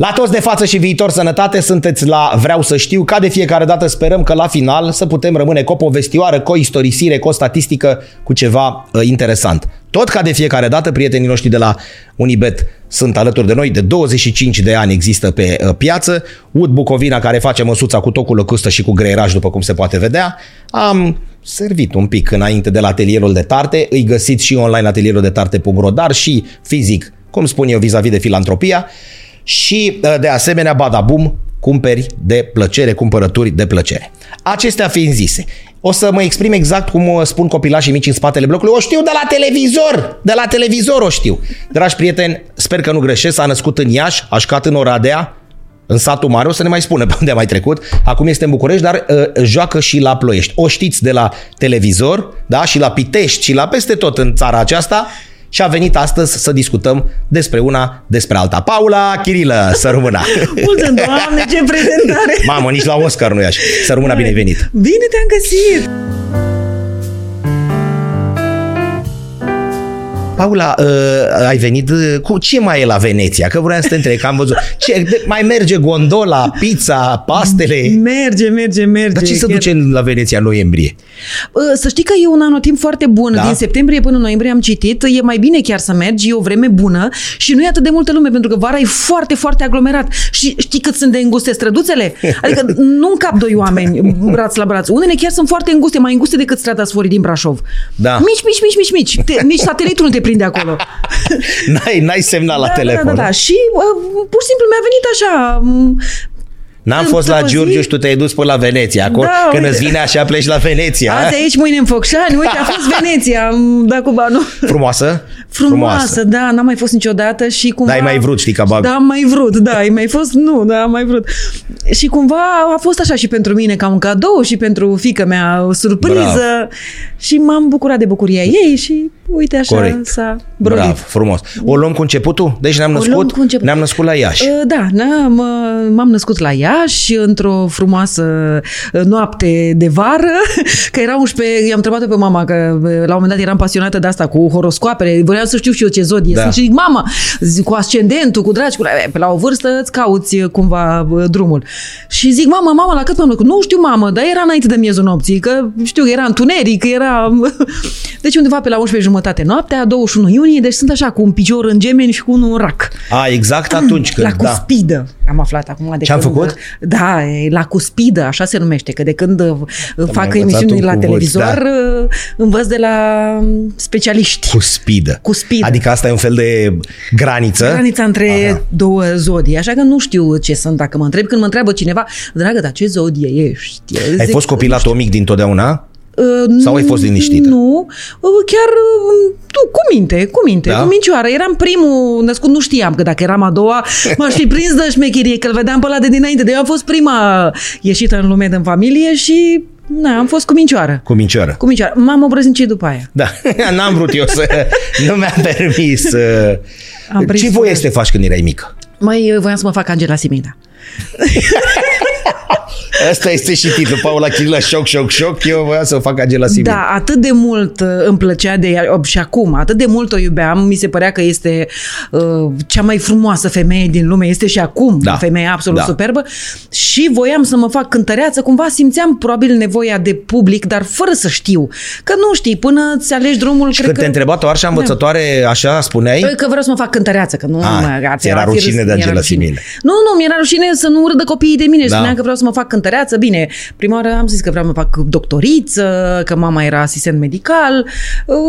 La toți de față și viitor sănătate, sunteți la Vreau să știu, ca de fiecare dată sperăm că la final să putem rămâne cu o povestioară, cu o istorisire, cu o statistică, cu ceva uh, interesant. Tot ca de fiecare dată, prietenii noștri de la Unibet sunt alături de noi, de 25 de ani există pe uh, piață. Ud Bucovina, care face măsuța cu tocul lăcustă și cu greieraj, după cum se poate vedea. Am servit un pic înainte de la atelierul de tarte, îi găsiți și online atelierul de tarte.ro, dar și fizic, cum spun eu, vis-a-vis de filantropia și uh, de asemenea Badabum cumperi de plăcere, cumpărături de plăcere. Acestea fiind zise, o să mă exprim exact cum uh, spun copilașii mici în spatele blocului. O știu de la televizor! De la televizor o știu. Dragi prieteni, sper că nu greșesc. S-a născut în Iași, a șcat în Oradea, în satul mare, o să ne mai spună pe unde a mai trecut. Acum este în București, dar uh, joacă și la Ploiești. O știți de la televizor, da? Și la Pitești și la peste tot în țara aceasta și a venit astăzi să discutăm despre una, despre alta. Paula Chirilă, să rămână! Mulțumesc, doamne, ce prezentare! Mamă, nici la Oscar nu e așa. Să rămână bine venit! Bine te-am găsit! Paula, uh, ai venit uh, cu ce mai e la Veneția? Că vreau să te întreb, că am văzut. Ce, de, mai merge gondola, pizza, pastele? Merge, merge, merge. Dar ce se duce la Veneția în noiembrie? Uh, să știi că e un anotimp foarte bun. Da? Din septembrie până în noiembrie am citit. E mai bine chiar să mergi, e o vreme bună și nu e atât de multă lume, pentru că vara e foarte, foarte aglomerat. Și știi cât sunt de înguste străduțele? Adică nu încap doi oameni braț la braț. Unele chiar sunt foarte înguste, mai înguste decât strada Sforii din Brașov. Da. Mici, mici, mici, mici, mici. Te, nici satelitul nu te prinde acolo. n-ai, n-ai semnal la da, telefon. Da, da, da. Și uh, pur și simplu mi-a venit așa... um, N-am fost la într-o zi- Giurgiu și tu te-ai dus până la Veneția. Acolo, Da, când uite. îți vine așa, pleci la Veneția. Azi aici, mâine în Focșani. Uite, a fost Veneția. Am dat cu banul. Frumoasă? Frumoasă, da, n-am mai fost niciodată și cumva... Da, ai mai vrut, știi, ca bag. Da, am mai vrut, da, ai mai fost, nu, da, am mai vrut. Și cumva a fost așa și pentru mine ca un cadou și pentru fică mea o surpriză Bravo. și m-am bucurat de bucuria ei și uite așa Corect. s-a brolit. Bravo, frumos. O luăm cu începutul? Deci ne-am O luăm născut, cu început. ne-am născut la Iași. Uh, Da, n-am, uh, m-am născut la Iași într-o frumoasă uh, noapte de vară, că era 11, i-am întrebat pe mama că uh, la un moment dat eram pasionată de asta cu horoscoapele, vreau să știu și eu ce zodie Da. sunt și zic, mama, zic, cu ascendentul, cu dragi, cu... eh, pe la o vârstă îți cauți uh, cumva uh, drumul. Și zic, mama, mama, la cât m-am născut? Nu știu, mamă, dar era înainte de miezul nopții, că știu, era întuneric, era... Deci undeva pe la 11 jumătate noaptea, 21 iunie, deci sunt așa cu un picior în gemeni și cu unul în rac. A, exact atunci când, La da. cuspidă. Am aflat acum de Ce-am când, făcut? Da, e la cuspidă, așa se numește, că de când uh, fac învățat emisiuni un la cuvânt, televizor, uh, învăț de la um, specialiști. Cuspidă. Cuspidă. Adică asta e un fel de graniță. Granița între Aha. două zodii, așa că nu știu ce sunt dacă mă întreb. Când mă întreabă cineva, dragă, dar ce zodie ești? Eu Ai zic, fost copil atomic dintotdeauna? Uh, Sau ai fost liniștită? Nu, uh, chiar uh, tu, cu minte, cu minte, Da? cu mincioară. Eram primul născut, nu știam că dacă eram a doua, m-aș fi prins de șmecherie, că îl vedeam pe ăla de dinainte. De eu am fost prima ieșită în lume din familie și na, am fost cu mincioară. Cu mincioară. Cu mincioară. M-am obrăznicit după aia. Da, n-am vrut eu să... Nu mi-am permis. uh, Am prins Ce voie fără. să te faci când erai mică? Mai voiam să mă fac Angela Simina. Asta este și titlul. Paula Chirilă, șoc, șoc, șoc. Eu voiam să o fac Angela Simin. Da, atât de mult uh, îmi plăcea de ea și acum, atât de mult o iubeam, mi se părea că este uh, cea mai frumoasă femeie din lume, este și acum Da. o femeie absolut Da. superbă și voiam să mă fac cântăreață, cumva simțeam probabil nevoia de public, dar fără să știu. Că nu știi, până ți alegi drumul, Și cred când că... te întreba tu așa învățătoare, așa spuneai? Că vreau să mă fac cântăreață, că nu Ah, mă, ți era fi râs- rușine de mi-era Angela rușine. Simile. Nu, nu, mi-era rușine să nu urâdă copiii de mine. Da. Da. Spuneam că vreau să mă fac cântăreață. Bine, prima oară am zis că vreau să mă fac doctoriță, că mama era asistent medical.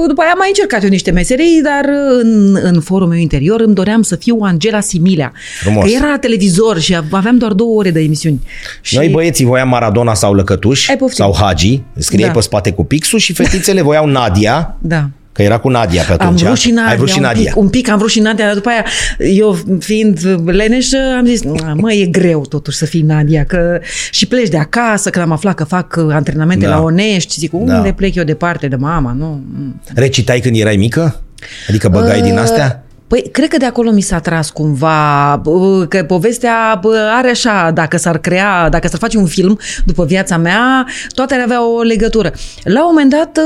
După aia am mai încercat eu niște meserii, dar în, în forul meu interior îmi doream să fiu Angela Similea. Frumos. Că era la televizor și aveam doar două ore de emisiuni. Și Noi băieții voiam Maradona sau Lăcătuș Ai poftit. sau Hagi, scriai Da. pe spate cu pixul și fetițele voiau Nadia, Da. Că era cu Nadia pe Am atunci. vrut și Nadia, Ai vrut și un, Nadia. pic, un pic am vrut și Nadia, dar după aia, eu fiind leneșă, am zis, mă, e greu totuși să fii Nadia, că și pleci de acasă, că am aflat că fac uh, antrenamente Da. la Onești, zic, unde Da. plec eu departe de mama, nu? mm. Recitai când erai mică? Adică băgai din astea? Păi, cred că de acolo mi s-a tras cumva bă, că povestea bă, are așa, dacă s-ar crea, dacă s-ar face un film după viața mea, toate ar avea o legătură. La un moment dat ă,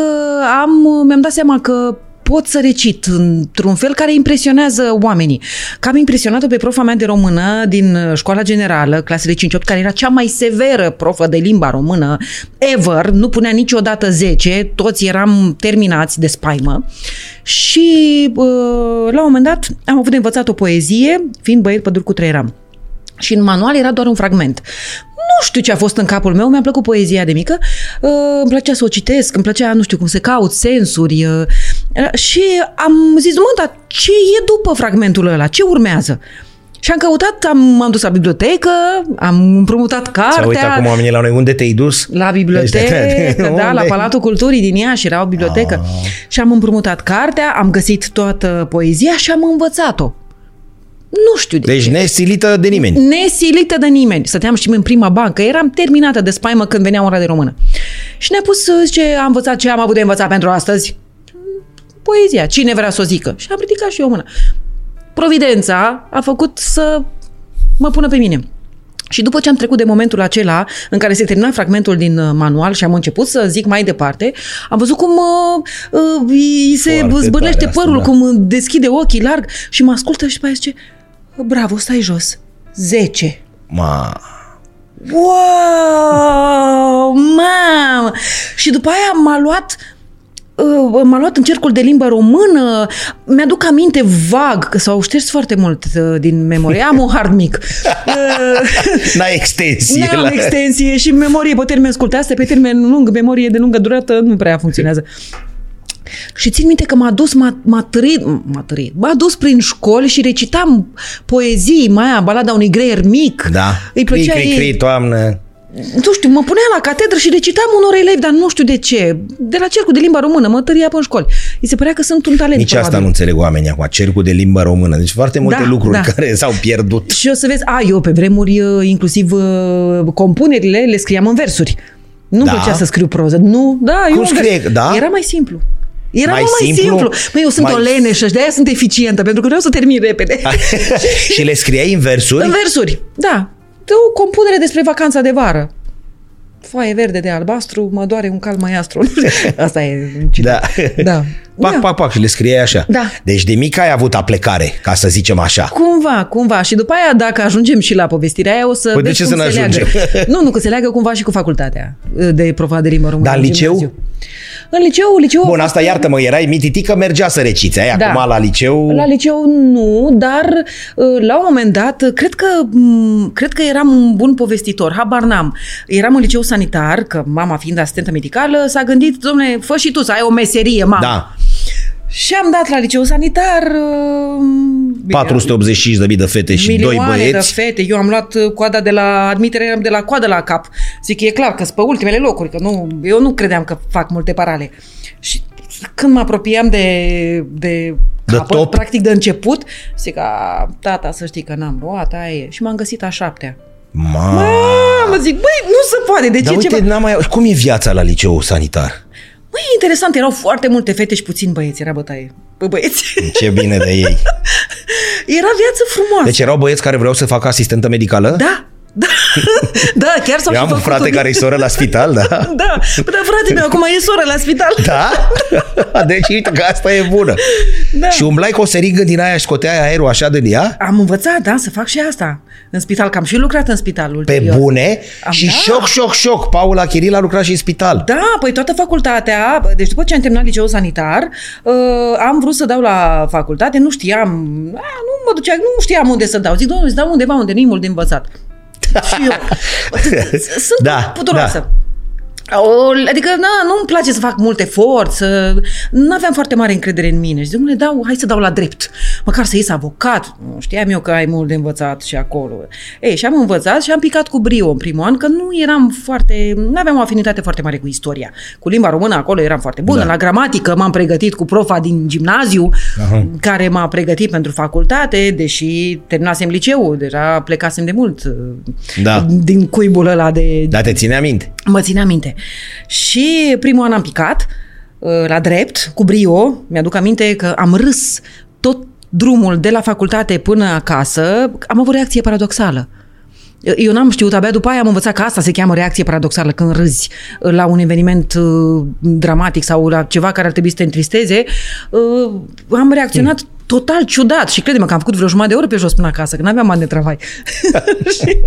am, mi-am dat seama că pot să recit într-un fel care impresionează oamenii. Că am impresionat-o pe profa mea de română din școala generală, clasele 5-8, care era cea mai severă profă de limba română ever, nu punea niciodată 10, toți eram terminați de spaimă. Și la un moment dat am avut de învățat o poezie, fiind băiet pădur cu trei eram. Și în manual era doar un fragment. Nu știu ce a fost în capul meu, mi-a plăcut poezia de mică, uh, îmi plăcea să o citesc, îmi plăcea, nu știu cum se caut, sensuri. Uh, și am zis, mă, dar ce e după fragmentul ăla? Ce urmează? Și am căutat, am, m-am dus la bibliotecă, am împrumutat cartea. Să uite acum oamenii la noi, unde te-ai dus? La bibliotecă, da, la Palatul Culturii din Iași, era o bibliotecă. Ah. Și am împrumutat cartea, am găsit toată poezia și am învățat-o. Nu știu de Deci ce. nesilită de nimeni. Nesilită de nimeni. Stăteam și în prima bancă. Eram terminată de spaimă când venea ora de română. Și ne-a pus, zice, am învățat ce am avut de învățat pentru astăzi. Poezia. Cine vrea să o zică? Și am ridicat și eu mână. Providența a făcut să mă pună pe mine. Și după ce am trecut de momentul acela în care se termina fragmentul din uh, manual și am început să zic mai departe, am văzut cum uh, uh, îi se Foarte zbârlește părul, asta, da. cum deschide ochii larg și mă ascultă și pe aia zice Bravo, stai jos. 10. Ma. Wow, mam! Și după aia m-a luat uh, m-a luat în cercul de limbă română, mi-aduc aminte vag, că s-au șters foarte mult uh, din memorie. Am un hard mic. N-ai extensie. N-am la... extensie și memorie pe termen scurt. Asta pe termen lung, memorie de lungă durată nu prea funcționează. Și țin minte că m-a dus, m-a, m-a tărit, m-a tărit, m-a dus prin școli și recitam poezii, mai aia, balada unui greier mic. Da, îi plăcea cri, cri, cri, toamnă. Nu știu, mă punea la catedră și recitam unor elevi, dar nu știu de ce. De la cercul de limba română, mă tăria în școli. Îi se părea că sunt un talent. Nici probabil. asta nu înțeleg oamenii acum, cercul de limba română. Deci foarte multe da, lucruri da. care s-au pierdut. Și o să vezi, a, eu pe vremuri, uh, inclusiv uh, compunerile, le scriam în versuri. Nu-mi da. plăcea să scriu proză. Nu, da, Cum eu scrie? Da? Era mai simplu. Era mai, mai simplu. simplu. Păi eu sunt mai... o leneșă și de-aia sunt eficientă, pentru că vreau să termin repede. și le scriai în versuri? În versuri, da. De o compunere despre vacanța de vară. Foaie verde de albastru, mă doare un cal maiastru. Asta e. Da. da. Pac, da. pac, pac și le scriei așa. Da. Deci de mic ai avut aplecare, ca să zicem așa. Cumva, cumva. Și după aia, dacă ajungem și la povestirea aia, o să păi de ce să ne ajungem? nu, nu, că se leagă cumva și cu facultatea de prova de limba română. Dar în liceu? Gimnaziu. În liceu, liceu... Bun, asta iartă-mă, erai mititică, mergea să reciți. Aia da. acum la liceu... La liceu nu, dar uh, la un moment dat, cred că, cred că eram un bun povestitor, habar n-am. Eram în liceu sanitar, că mama fiind asistentă medicală, s-a gândit, domne, fă și tu să ai o meserie, mama. Da. Și am dat la liceu sanitar... Uh, 485.000 de fete și doi băieți. de fete. Eu am luat uh, coada de la admitere, de la coadă la cap. Zic, e clar că sunt pe ultimele locuri, că nu, eu nu credeam că fac multe parale. Și când mă apropiam de, de capăt, top. practic de început, zic, a, tata, să știi că n-am luat, aia e. Și m-am găsit a șaptea. Ma. Mă zic, băi, nu se poate, de Dar ce uite, ceva? N-am mai... Cum e viața la liceu sanitar? Măi, interesant, erau foarte multe fete și puțin băieți, era bătaie. Bă, băieți. Ce bine de ei. Era viață frumoasă. Deci erau băieți care vreau să facă asistentă medicală? Da, da, da, chiar s-au Eu am un frate care e soră la spital, da? Da, da, frate meu, acum e soră la spital. Da? Deci uite că asta e bună. Da. Și umblai cu o seringă din aia și scoteai aerul așa din ea? Am învățat, da, să fac și asta. În spital, că am și lucrat în spital ulterior. Pe bune? Am, și da. șoc, șoc, șoc. Paula Chiril a lucrat și în spital. Da, păi toată facultatea, deci după ce am terminat liceul sanitar, uh, am vrut să dau la facultate, nu știam, a, nu mă ducea, nu știam unde să dau. Zic, domnule, să dau undeva unde nu-i mult de învățat. Și eu. Sunt da, puturoasă. Da. O, adică, na, nu-mi place să fac mult efort, să... nu aveam foarte mare încredere în mine. Și zic, dau, hai să dau la drept, măcar să ies avocat. Știam eu că ai mult de învățat și acolo. Ei, și am învățat și am picat cu brio în primul an, că nu eram foarte, nu aveam o afinitate foarte mare cu istoria. Cu limba română acolo eram foarte bună. Da. La gramatică m-am pregătit cu profa din gimnaziu, Aha. care m-a pregătit pentru facultate, deși terminasem liceul, deja plecasem de mult da. din cuibul ăla de... Da, te ține minte. Mă ține minte. Și primul an am picat uh, la drept, cu brio. Mi-aduc aminte că am râs tot drumul de la facultate până acasă. Am avut o reacție paradoxală. Eu n-am știut, abia după aia am învățat că asta se cheamă reacție paradoxală, când râzi la un eveniment uh, dramatic sau la ceva care ar trebui să te întristeze. Uh, am reacționat mm. Total ciudat și crede-mă că am făcut vreo jumătate de oră pe jos până acasă, că n-aveam bani de travai. și,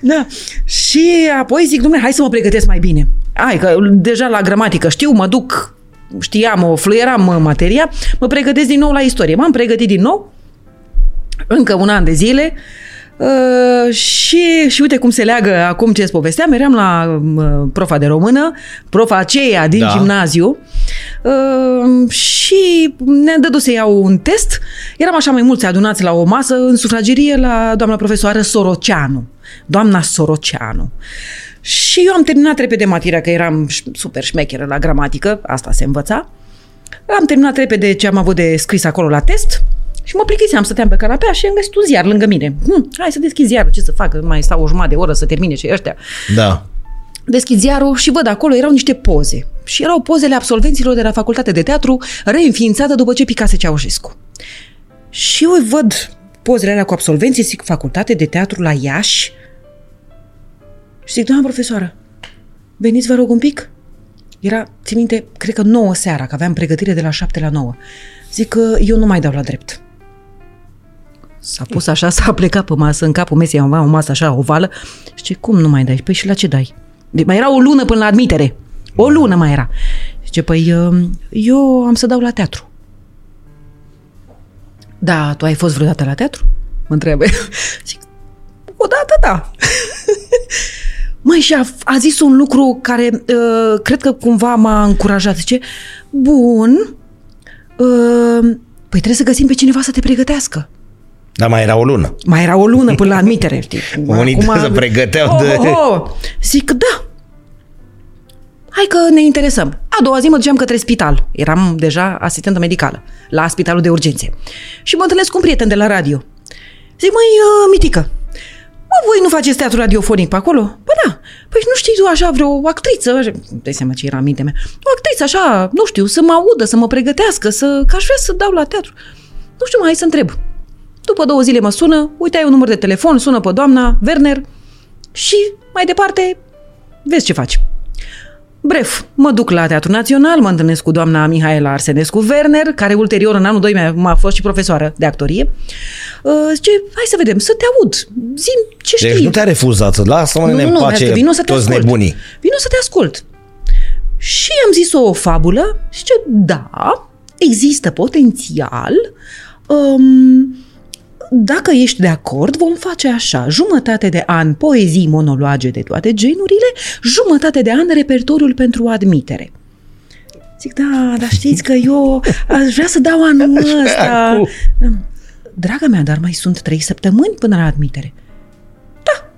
da. și apoi zic, domnule, hai să mă pregătesc mai bine. Hai, că deja la gramatică știu, mă duc, știam, o fluieram materia, mă pregătesc din nou la istorie. M-am pregătit din nou, încă un an de zile, Uh, și, și uite cum se leagă acum ce îți povesteam, eram la uh, profa de română, profa aceea din da. gimnaziu uh, și ne-a dădut să iau un test. Eram așa mai mulți adunați la o masă în sufragerie la doamna profesoară Soroceanu. Doamna Soroceanu. Și eu am terminat repede materia, că eram super șmecheră la gramatică, asta se învăța. Am terminat repede ce am avut de scris acolo la test și mă plictiseam, stăteam pe canapea și am găsit un ziar lângă mine. Hm, hai să deschid ziarul, ce să fac, mai stau o jumătate de oră să termine și ăștia. Da. Deschid ziarul și văd acolo, erau niște poze. Și erau pozele absolvenților de la facultate de teatru, reînființată după ce picase Ceaușescu. Și eu văd pozele alea cu absolvenții, zic, facultate de teatru la Iași. Și zic, doamna profesoară, veniți vă rog un pic? Era, țin minte, cred că 9 seara, că aveam pregătire de la 7 la 9. Zic că eu nu mai dau la drept. S-a pus așa, s-a plecat pe masă, în capul mesei avea o masă așa ovală. Și cum nu mai dai? Păi și la ce dai? De, mai era o lună până la admitere. O lună mai era. Zice, păi um, eu am să dau la teatru. Da, tu ai fost vreodată la teatru? Mă întreabă. Zic, odată da. Măi, și a, a zis un lucru care uh, cred că cumva m-a încurajat. Zice, bun, uh, păi trebuie să găsim pe cineva să te pregătească. Dar mai era o lună. Mai era o lună până la admitere, știi? Unii Acum, se pregăteau oh, de... Oh, oh. Zic, da. Hai că ne interesăm. A doua zi mă duceam către spital. Eram deja asistentă medicală la spitalul de urgențe. Și mă întâlnesc cu un prieten de la radio. Zic, măi, uh, Mitică, mă, voi nu faceți teatru radiofonic pe acolo? Păi da. Păi nu știi tu așa vreo actriță, așa, dai seama ce era în mintea mea, o actriță așa, nu știu, să mă audă, să mă pregătească, să, că aș vrea să dau la teatru. Nu știu, mai hai să întreb. După două zile mă sună, uite, ai un număr de telefon, sună pe doamna Werner și mai departe vezi ce faci. Bref, mă duc la Teatrul Național, mă întâlnesc cu doamna Mihaela Arsenescu Werner, care ulterior, în anul 2, m-a fost și profesoară de actorie. Uh, zice, hai să vedem, să te aud, zim ce știi. Deci nu te-a refuzat, lasă-mă nu, nu, în pace vino să te toți ascult. nebunii. Vino să te ascult. Și am zis o fabulă și zice, da, există potențial um, dacă ești de acord, vom face așa, jumătate de an poezii monologe de toate genurile, jumătate de an repertoriul pentru admitere. Zic, da, dar știți că eu aș vrea să dau anul ăsta. Draga mea, dar mai sunt trei săptămâni până la admitere. Da.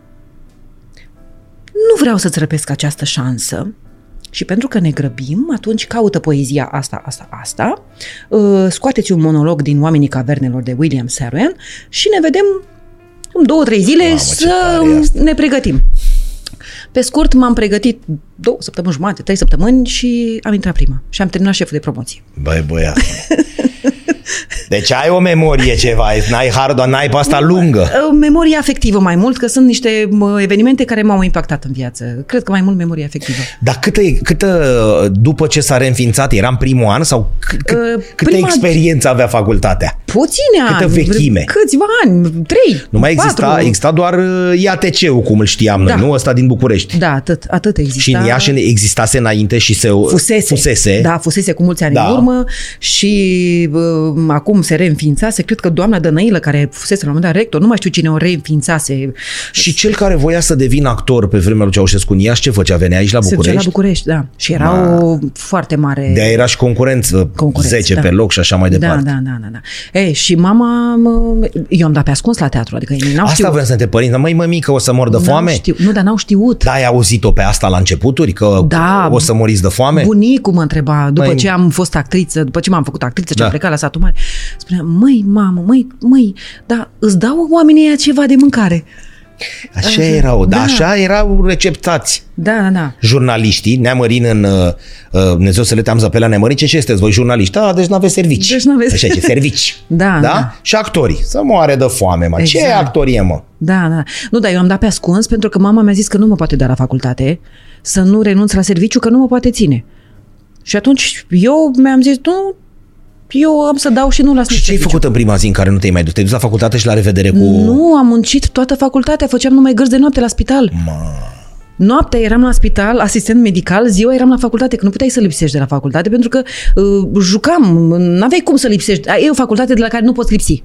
Nu vreau să-ți răpesc această șansă, și pentru că ne grăbim, atunci caută poezia asta, asta, asta, uh, scoateți un monolog din Oamenii Cavernelor de William Saroyan și ne vedem în două, trei zile Mamă, să ne pregătim. Pe scurt, m-am pregătit două săptămâni jumate, trei săptămâni și am intrat prima. Și am terminat șeful de promoție. Băi, băiat. Deci ai o memorie ceva, n-ai har, doar n-ai pe asta lungă. Memorie afectivă mai mult, că sunt niște evenimente care m-au impactat în viață. Cred că mai mult memorie afectivă. Dar câtă, câtă după ce s-a reînființat, era în primul an sau cât, cât, uh, câtă prima... experiență avea facultatea? Puține câtă ani. vechime? Câțiva ani, trei, Nu mai exista, exista doar uh, IATC-ul, cum îl știam da. noi, nu ăsta din București. Da, atât, atât exista. Și în Iași existase înainte și se... Fusese. fusese. Da, fusese cu mulți ani da. în urmă și uh, acum se reînființase. Cred că doamna Dănăilă, care fusese la un moment dat rector, nu mai știu cine o reînființase. Și cel care voia să devină actor pe vremea lui Ceaușescu în Iași, ce făcea? Venea aici la București? Se la București, da. Și era da. o foarte mare... De era și concurență, concurență 10 da. pe loc și așa mai da, departe. Da, da, da. da. Ei, și mama, eu am dat pe ascuns la teatru, adică ei n-au Asta știut. vreau să te părinți, măi, mămică, o să mor de N-au foame? Știu. Nu, dar n-au știut. Da, ai auzit-o pe asta la începuturi, că Da. o să moriți de foame? Bunicul mă întreba, după Măi- ce am fost actriță, după ce m-am făcut actriță, ce Da. am plecat la satul mare, spunea, măi, mamă, măi, măi, dar îți dau oamenii ăia ceva de mâncare. Așa erau, da, Da. așa erau receptați Da, da, da. jurnaliștii, neamărin în uh, uh, Dumnezeu să le teamză pe la neamărin, ce, ce sunteți voi jurnaliști? Da, deci n-aveți servici. Deci n-aveți- Așa ce, servici. Da, da? da. Și actorii, să moare de foame, mă. Ce Exact. actorie, mă? Da, da. Nu, dar eu am dat pe ascuns pentru că mama mi-a zis că nu mă poate da la facultate, să nu renunț la serviciu, că nu mă poate ține. Și atunci eu mi-am zis, nu, eu am să dau și nu las Și nici ce ai serviciu. făcut în prima zi în care nu te-ai mai dus? Te-ai dus la facultate și la revedere cu... Nu, am muncit toată facultatea, făceam numai gărzi de noapte la spital. Mă, Noaptea eram la spital, asistent medical, ziua eram la facultate, că nu puteai să lipsești de la facultate, pentru că uh, jucam, n-aveai cum să lipsești. E o facultate de la care nu poți lipsi.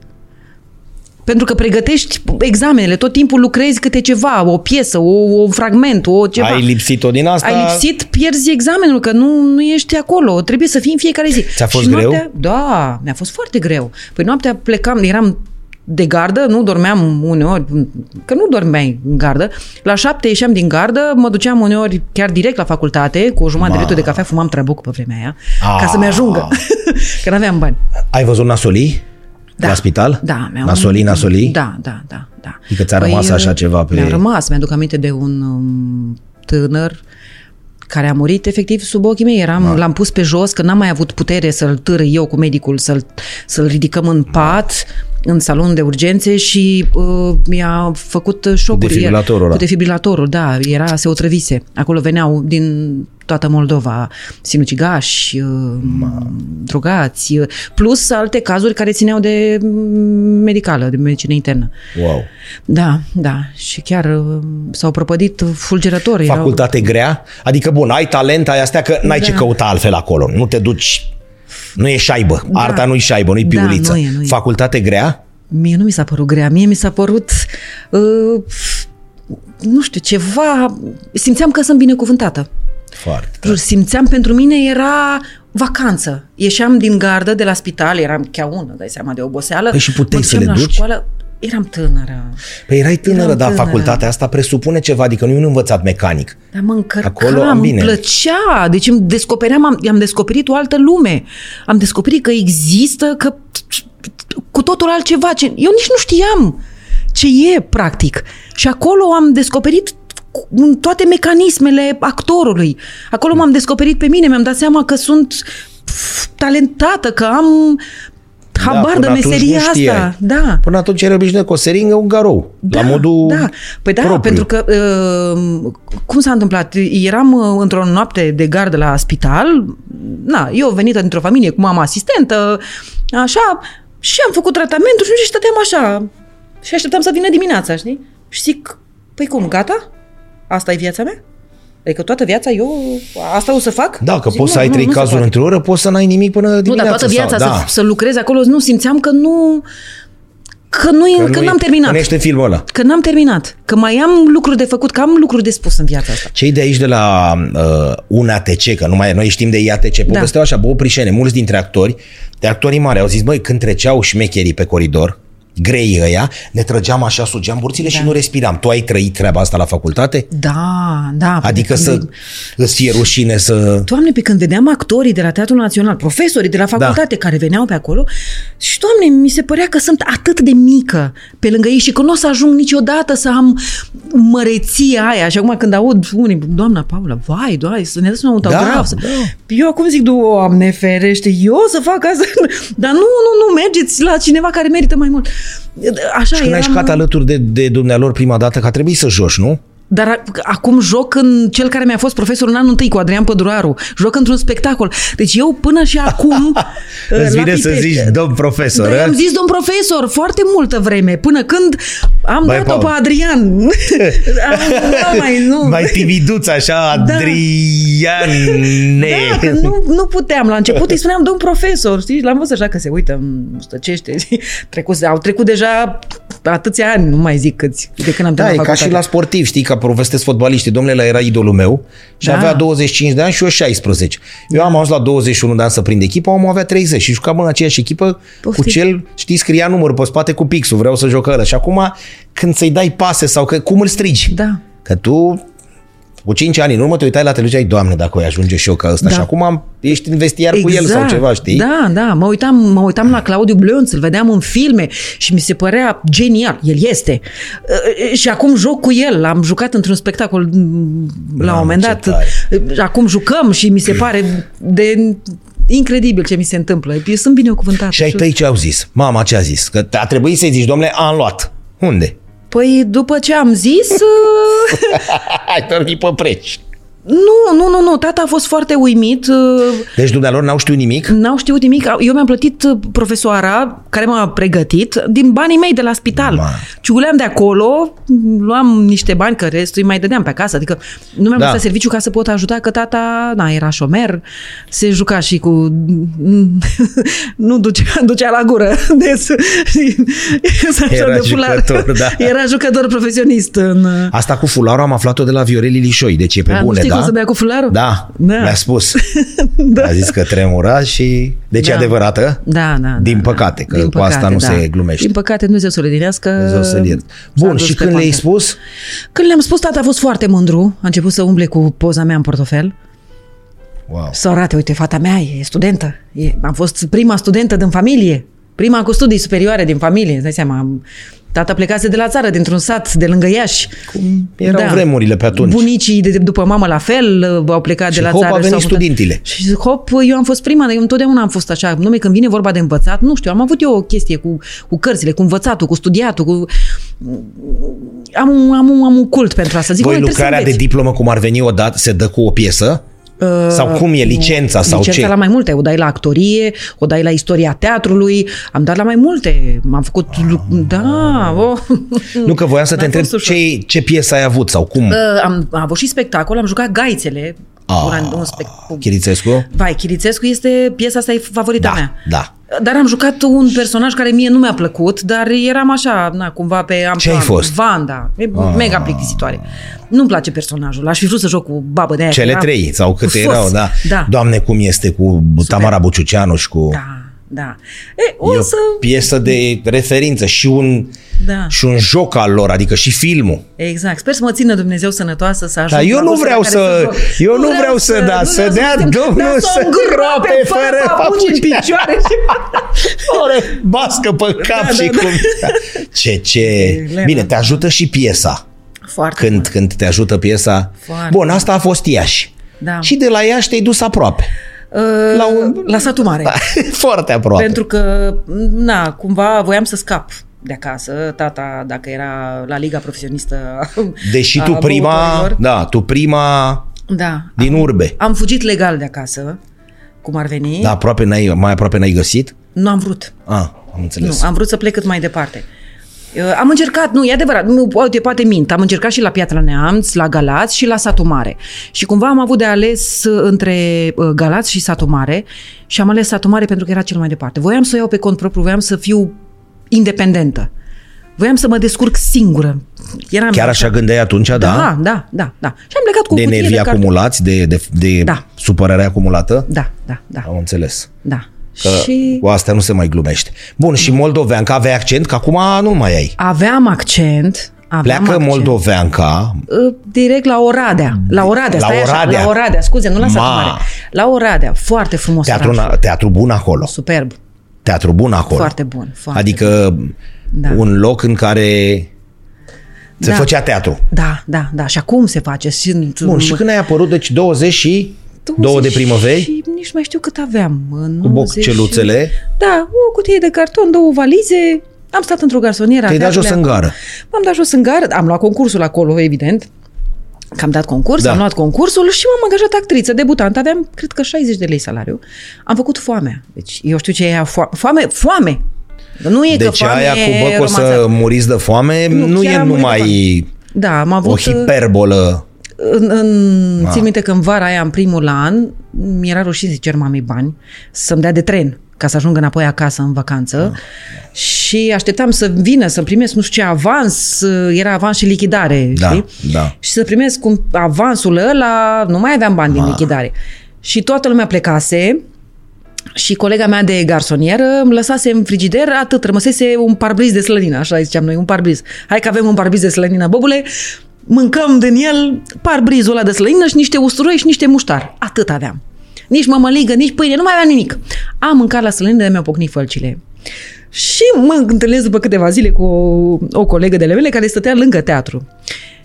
Pentru că pregătești examenele, tot timpul lucrezi câte ceva, o piesă, o, o fragment, o ceva. ai lipsit-o din asta? Ai lipsit, pierzi examenul, că nu, nu ești acolo. Trebuie să fii în fiecare zi. Ți-a fost Și greu? Noaptea, da, mi-a fost foarte greu. Păi noaptea plecam, eram de gardă, nu dormeam uneori, că nu dormeai în gardă. La șapte ieșeam din gardă, mă duceam uneori chiar direct la facultate, cu o jumătate de Ma. litru de cafea, fumam trabuc pe vremea aia, Ah. ca să-mi ajungă, că n-aveam bani. Ai văzut nasolii? Da. La spital? Da. mi-au- Nasolii, nasolii? Da, da, da. da. Adică ți-a rămas așa ceva pe- Mi-a rămas. Mi-aduc aminte de un um, tânăr care a murit efectiv sub ochii mei. Eram, Da. L-am pus pe jos, că n-am mai avut putere să-l târâi eu cu medicul, să-l, să-l ridicăm în pat, în salon de urgențe și uh, mi-a făcut șocuri. defibrilatorul ăla. Cu defibrilatorul, da. Era, se otrăvise. Acolo veneau din toată Moldova sinucigași, uh, drogați, uh, plus alte cazuri care țineau de mm, medicală, de medicină internă. Wow. Da, da. Și chiar uh, s-au prăpădit fulgerători. erau- Facultate grea? Adică, bun, ai talent, ai astea, că n-ai Da. ce căuta altfel acolo. Nu te duci... Nu e șaibă. Da. Arta nu e șaibă, nu e Da, piuliță. nu e, nu e. Facultate grea? Mie nu mi s-a părut grea, mie mi s-a părut, uh, nu știu, ceva... Simțeam că sunt binecuvântată. Foarte tare. Simțeam, pentru mine era vacanță. Ieșeam din gardă de la spital, eram cheaună, dai seama, de oboseală. Păi și puteai mă să duceam le la duci? Școală, eram tânără. Păi erai tânără, Eram dar tânără. facultatea asta presupune ceva, adică nu e un învățat mecanic. Dar mă încărcam, Acolo, îmi bine. plăcea. Deci îmi descopeream, am, am descoperit o altă lume. Am descoperit că există, că cu totul altceva. Ce, eu nici nu știam ce e, practic. Și acolo am descoperit cu- toate mecanismele actorului. Acolo m-am descoperit pe mine, mi-am dat seama că sunt pf, talentată, că am habar până de atunci nu meseria știai. asta. Da. Până atunci erai obișnuit cu o seringă, un garou. Da, la modul da. Păi da, propriu. pentru că uh, cum s-a întâmplat? Eram uh, într-o noapte de gardă la spital, na, eu venită dintr-o familie cu mama asistentă, așa, și am făcut tratamentul și stăteam așa și așteptam să vină dimineața, știi? Și zic, păi cum, gata? Asta e viața mea? Adică toată viața eu asta o să fac? Da, că Zic, poți să nu, ai nu, trei nu se cazuri poate. într-o oră, poți să n-ai nimic până Nu, dimineața. dar toată viața sau, să, da. să lucrez acolo, nu simțeam că nu că, nu, că, că nu e- n-am terminat. Că nu ești în filmul ăla. Că n-am terminat. Că mai am lucruri de făcut, că am lucruri de spus în viața asta. Cei de aici de la uh, UNATC, că numai noi știm de IATC, povesteau așa, bă, prișene, mulți dintre actori, de actorii mari, au zis, băi, când treceau șmecherii pe coridor, grei ăia, ne trăgeam așa, sugeam burțile și nu respiram. Tu ai trăit treaba asta la facultate? Da, da. Adică Când- să îți fie rușine să... Doamne, pe când vedeam actorii de la Teatrul Național, profesorii de la facultate da. care veneau pe acolo, și doamne, mi se părea că sunt atât de mică pe lângă ei și că nu o să ajung niciodată să am măreția aia. Și acum când aud unii, doamna Paula, vai, doamne, să ne dați un autograf. Da, să... da. Eu acum zic, doamne ferește, eu să fac asta? Dar nu, nu, nu, mergeți la cineva care merită mai mult. Așa, Și când ai eram- jucat alături de, de dumnealor prima dată, că a trebuit să joci, nu? Dar a- acum joc în cel care mi-a fost profesor în anul întâi cu Adrian Păduraru. Joc într-un spectacol. Deci eu până și acum... Îți la vine să pipet- zici, domn profesor, Da, ă? am zis domn profesor foarte multă vreme, până când am Băi, dat-o Paul. pe Adrian. am, nu, mai, nu. Mai timiduț așa, Da. Adriane. Da, că nu, nu puteam. La început îi spuneam domn profesor, știi? L-am văzut așa că se uită, îmi stăcește. Trecut, au trecut deja atâția ani, nu mai zic câți, de când am Da, terminat e ca și la facultatea. sportiv, știi, ca povestesc fotbaliștii. Domnule, ăla era idolul meu și Da. avea 25 de ani și eu 16. Eu am ajuns la 21 de ani să prind echipa, omul avea 30 și jucam în aceeași echipă Poftim. cu cel, știi, scria numărul pe spate cu pixul, vreau să joc ăla. Și acum, când să-i dai pase sau că, cum îl strigi? Da. Că tu Cu 5 ani în urmă te uitai la televiziune, ai, Doamne, dacă o ajunge și eu ca ăsta. Da. Și acum am, ești în vestiar cu el sau ceva, știi? Da, da. Mă uitam, mă uitam la Claudiu Blânț, îl vedeam în filme și mi se părea genial. El este. Uh, Și acum joc cu el. Am jucat într-un spectacol mm, la Mamă, un moment ce dat. tare. Acum jucăm și mi se pare de incredibil ce mi se întâmplă. Eu sunt binecuvântată. Și ai tăi ce au zis? Mama ce a zis? Că a trebuit să-i zici, domnule, am luat. Unde? Păi după ce am zis... uh, Ai dormit pe preci. Nu, nu, nu, nu. Tata a fost foarte uimit. uh, Deci dumnealor n-au știut nimic? N-au știut nimic. Eu mi-am plătit uh, profesoara care m-a pregătit din banii mei de la spital. Ma. Ciuguleam de acolo, luam niște bani, că restul îi mai dădeam pe acasă. Adică nu mi-am Da. lăsat serviciu ca să pot ajuta, că tata na, era șomer, se juca și cu... nu ducea, ducea la gură. Deci, Era jucător, da. Era jucător profesionist în... Asta cu fularul am aflat-o de la Viorel Lișoi, deci e pe A, nu bune, știi da? cum să dea cu fularul? Da, Da. mi-a spus. Da. A zis că tremura și... Deci e Da. adevărată? Da, da. Din da, păcate, da. că Din cu asta nu da. se glumește. Din păcate, Dumnezeu să le dinească. Dumnezeu să-l ierte. s-a Bun, dus și pe când le-ai pante. spus? Când le-am spus, tata a fost foarte mândru. A început să umble cu poza mea în portofel. Wow. Să arate, uite, fata mea e studentă. E, am fost prima studentă din familie. Prima cu studii superioare din familie. Îți dai seama, am- tata plecase de la țară, dintr-un sat de lângă Iași. Erau vremurile pe atunci. Bunicii de, de după mamă la fel uh, au plecat Și de la hop, țară. a venit s-au mutat. studentile. Și hop, eu am fost prima, eu întotdeauna am fost așa. Nume, când vine vorba de învățat, nu știu, am avut eu o chestie cu, cu cărțile, cu învățatul, cu studiatul, cu... Am un, am un, am un cult pentru asta. Zic, Voi "Măi, trebuie să lucrarea de înveți." diplomă, cum ar veni odată, se dă cu o piesă? Uh, Sau cum e licența sau licența ce? la mai multe. O dai la actorie, o dai la istoria teatrului. Am dat la mai multe. M-am făcut... Da, oh. Nu că voiam să te N-a întreb fost ușor. ce, ce piesă ai avut sau cum? Uh, am, am avut și spectacol, am jucat Gaițele. Ah, un, un spec- cu- Chirițescu? Vai, Chirițescu este, piesa asta e favorita Da, mea. da. Dar am jucat un personaj care mie nu mi-a plăcut, dar eram așa, na, cumva pe am Ce ai fost? Vanda. E mega plictisitoare. Nu-mi place personajul. Aș fi vrut să joc cu babă de aia. Cele era trei sau cu câte sos. erau, da. Da, Doamne, cum este cu Tamara Buciuceanu și cu... da, da. E, o E o să... piesă de referință și un, Da. și un joc al lor, adică și filmul. Exact. Sper să mă țină Dumnezeu sănătoasă să ajung Dar eu la nu vârsta vreau la care să- joc. eu nu vreau să- da, nu să vreau dea schimb, Domnul dar să o îngroape îngroape fără fără papuci în papuci. picioare. Ore, bască pe cap Da, și da, cum... Ce, ce... Elena. Bine, te ajută și piesa. Foarte Când, când te ajută piesa. Foarte Bun, asta a fost Iași. Da. Și de la Iași te-ai dus aproape. Uh, La un- la satul mare. Da, foarte aproape. Pentru că, na, cumva voiam să scap de acasă. Tata, dacă era la Liga Profesionistă Deși a tu prima, băuturilor. da, tu prima Da. din am, urbe. Am fugit legal de acasă, cum ar veni. Da, aproape n-ai, mai aproape n-ai găsit? Nu am vrut. Ah, am înțeles. Nu, am vrut să plec cât mai departe. Uh, Am încercat, nu, e adevărat, nu, uite, poate mint, am încercat și la Piatra Neamț, la Galați și la Satul Mare. Și cumva am avut de ales uh, între uh, Galați și Satul Mare și am ales Satul Mare pentru că era cel mai departe. Voiam să o iau pe cont propriu, voiam să fiu independentă. Voiam să mă descurc singură. Eram Chiar așa gândeai atunci, da? Da, da, da, da. Și am plecat cu o De cutie nervi de carte. acumulați, de, de, de Da. supărare acumulată? Da, da, da, Am înțeles. da. Că Și cu astea nu se mai glumește. Bun, și moldoveanca avea accent, că acum nu mai ai. aveam accent. Aveam Pleacă accent. moldoveanca, Uh, direct la Oradea. La Oradea, La stai așa, Oradea. la Oradea, scuze, nu la satul Ma. mare. La Oradea, foarte frumos teatru, oraș. teatru bun acolo. Superb, Teatru bun acolo. foarte bun. Foarte Adică Da. un loc în care se Da. făcea teatru. Da, da, da. Și acum se face. Și, Bun, și când ai apărut, deci 20 și 2 de primăveri, Și nici nu mai știu cât aveam. În cu 90 și- bocceluțele, Da, o cutie de carton, două valize. Am stat într-o garsonieră. a te-ai dat jos teatrului în acolo. gară. M-am dat jos în gară, am luat concursul acolo, evident. Că am dat concurs, Da. am luat concursul și m-am angajat actriță, debutant. Aveam, cred că, 60 de lei salariu. Am făcut foamea. Deci, eu știu ce e aia, foame. Foame, foame. Dar nu e că Deci foame aia cu e bă că o să romanțat. muriți de foame nu, Nu, chiar e am murit de numai Da, am o avut... hiperbolă. În, în, Ah. țin minte că în vara aia, în primul an, mi-era rușine să cer mamei bani să-mi dea de tren ca să ajung înapoi acasă în vacanță Ah. și așteptam să vină, să primesc nu știu ce avans, era avans și lichidare, Da, știi? da. Și să primesc un avansul ăla, nu mai aveam bani din Ah. lichidare. Și toată lumea plecase și colega mea de garsonieră îmi lăsase în frigider atât, rămăsese un parbriz de slănină, așa ziceam noi, un parbriz. Hai că avem un parbriz de slănină, bobule, mâncăm din el par brizul ăla de slăină și niște usturoi și niște muștar. Atât aveam. Nici mămăligă, nici pâine, nu mai aveam nimic. Am mâncat la slăină de mi-au pocnit fălcile. Și mă întâlnesc după câteva zile cu o, o colegă de mele care stătea lângă teatru.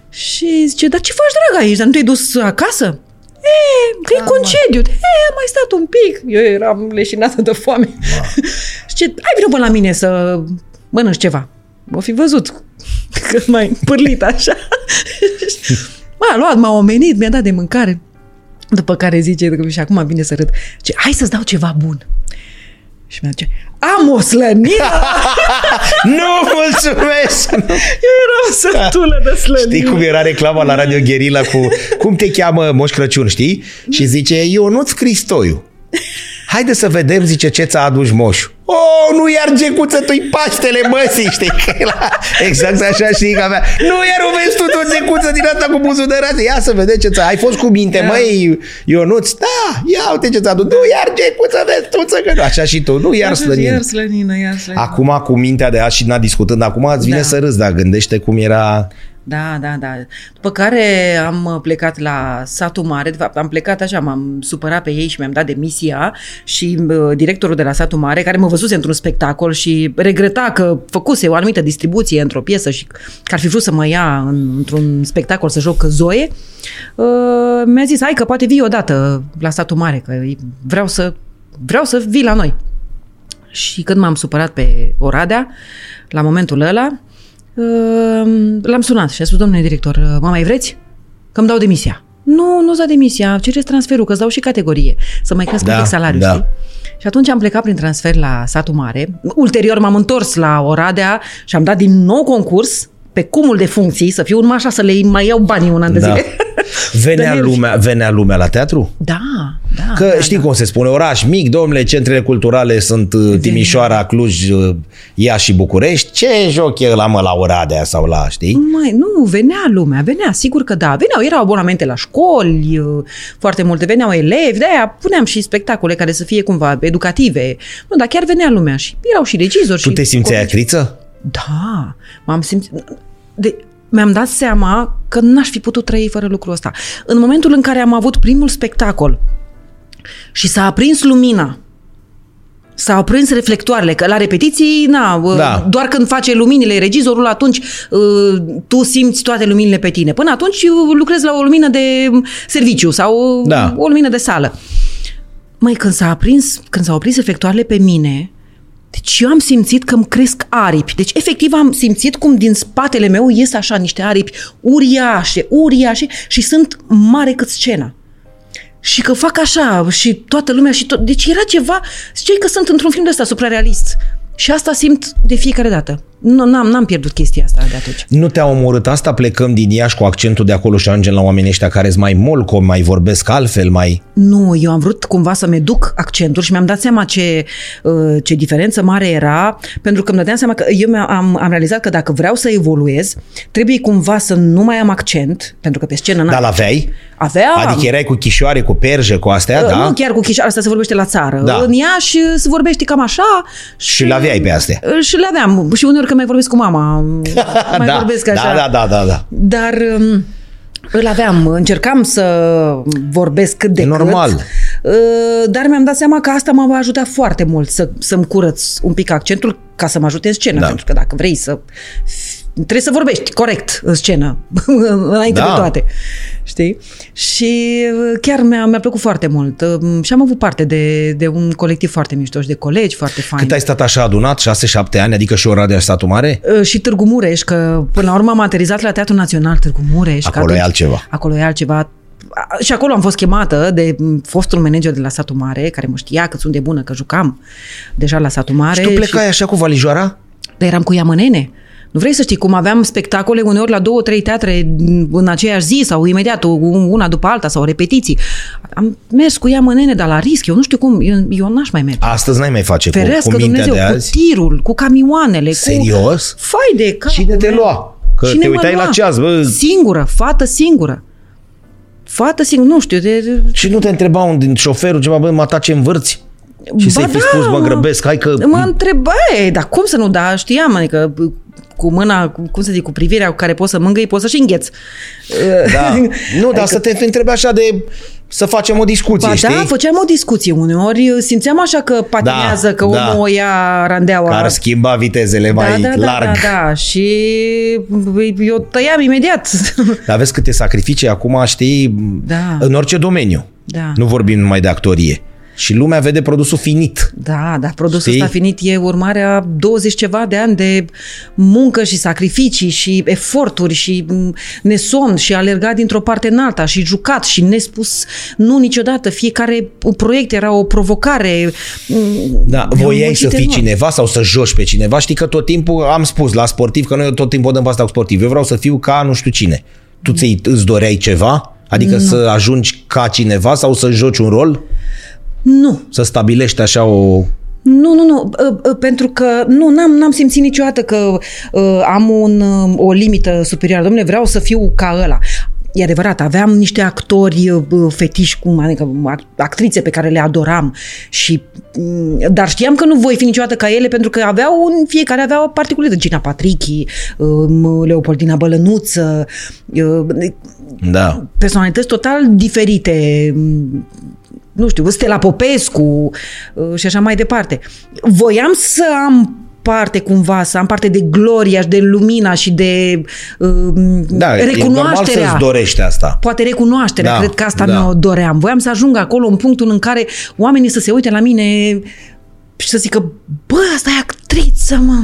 Și zice, dar ce faci, dragă, aici? Dar nu te-ai dus acasă? E, că e concediu. E, am mai stat un pic. Eu eram leșinată de foame. și ce, hai vină până la mine să mănânci ceva. O fi văzut că mai pârlit așa. m-a luat, m-a omenit, mi-a dat de mâncare. După care zice, și acum vine să râd, ce, hai să-ți dau ceva bun. Și mi-a zice, am o slănină! nu, mulțumesc! Eu eram sătulă de slănină. Știi cum era reclama la Radio Gherila cu cum te cheamă Moș Crăciun, știi? Și zice, eu nu-ți Cristoiu. Haide să vedem, zice, ce ți-a adus moșul. Oh, nu iar gecuță tu Paștele măsii, știi? Că la... Exact așa știi că avea. Nu iar o vezi tu o gecuță din asta cu buzul de raze. Ia să vedem ce ți Ai fost cu minte, da. măi, Ionuț? Da, ia uite ce ți-a adus. Nu iar gecuță, vezi tu că nu. Așa și tu, nu iar slănină. Iar slănină, iar slănină. Acum, cu mintea de azi și n-a discutând, acum îți vine da. să râzi, dar gândește cum era da, da, da. După care am plecat la satul mare, de fapt am plecat așa, m-am supărat pe ei și mi-am dat demisia și uh, directorul de la satul mare, care mă văzuse într-un spectacol și regreta că făcuse o anumită distribuție într-o piesă și că ar fi vrut să mă ia în, într-un spectacol să joc Zoe, uh, mi-a zis, hai că poate vii odată la satul mare, că vreau să, vreau să vii la noi. Și când m-am supărat pe Oradea, la momentul ăla, Ehm, l-am sunat și a spus, domnule director, mă mai vreți? Că îmi dau demisia. Nu, nu-ți da demisia, cereți transferul, că îți dau și categorie, să mai cresc da, un pic salariul, da. știi? Și atunci am plecat prin transfer la satul mare. Ulterior m-am întors la Oradea și am dat din nou concurs pe cumul de funcții, să fiu urma așa să le mai iau banii un an de da. zile. Venea lumea, venea lumea la teatru? Da, da. Că da, știi da. cum se spune, oraș mic, domnule, centrele culturale sunt uh, Timișoara, Cluj, uh, Iași și București. Ce joc e la mă la Oradea sau la, știi? Mai, nu, venea lumea, venea, sigur că da. Veneau, erau abonamente la școli, uh, foarte multe, veneau elevi, de-aia puneam și spectacole care să fie cumva educative. Nu, dar chiar venea lumea și erau și regizori. Tu și te simțeai actriță? Da, m-am simțit... De, mi-am dat seama că n-aș fi putut trăi fără lucrul ăsta. În momentul în care am avut primul spectacol și s-a aprins lumina, S-au aprins reflectoarele, că la repetiții, na, da. doar când face luminile regizorul, atunci uh, tu simți toate luminile pe tine. Până atunci lucrezi la o lumină de serviciu sau da. o lumină de sală. Măi, când s-a aprins, când s-au aprins reflectoarele pe mine, deci eu am simțit că îmi cresc aripi. Deci efectiv am simțit cum din spatele meu ies așa niște aripi uriașe, uriașe și sunt mare cât scena. Și că fac așa și toată lumea și tot... Deci era ceva... Ziceai că sunt într-un film de ăsta suprarealist. Și asta simt de fiecare dată. Nu, n-am, n-am pierdut chestia asta de atunci. Nu te-a omorât asta? Plecăm din Iași cu accentul de acolo și ajungem la oamenii ăștia care sunt mai molco, mai vorbesc altfel, mai... Nu, eu am vrut cumva să-mi duc accentul și mi-am dat seama ce, uh, ce diferență mare era, pentru că îmi dădeam seama că eu am, am realizat că dacă vreau să evoluez, trebuie cumva să nu mai am accent, pentru că pe scenă... Dar l-aveai? Aveam. Adică erai cu chișoare, cu perjă, cu astea, uh, da? Nu chiar cu chișoare, asta se vorbește la țară. Da. În Iași se vorbește cam așa. Și, și le aveai pe astea. Și le aveam. Și uneori că mai vorbesc cu mama. mai da, vorbesc da, așa. Da, da, da, da. Dar um, îl aveam. Încercam să vorbesc cât de Normal. cât. Uh, dar mi-am dat seama că asta mă va ajuta foarte mult să, să-mi curăț un pic accentul ca să mă ajute în scenă. Da. Pentru că dacă vrei să trebuie să vorbești corect în scenă, înainte da. de toate. Știi? Și uh, chiar mi-a, mi-a plăcut foarte mult. Uh, și am avut parte de, de un colectiv foarte mișto și de colegi foarte faini. Cât ai stat așa adunat? 6-7 ani? Adică și Oradea și statul mare? Uh, și Târgu Mureș, că până la urmă am aterizat la Teatrul Național Târgu Mureș. Acolo atunci, e altceva. Acolo e altceva și acolo am fost chemată de fostul manager de la Satul Mare, care mă știa cât sunt de bună, că jucam deja la Satul Mare. Și tu plecai și... așa cu valijoara? Dar eram cu Iamănene. Nu vrei să știi cum aveam spectacole uneori la două, trei teatre în aceeași zi sau imediat una după alta sau repetiții. Am mers cu ea mânene, dar la risc. Eu nu știu cum, eu, eu n-aș mai merge. Astăzi n-ai mai face Ferească cu, cu Dumnezeu, de azi? cu tirul, cu camioanele. Serios? Cu... Fai de cap. Cine te lua? Că Cine te uitai la ceas, bă. Singură, fată singură. Fată singură, nu știu. De... Și nu te întreba un din șoferul ceva, bă, mă tace în vârți? Și să-i fi da, spus, mă grăbesc, hai că... Mă întrebai, dar cum să nu da, știam, adică cu mâna, cu, cum să zic, cu privirea cu care poți să mângâi, poți să și îngheți. Da. Nu, dar să te întrebe așa de să facem o discuție, Ba știi? da, făceam o discuție uneori, simțeam așa că patinează, Da, că omul da. o ia randeaua. Care schimba vitezele da, mai da, da, larg. da, da, și eu tăiam imediat. Dar vezi câte sacrificii acum, știi, Da. în orice domeniu. Da. Nu vorbim numai de actorie. Și lumea vede produsul finit. Da, dar produsul Știi? ăsta finit e urmarea 20 ceva de ani de muncă și sacrificii și eforturi și m, nesomn și alergat dintr-o parte în alta și jucat și nespus nu niciodată. Fiecare proiect era o provocare. m, Da, mi-au voiai muncit să fii enorm. cineva sau să joci pe cineva. Știi că tot timpul am spus la sportiv, că noi tot timpul dăm pe asta cu sportiv. Eu vreau să fiu ca nu știu cine. Tu ți îți doreai ceva? Adică să ajungi ca cineva sau să joci un rol? Nu, Să stabilești așa o... Nu, nu, nu, uh, uh, pentru că nu, n-am, n-am simțit niciodată că uh, am un, uh, o limită superioară. Domnule, vreau să fiu ca ăla. E adevărat, aveam niște actori uh, fetiși, cum, adică ac- actrițe pe care le adoram, și, mm, dar știam că nu voi fi niciodată ca ele pentru că aveau, un, fiecare avea o particularitate. Gina Patrichi, uh, Leopoldina Bălănuță, uh, Da. personalități total diferite, m, nu știu, Stella Popescu uh, și așa mai departe. Voiam să am parte cumva, să am parte de gloria și de lumina și de uh, Da, e normal recunoașterea. să-ți dorești asta. Poate recunoașterea, Da, cred că asta da. mi-o doream. Voiam să ajung acolo în punctul în care oamenii să se uite la mine și să zică, bă, asta e actriță, mă!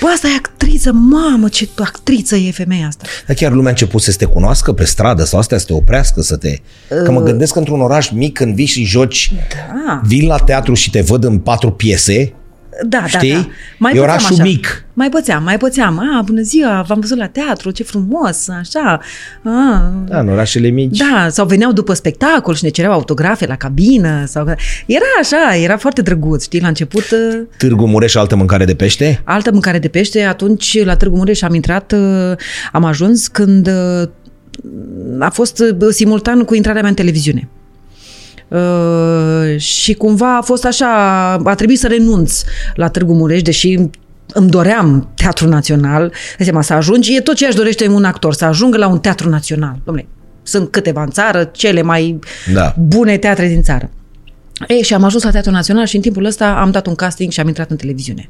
Bă, asta e actriță, mamă, ce actriță e femeia asta. Dar chiar lumea a început să te cunoască pe stradă sau astea să te oprească, să te... Că mă gândesc că într-un oraș mic când vii și joci, Da. vin la teatru și te văd în patru piese, Da, Știi? da, da. Mai E pățeam orașul așa. mic. Mai pățeam, mai pățeam. A, bună ziua, v-am văzut la teatru, ce frumos, așa. A, da, în orașele mici. da, sau veneau după spectacol și ne cereau autografe la cabină. Sau... Era așa, era foarte drăguț, știi, la început... uh, Târgu Mureș, altă mâncare de pește? Altă mâncare de pește, atunci la Târgu Mureș am intrat, uh, am ajuns când uh, a fost uh, simultan cu intrarea mea în televiziune. Uh, și cumva a fost așa, a trebuit să renunț la Târgu Mureș, deși îmi doream teatru național, de seama, să ajungi, e tot ce aș dorește un actor, să ajungă la un teatru național. Dom'le, sunt câteva în țară, cele mai Da. bune teatre din țară. Ei, și am ajuns la Teatrul Național și în timpul ăsta am dat un casting și am intrat în televiziune.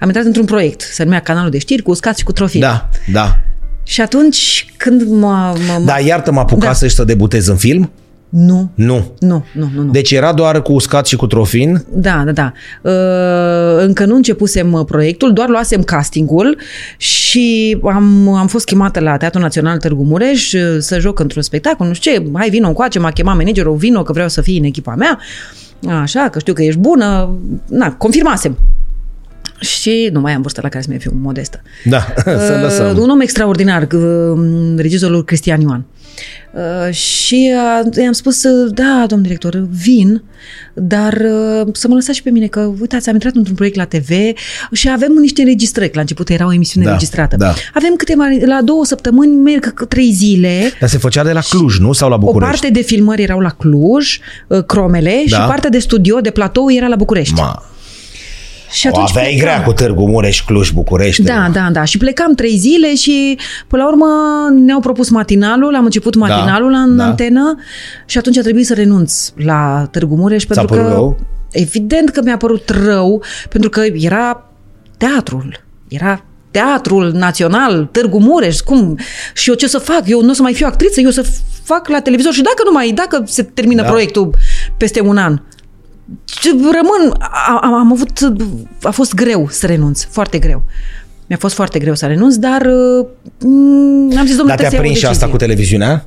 Am intrat într-un proiect, se numea Canalul de Știri, cu uscați și cu trofii. Da, da. Și atunci, când mă... mă Da, iartă-mă apucase Da. să debutezi în film? Nu, Nu. nu, nu, nu. nu. Deci era doar cu uscat și cu trofin? Da, da, da. Uh, încă nu începusem uh, proiectul, doar luasem castingul și am, am fost chemată la Teatrul Național Târgu Mureș uh, să joc într-un spectacol, nu știu ce, hai vino încoace, m-a chemat managerul, vino că vreau să fii în echipa mea, așa, că știu că ești bună, na, confirmasem. Și nu mai am vârstă la care să mai fiu modestă. Da, să Uh, lăsăm. un om extraordinar, uh, regizorul Cristian Ioan. Uh, și uh, i-am spus, uh, da, domn director, vin, dar uh, să mă lăsați și pe mine, că uitați, am intrat într-un proiect la TV și avem niște înregistrări, că la început era o emisiune Da, înregistrată. da. Avem câteva, la două săptămâni merg c- trei zile, Dar se făcea de la Cluj, nu? Sau la o București? parte de filmări erau la Cluj, uh, Cromele, Da. și partea de studio, de platou, era la București. Ma, și o aveai plecam. grea cu Târgu Mureș, Cluj, București. Da, da, da. Și plecam trei zile și până la urmă ne-au propus matinalul, am început matinalul în da. antenă și atunci a trebuit să renunț la Târgu Mureș pentru părut că rău? evident că mi-a părut rău pentru că era teatrul, era Teatrul Național, Târgu Mureș, cum? Și eu ce să fac? Eu nu o să mai fiu actriță, eu să fac la televizor și dacă nu mai, dacă se termină Da. proiectul peste un an, ce- rămân, am, am avut, a fost greu să renunț, foarte greu. Mi-a fost foarte greu să renunț, dar mm, am zis, domnule, Dar te-a trebuie să iau o prins și asta decizie. cu televiziunea?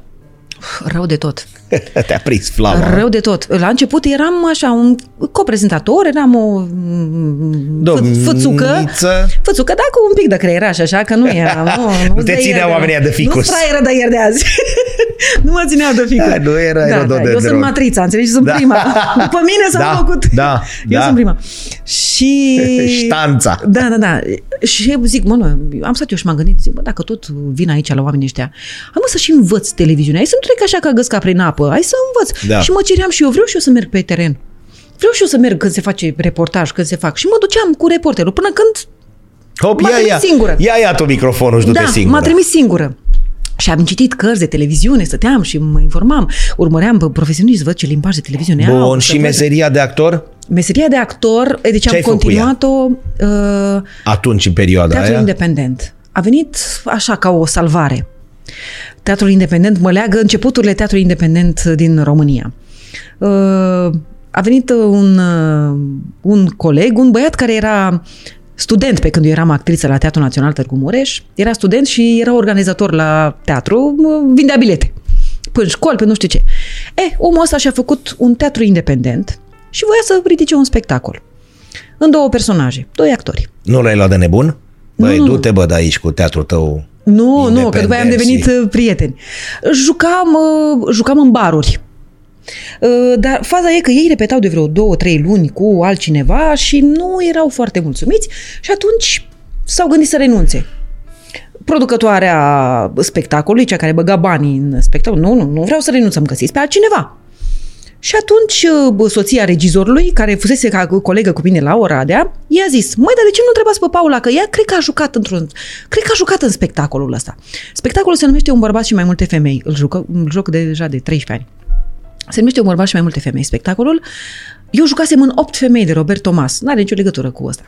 Rău de tot. te-a prins flama. Rău de tot. La început eram așa, un coprezentator, eram o mm, fă- fățucă. Domniță. Fățucă, dar cu un pic de creieraș, așa, că nu era. Nu, Nu te de țineau ieri oamenii de ficus. Nu fraieră de ieri de azi. nu mă țineau de ficus. Da, nu era da, da, rododendron. Eu sunt matrița, înțelegi? Sunt Da. prima. După mine s-au Da, făcut. da, Eu da. sunt prima. Și... Ștanța. Da, da, da. Și zic, mă, nu, am stat eu și m-am gândit, zic, bă, dacă tot vin aici la oamenii ăștia, hai mă să și învăț televiziunea, hai să nu trec așa ca găsca prin apă, hai să învăț. Da. Și mă ceream și eu, vreau și eu să merg pe teren. Vreau și eu să merg când se face reportaj, când se fac. Și mă duceam cu reporterul până când Hop, M-a ia, trimis ia, singură. ia, ia tu microfonul și du-te da, singură. m-a trimis singură. Și am citit cărți de televiziune, stăteam și mă informam. Urmăream pe profesioniști să văd ce limbaj de televiziune au. Bun, să și văd- meseria de actor? Meseria de actor, e, deci Ce am ai făcut continuat-o uh, Atunci, în perioada teatrul aia? independent. A venit așa ca o salvare. Teatrul independent mă leagă începuturile teatrului independent din România. Uh, a venit un, uh, un coleg, un băiat care era student pe când eu eram actriță la Teatrul Național Târgu Mureș. Era student și era organizator la teatru, uh, vindea bilete. Până școli, pe nu știu ce. E, omul ăsta și-a făcut un teatru independent și voia să ridice un spectacol. În două personaje, doi actori. Nu l-ai luat de nebun? Băi, Nu. du-te, bă, de aici cu teatrul tău. Nu, nu, că după aia am devenit Independenții. uh, prieteni. Jucam, uh, jucam în baruri. Uh, Dar faza e că ei repetau de vreo două, trei luni cu altcineva și nu erau foarte mulțumiți și atunci s-au gândit să renunțe. Producătoarea spectacolului, cea care băga banii în spectacol, nu, nu, nu vreau să renunțăm, găsiți pe altcineva. Și atunci uh, bă, soția regizorului, care fusese ca colegă cu mine la Oradea, i-a zis, măi, dar de ce nu întrebați pe Paula? Că ea cred că a jucat într-un... Cred că a jucat în spectacolul ăsta. Spectacolul se numește Un bărbat și mai multe femei. Îl, jucă, îl joc de, deja de 13 ani. Se numește Un bărbat și mai multe femei. Spectacolul. Eu jucasem în 8 femei de Robert Thomas. N-are nicio legătură cu asta.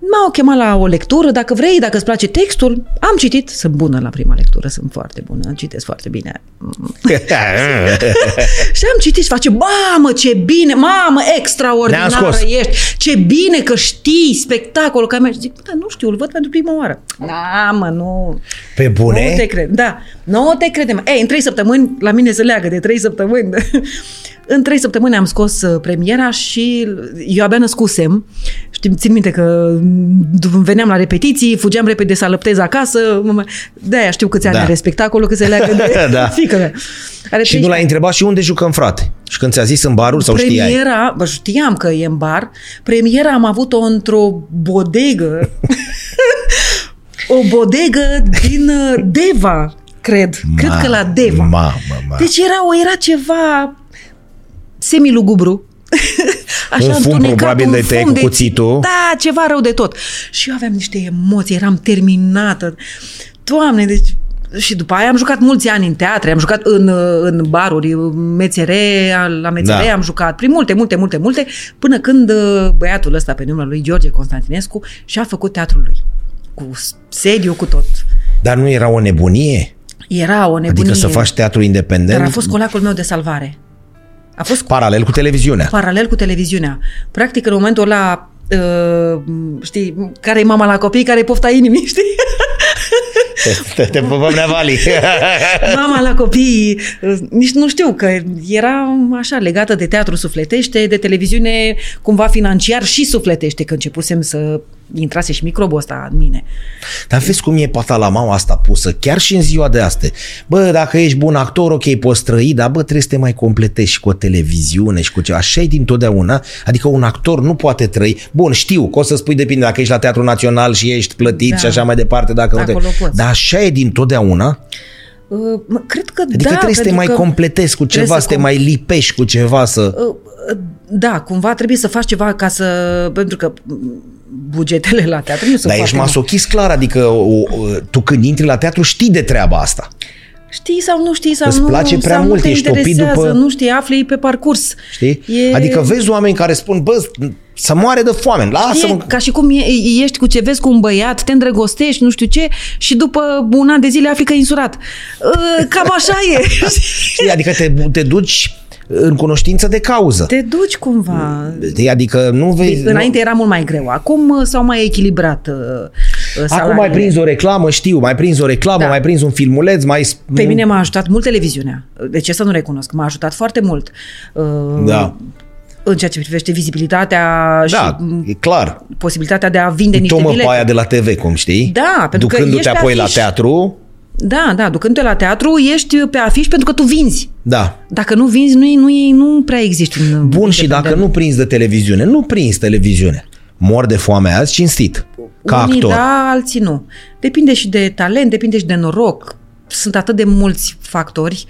M-au chemat la o lectură, dacă vrei, dacă îți place textul. Am citit, sunt bună la prima lectură, sunt foarte bună, citesc foarte bine. Și am citit și face, mamă, ce bine, mamă, Ne-am extraordinară scos. ești, ce bine că știi spectacolul că mergi. Zic, da, nu știu, îl văd pentru prima oară. Da, mă, nu. Pe bune? Nu te cred, da. Nu te credem. Ei, în trei săptămâni, la mine se leagă de trei săptămâni. în trei săptămâni am scos uh, premiera și eu abia născusem. Știm, țin minte că mm, veneam la repetiții, fugeam repede să alăptez acasă. De-aia știu câți ani Da. are spectacolul, că se leagă de Da. fiică mea. Are Și nu 13 l-ai întrebat și unde jucăm, frate? Și când ți-a zis în barul sau știai? Premiera, bă, știam că e în bar, premiera am avut-o într-o bodegă, o bodegă din uh, Deva, cred. cred că la Deva. Mamă, mamă. Deci era, o, era ceva semilugubru. Un fum întunecat, probabil un de tăiai fum cu cuțitul. Da, ceva rău de tot. Și eu aveam niște emoții, eram terminată. Doamne, deci... Și după aia am jucat mulți ani în teatre, am jucat în, în baruri, mețere, la mețere Da. am jucat, prin multe, multe, multe, multe, până când uh, băiatul ăsta pe numele lui George Constantinescu și-a făcut teatrul lui. Cu sediu, cu tot. Dar nu era o nebunie? Era o nebunie. Adică să faci teatru independent? Dar a fost colacul meu de salvare. A fost Paralel cu televiziunea. paralel cu televiziunea. Practic, în momentul ăla, uh, știi, care e mama la copii, care e pofta inimii, știi? Te, te pupăm, Nevali. mama la copii, uh, nici nu știu, că era așa legată de teatru sufletește, de televiziune cumva financiar și sufletește, că începusem să intrase și microbul ăsta în mine. Dar vezi cum e patalamaua asta pusă, chiar și în ziua de astăzi. Bă, dacă ești bun actor, ok, poți trăi, dar bă, trebuie să te mai completezi și cu o televiziune și cu ceva. Așa e dintotdeauna. Adică un actor nu poate trăi. Bun, știu că o să spui depinde dacă ești la Teatrul Național și ești plătit Da. și așa mai departe. Dacă nu Acolo te... poți. Dar așa e dintotdeauna. Uh, mă, cred că Adică da, trebuie să te pentru mai că completezi cu trebuie ceva, să te com- mai lipești cu ceva, să... Uh, uh, Da, cumva trebuie să faci ceva ca să... Pentru că mm, bugetele la teatru nu sunt Dar ești foarte mari. masochist clar, adică o, o, tu când intri la teatru știi de treaba asta. Știi sau nu știi sau Îți nu, place prea sau mult, nu te ești topit interesează, după- nu știi, afli pe parcurs. Știi? E, Adică vezi oameni care spun, bă, să moare de foame, lasă-mă. e ca și cum e, ești cu ce vezi cu un băiat, te îndrăgostești, nu știu ce, și după un an de zile afli că e insurat. Uh, Cam așa e. Știi? Adică te, te duci în cunoștință de cauză. Te duci cumva. Știi? Adică nu vezi... Înainte era mult mai greu. Acum uh, s-au mai echilibrat uh, uh, nu... Acum salariile. mai prins o reclamă, știu, mai prins o reclamă, Da. mai prins un filmuleț, mai... Pe mine m-a ajutat mult televiziunea. De ce să nu recunosc? M-a ajutat foarte mult. Uh, Da. În ceea ce privește vizibilitatea Da, și e clar. posibilitatea de a vinde niște Tomă bilete. pe aia de la TV, cum știi? Da, pentru că Ducându-te ești pe apoi la afiș. teatru, Da, da, ducându-te la teatru, ești pe afiș pentru că tu vinzi. da. Dacă nu vinzi, nu, nu, nu prea existi în Bun, și independent. dacă nu prinzi de televiziune, nu prinzi televiziune. Mor de foame azi, cinstit, ca Unii actor. da, alții nu. Depinde și de talent, depinde și de noroc. Sunt atât de mulți factori,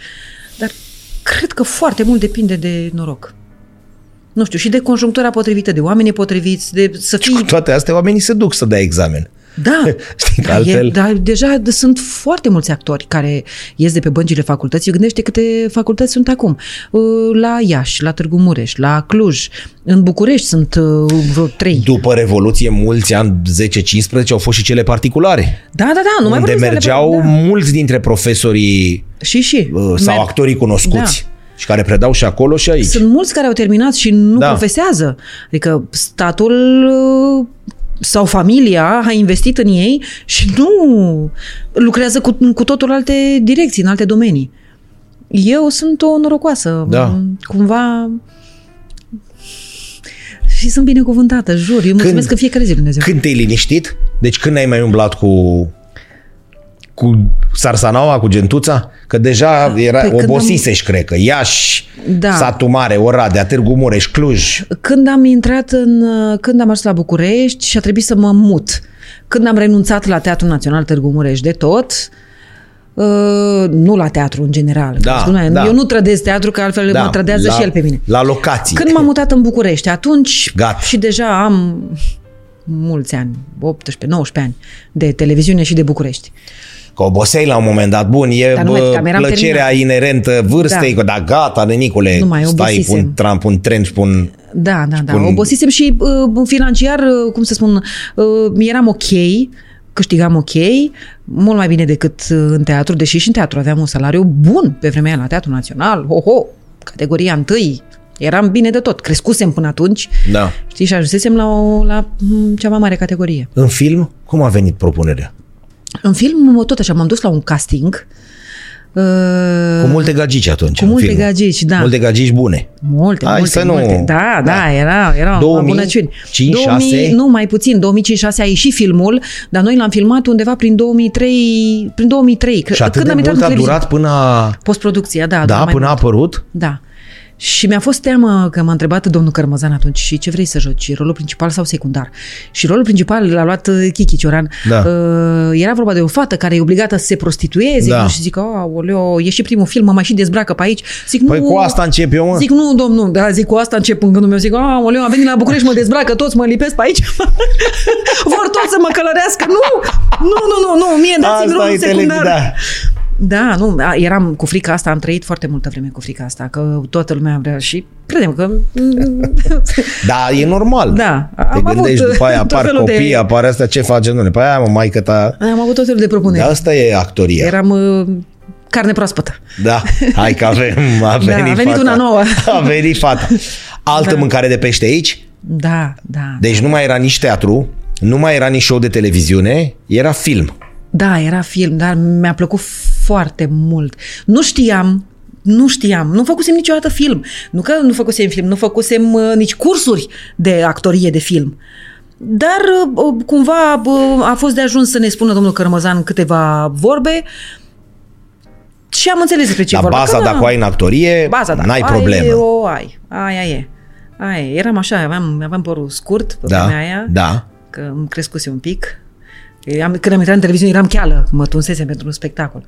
dar cred că foarte mult depinde de noroc. Nu știu, și de conjunctura potrivită, de oamenii potriviți, de să fii... Cu toate astea, oamenii se duc să dea examen. Da, Știi că dar, altfel... e, dar deja de- sunt foarte mulți actori care ies de pe băncile facultății. Gândește câte facultăți sunt acum. Uh, La Iași, la Târgu Mureș, la Cluj, în București sunt uh, vreo trei. După Revoluție, mulți ani 10-15 au fost și cele particulare. Da, da, da, nu mai unde vorbim despre- mergeau Da. mulți dintre profesorii Și, și. uh, sau Merg. actorii cunoscuți și care predau și acolo și aici. Sunt mulți care au terminat și nu Da. da. profesează. Adică statul uh, sau familia a investit în ei și nu lucrează cu, cu totul alte direcții, în alte domenii. Eu sunt o norocoasă. Da. M- Cumva... Și sunt binecuvântată, jur. Eu mulțumesc în fiecare zi lui Dumnezeu. Când te-ai liniștit? Deci când ai mai umblat cu cu Sarsanaua, cu Gentuța? Că deja era, Păi când obosisești, cred că. Iași, Da. Satul Mare, Oradea, Târgu Mureș, Cluj. Când am intrat în... Când am ajuns la București și a trebuit să mă mut. Când am renunțat la Teatrul Național Târgu Mureș de tot, uh, nu la teatru în general. Da, Spune, da. Eu nu trădez teatru, că altfel mă trădează la, și el pe mine. La locații. Când m-am mutat în București, atunci Gata. și deja am mulți ani, 18-19 ani, de televiziune și de București. Că oboseai la un moment dat. Bun, e Dar nu mai bă, puteam, eram plăcerea terminat. inerentă vârstei, Da. că da, gata, nenicule, Nu mai stai, obosisem. pun tram, pun tren, pun... Da, da, da. pun- Obosisem și uh, financiar, uh, cum să spun, uh, eram ok, câștigam ok, mult mai bine decât uh, în teatru, deși și în teatru aveam un salariu bun pe vremea aia la Teatrul Național, ho-ho, categoria întâi, eram bine de tot, crescusem până atunci, Da. știi, și ajunsesem la, o, la mm, cea mai mare categorie. În film, cum a venit propunerea? În film, tot așa, m-am dus la un casting, uh, Cu multe gagici atunci. cu în multe filmul. gagici, da. Multe gagici bune. Multe, Hai multe, să nu- multe. Da, da, Da. era, era 2000, o bunăciuni. 5, 6? Nu, mai puțin, 2005-6 a ieșit filmul, dar noi l-am filmat undeva prin 2003, prin 2003. Și atât când de am intrat mult în a televiziune. durat până a... Postproducția, da. Da, doar mai până a mult. apărut? Da. Și mi-a fost teamă că m-a întrebat domnul Cărmăzan atunci și ce vrei să joci, rolul principal sau secundar. Și rolul principal l-a luat uh, Kiki Cioran. Da. Uh, era vorba de o fată care e obligată să se prostitueze Da. și zic, aoleo, e și primul film, mă mai și dezbracă pe aici. Zic, Păi nu, cu asta încep eu, mă. Zic, nu, domnul, da, zic, cu asta încep în gândul meu. Zic, a, oleu, am venit la București, mă dezbracă toți, mă lipesc pe aici. Vor toți să mă călărească. Nu, nu, nu, nu, nu, mie dați-mi Asta rolul e tele... secundar. Da. Da, nu, a, eram cu frica asta, am trăit foarte multă vreme cu frica asta, că toată lumea vrea și credem că... Da, e normal. Da, Te am gândești, avut după aia tot apar felul de- copii, apare asta, ce face, nu Păi aia, mă, maică ta... Am avut tot felul de propuneri. Da, asta e actoria. Eram uh, carne proaspătă. Da, hai că avem, a venit, a venit fata. una nouă. A venit fata. Altă Da. mâncare de pește aici? Da, da. Deci nu mai era nici teatru, nu mai era nici show de televiziune, era film. Da, era film, dar mi-a plăcut foarte mult. Nu știam, nu știam, nu făcusem niciodată film. Nu că nu făcusem film, nu făcusem uh, nici cursuri de actorie de film. Dar uh, cumva uh, a fost de ajuns să ne spună domnul Cărmăzan câteva vorbe și am înțeles despre ce Dar vorba. baza, Că, dacă o ai în actorie, baza, dacă n-ai ai, problemă. o ai. Aia e. Aia e. Eram așa, aveam, aveam părul scurt pe Da, vremea aia da. că îmi crescuse un pic. Am, când am intrat în televiziune eram cheală, mă tunsesem pentru un spectacol.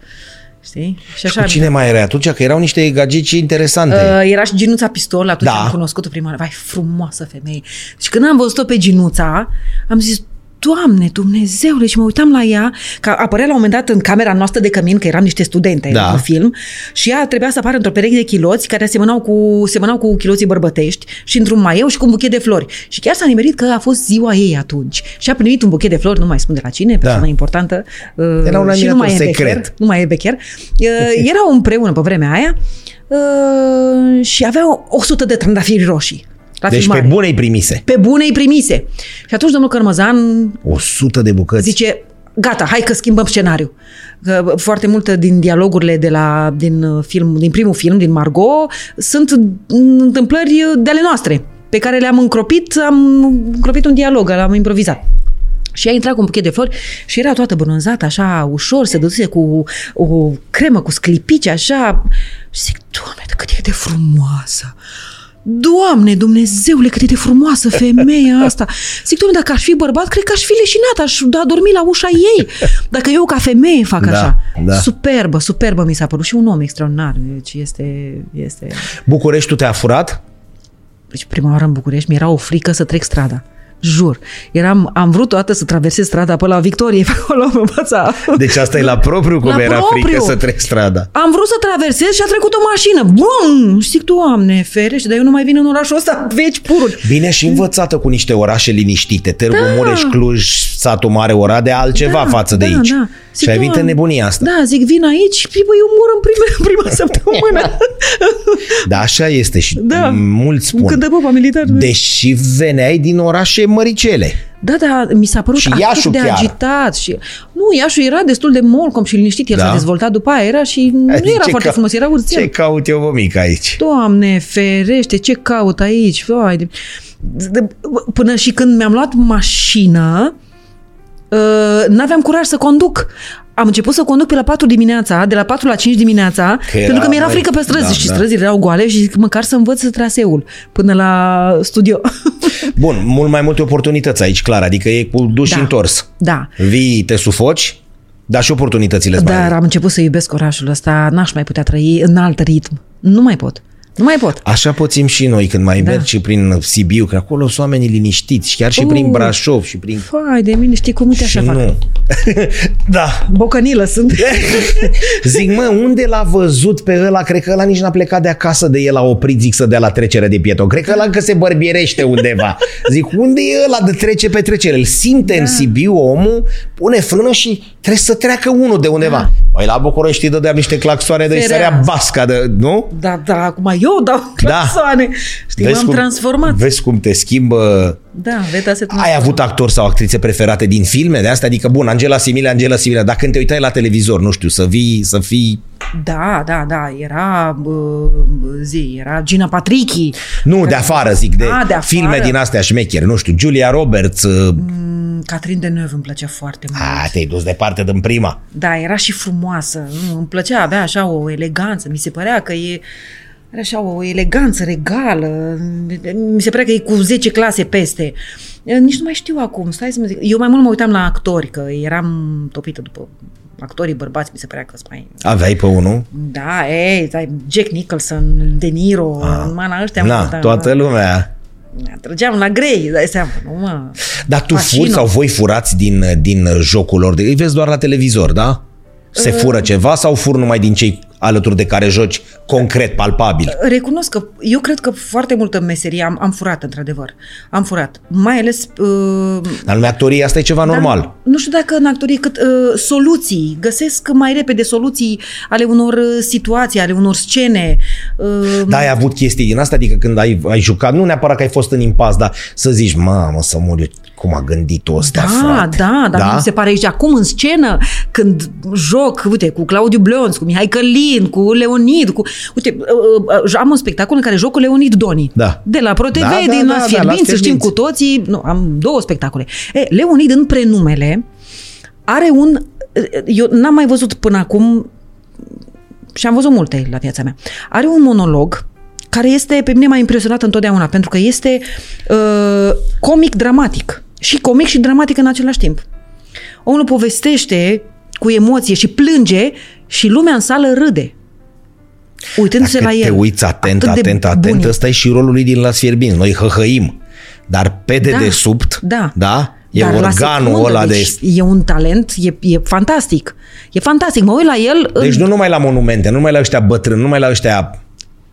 Știi? Și Și cu cine mai era atunci? Că erau niște gagici interesante. Uh, era și Ginuța Pistol, atunci Da. am cunoscut-o prima oară. Vai, frumoasă femeie. Și când am văzut-o pe Ginuța, am zis, Doamne, Dumnezeule, și mă uitam la ea, că apărea la un moment dat în camera noastră de cămin, că eram niște studente Da. în film, și ea trebuia să apară într-o pereche de chiloți care asemănau cu, semănau cu chiloții bărbătești și într-un maieu și cu un buchet de flori. Și chiar s-a nimerit că a fost ziua ei atunci. Și a primit un buchet de flori, nu mai spun de la cine, persoană importantă. uh, Era un și nu mai e admirator Becher, secret. nu mai e Becher. Uh, erau împreună pe vremea aia uh, și aveau 100 de trandafiri roșii. La deci filmare. pe bune îi primise. Pe bune îi primise. Și atunci domnul Cărmăzan 100 de bucăți. zice, gata, hai că schimbăm scenariu. Că foarte multe din dialogurile de la, din, uh, film, din primul film, din Margot, sunt mm, întâmplări de ale noastre, pe care le-am încropit, am încropit un dialog, l-am improvizat. Și ea intra cu un buchet de flori și era toată bronzată, așa, ușor, se dăduse cu o cremă, cu sclipici, așa. Și zic, Doamne, cât e de frumoasă! Doamne, Dumnezeule, cât e de frumoasă femeia asta. Zic, Doamne, dacă aș fi bărbat, cred că aș fi leșinat, aș da dormi la ușa ei. Dacă eu ca femeie fac Da, așa. da. Superbă, superbă mi s-a părut. Și un om extraordinar. Deci este... este... Bucureștiul te-a furat? Deci prima oară în București mi-era o frică să trec strada. Jur. Eram, am vrut o dată să traversez strada pe la Victorie, pe acolo în fața. Deci asta e la propriu cum La era propriu. frică să trec strada. Am vrut să traversez și a trecut o mașină. Bum! Și zic, Doamne, ferește, dar eu nu mai vin în orașul ăsta, veci pururi. Bine și învățată cu niște orașe liniștite. Târgu Da. Mureș, Cluj, satul Mare, Oradea, altceva Da, față de da, aici. da. Și ai venit în "Doamne, nebunia asta. Da, zic, vin aici și bă, eu mor în prima, prima săptămână. Da, așa este și Da. mulți spun. Când de popa militar. Deși veneai din orașe măricele. Da, da, mi s-a părut Și atât Iașu de chiar. agitat. Și... Nu, Iașu era destul de molcom și liniștit. El Da. s-a dezvoltat după aia, era și nu Adică era ce foarte ca- frumos, era urțel. Ce caut eu, mic aici? Doamne, ferește, ce caut aici? Vai, de... de- Până și când mi-am luat mașină, uh, n-aveam curaj să conduc. Am început să conduc pe la 4 dimineața, de la 4 la 5 dimineața, Că era, pentru că mi-era băi, frică pe străzi da, și da. străzile erau goale și zic, măcar să învăț traseul până la studio. Bun, mult mai multe oportunități aici, clar. Adică e cu duș Da. și întors. da. Vii, te sufoci, dar și oportunitățile îți mai Dar am început să iubesc orașul ăsta, n-aș mai putea trăi în alt ritm. Nu mai pot. Nu mai pot. Așa poțim și noi când mai Da. mergi și prin Sibiu, că acolo sunt oamenii liniștiți, și chiar și Uh. prin Brașov și prin... Fai de mine, știi cum uite și așa fac. nu. da. Bocănilă sunt. Zic, mă, unde l-a văzut pe ăla? Cred că ăla nici n-a plecat de acasă de el a oprit, zic, să dea la trecere de pieton. Cred că ăla încă se bărbierește undeva. Zic, unde e ăla de trece pe trecere? Îl simte Da. în Sibiu omul, pune frână și trebuie să treacă unul de undeva. Da. Păi la București îi dădeam niște claxoane de Ferească. sărea basca, de, nu? Da, da, acum eu dau Da. clasoane. Știi, m-am cum, transformat. Vezi cum te schimbă Da, Veta se ai avut actor sau actrițe preferate din filme de astea? Adică, bun, Angela Simile, Angela Simile, dar când te uitai la televizor, nu știu, să vii, să fii... Da, da, da, era uh, zi, era Gina Patrici. Nu, de afară, zic, de, A, de afară. filme din astea șmecheri, nu știu, Julia Roberts, uh, Mm, Catherine Deneuve îmi plăcea foarte mult. a, te-ai dus departe din prima. Da, era și frumoasă. Nu, îmi plăcea, avea așa o eleganță. Mi se părea că e are așa o eleganță regală. Mi se părea că e cu 10 clase peste. Nici nu mai știu acum, stai să mă zic. Eu mai mult mă uitam la actori, că eram topită după actorii bărbați, mi se părea că sunt mai... Aveai pe unul? Da, ei, ai Jack Nicholson, De Niro, mana ăștia. Na, mă, toată lumea. Trăgeam la grei, dai seama, nu mă. Dar tu Pacino. furi sau voi furați din, din jocul lor? Îi vezi doar la televizor, da? Se Uh. fură ceva sau fur numai din cei alături de care joci concret, palpabil? Recunosc că eu cred că foarte multă meserie am, am furat, într-adevăr. Am furat. Mai ales uh, Dar lumea actorie asta e ceva normal. Dar nu știu dacă în actorie cât uh, soluții. Găsesc mai repede soluții ale unor uh, situații, ale unor scene. Uh, Da, ai avut chestii din asta, adică când ai, ai jucat, nu neapărat că ai fost în impas, dar să zici, mamă, să mor eu, cum a gândit-o ăsta, da, frate. da, dar da? mi se pare aici acum în scenă, când joc, uite, cu Claudiu Blonț, cu Mihai Călin, cu Leonid, cu... Uite, uh, uh, am un spectacol în care joc cu Leonid Doni. Da. De la ProTV, Da, da, din da, Las da, Fierbinți, Las știm Fierbinți. cu toții. Nu, am două spectacole. E, Leonid în prenumele are un... Eu n-am mai văzut până acum și am văzut multe la viața mea. Are un monolog care este pe mine m-a impresionat întotdeauna, pentru că este uh, comic dramatic. Și comic și dramatic în același timp. Omul povestește cu emoție și plânge și lumea în sală râde. Uitându-se Dacă la el. te uiți atent, Atât de atent, bun atent, e. ăsta e și rolul lui din Las Fierbinți. Noi hăhăim, dar pe Da, dedesubt, da. da? E Dar la organul secundă, ăla de... deci E un talent, e, e fantastic. E fantastic. Mă uit la el... Deci în- nu numai la monumente, nu numai la ăștia bătrâni, nu numai la ăștia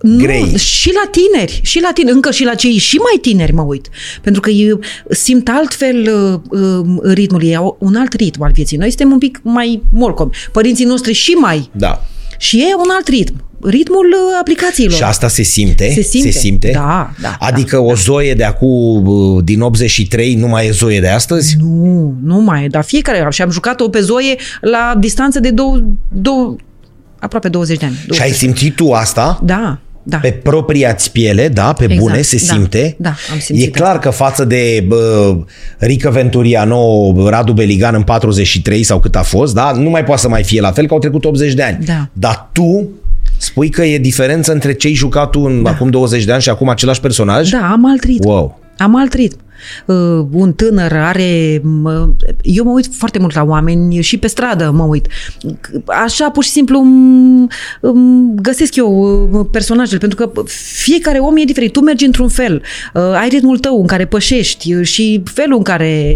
grei. Nu, și la tineri, și la tineri, încă și la cei și mai tineri mă uit. Pentru că eu simt altfel uh, uh, ritmul, e un alt ritm al vieții. Noi suntem un pic mai molcomi. Părinții noștri și mai. Da. Și e un alt ritm. Ritmul uh, aplicațiilor. Și asta se simte? Se simte. Se simte? Da, da, Adică o zoie de acum, uh, din 83, nu mai e zoie de astăzi? Nu, nu mai e, dar fiecare. Și am jucat-o pe Zoe la distanță de două, două aproape 20 de ani. Și 20. ai simțit tu asta? Da, da. Pe propria piele, da, pe Exact, bune, se da, simte. da, am simțit E clar că față de bă, Rică Venturiano, Radu Beligan în 43 sau cât a fost, da, nu mai poate să mai fie la fel, că au trecut 80 de ani. Da. Dar tu spui că e diferență între ce ai jucat tu în, acum 20 de ani și acum același personaj? Da, am alt ritm. Wow. Am alt ritm. Uh, un tânăr are... Uh, eu mă uit foarte mult la oameni și pe stradă mă uit. Așa, pur și simplu, um, găsesc eu uh, personajele, pentru că fiecare om e diferit. Tu mergi într-un fel, uh, ai ritmul tău în care pășești și felul în care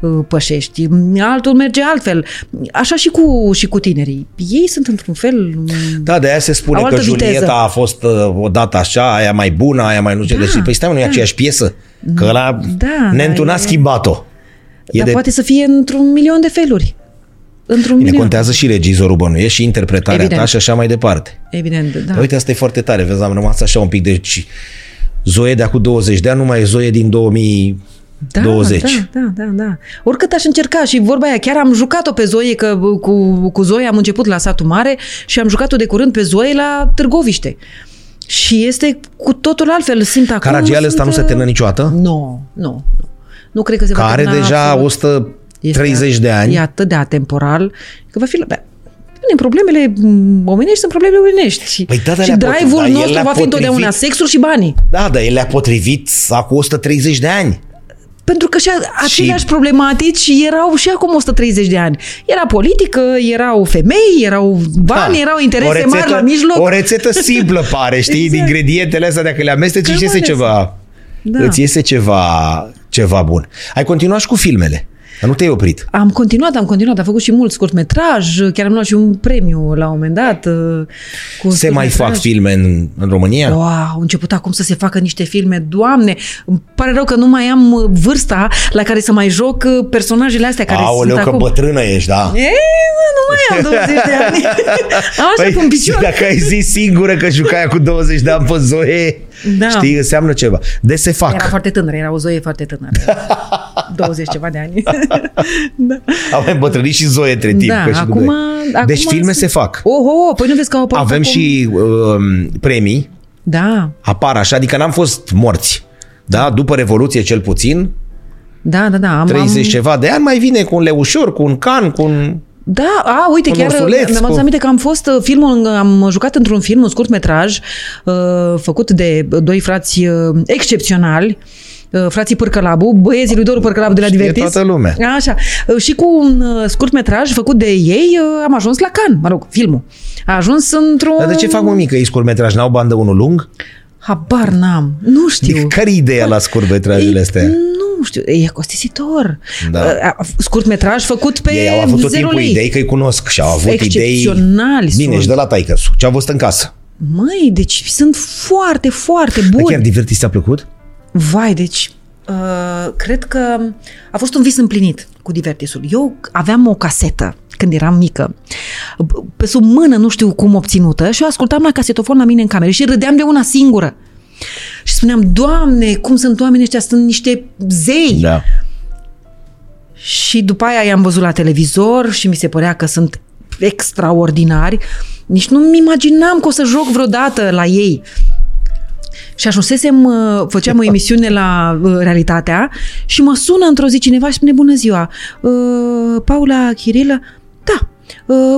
uh, pășești. Altul merge altfel. Așa și cu, și cu tinerii. Ei sunt într-un fel... Da, de aia se spune că Julieta viteză. a fost uh, odată așa, aia mai bună, aia mai nu știu. Da, deci, păi stai, nu e da. aceeași piesă? Că ăla da, Nentu a schimbat-o. E dar de... poate să fie într-un milion de feluri. Într-un Bine, milion. contează și regizorul bănuiești și interpretarea Evident. ta și așa mai departe. Evident, da. Uite, asta e foarte tare. Vezi, am rămas așa un pic de... Deci, Zoe de acum 20 de ani nu mai e Zoe din 2000 da, 20. Da, da, da, da. Oricât aș încerca și vorba aia, chiar am jucat-o pe Zoe, că cu, cu Zoe am început la satul mare și am jucat-o de curând pe Zoe la Târgoviște. Și este cu totul altfel, simt acum... Caragiale ăsta nu se termină niciodată? Nu, nu, nu. Nu cred că se Care va termina... deja 130 de ani. E atât de atemporal că va fi... Bă, problemele omenești sunt probleme omenești. Păi da, și drive-ul nostru va fi potrivit... întotdeauna sexul și banii. Da, dar el le-a potrivit acum 130 de ani. Pentru că și aceleași și... problematici erau și acum 130 de ani. Era politică, erau femei, erau bani, da. erau interese rețetă, mari la mijloc. O rețetă simplă pare, știi, exact. ingredientele astea, dacă le amesteci, îți iese ceva, da. îți iese ceva, ceva bun. Ai continuat și cu filmele. Dar nu te-ai oprit. Am continuat, am continuat. Am făcut și mult scurtmetraj. Chiar am luat și un premiu la un moment dat. Uh, cu se mai fac filme în, în România? Wow, au început acum să se facă niște filme. Doamne, îmi pare rău că nu mai am uh, vârsta la care să mai joc uh, personajele astea care Aoleu, sunt că acum. bătrână ești, da. E, nu mai am 20 de ani. am așa păi, picior. dacă ai zis singură că jucai cu 20 de ani pe Zoe, da. știi, înseamnă ceva. De se fac. Era foarte tânără, era o Zoe foarte tânără. 20 ceva de ani. da. Am mai îmbătrânit și Zoe între timp. Da, și acum, acum deci filme se fac. Oh, oh, oh, păi nu vezi că au Avem acum... și uh, premii. Da. Apar așa, adică n-am fost morți. Da, după Revoluție cel puțin. Da, da, da. Am, 30 am... ceva de ani mai vine cu un leușor, cu un can, cu un... Da, a, uite, chiar mi-am adus aminte că am fost uh, filmul, am jucat într-un film, un scurt metraj, uh, făcut de doi frați uh, excepționali, Uh, frații Pârcălabu, băieții lui Doru Pârcălabu de la Știe Divertis. toată lumea. Așa. Uh, și cu un uh, scurt metraj făcut de ei am ajuns la Can, mă rog, filmul. A ajuns într-un... Dar de ce fac mă mică ei scurt metraj? N-au bandă unul lung? Habar n-am. Nu știu. Adică care e ideea la scurtmetrajele astea? Nu știu, e costisitor. Da. Scurt metraj făcut pe Ei au avut tot timpul lei. idei că îi cunosc și au avut idei... Bine, și de la taică Ce au văzut în casă? Măi, deci sunt foarte, foarte buni. chiar divertis ți-a plăcut? Vai, deci uh, cred că a fost un vis împlinit cu Divertisul. Eu aveam o casetă când eram mică, pe sub mână, nu știu cum obținută, și eu ascultam la casetofon la mine în cameră și râdeam de una singură. Și spuneam, Doamne, cum sunt oamenii ăștia, sunt niște zei. Da. Și după aia i-am văzut la televizor și mi se părea că sunt extraordinari. Nici nu-mi imaginam că o să joc vreodată la ei. Și ajunsesem, uh, făceam o emisiune la uh, Realitatea și mă sună într-o zi cineva și spune bună ziua, uh, Paula Chirilă? Da,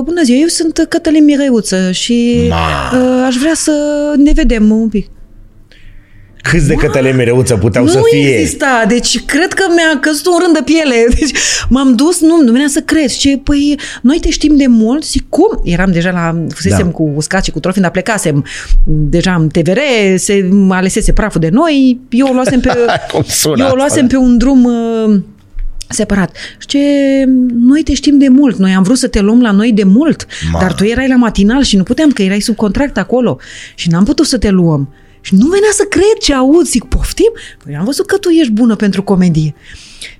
bună ziua, eu sunt Cătălin Mireuță și Ma. aș vrea să ne vedem un pic. Câți de Cătălin Mireuță puteau nu să fie? Nu exista, deci cred că mi-a căzut un rând de piele. Deci m-am dus, nu, nu venea să cred. Ce, păi, noi te știm de mult, zic, cum? Eram deja la, fusesem da. cu uscat și cu trofin, dar plecasem deja în TVR, se alesese praful de noi, eu o luasem pe, eu o luasem pe un drum uh, separat. Și ce, noi te știm de mult, noi am vrut să te luăm la noi de mult, Ma. dar tu erai la matinal și nu puteam, că erai sub contract acolo și n-am putut să te luăm. Și nu venea să cred ce aud. Zic, poftim? Păi am văzut că tu ești bună pentru comedie.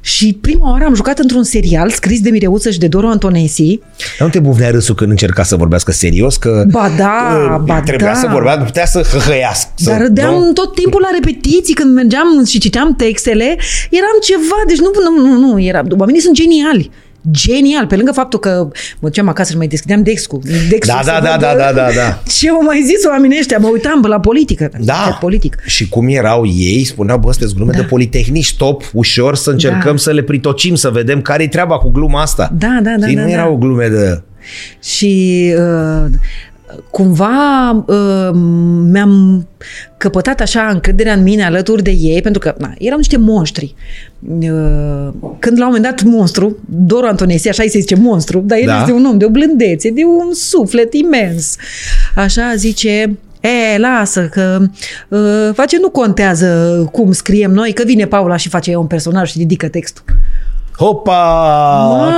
Și prima oară am jucat într-un serial scris de Mireuță și de Doru Antonesi. Dar nu te buvnea râsul când încerca să vorbească serios? Că ba da, ba trebuia da. să vorbească, putea să hăhăiască. Dar râdeam nu? tot timpul la repetiții când mergeam și citeam textele. Eram ceva, deci nu, nu, nu, nu era, oamenii sunt geniali genial, pe lângă faptul că mă duceam acasă și mai deschideam Dexcu. Dexcu da, da, da, da, da, da, da. Ce au mai zis oamenii ăștia? Mă uitam la politică. Da. Politic. Și cum erau ei, spuneau, bă, sunteți glume da. de politehnici, stop, ușor, să încercăm da. să le pritocim, să vedem care-i treaba cu gluma asta. Da, da, da. Și da, nu da. erau glume de... Și uh, cumva uh, mi-am căpătat așa încrederea în mine alături de ei, pentru că na, erau niște monștri. Uh, când la un moment dat monstru, Doru Antonesie, așa îi se zice monstru, dar el da. este un om de o blândețe, de un suflet imens. Așa zice, E, lasă, că uh, face nu contează cum scriem noi, că vine Paula și face un personaj și ridică textul. Hopa! Mamă,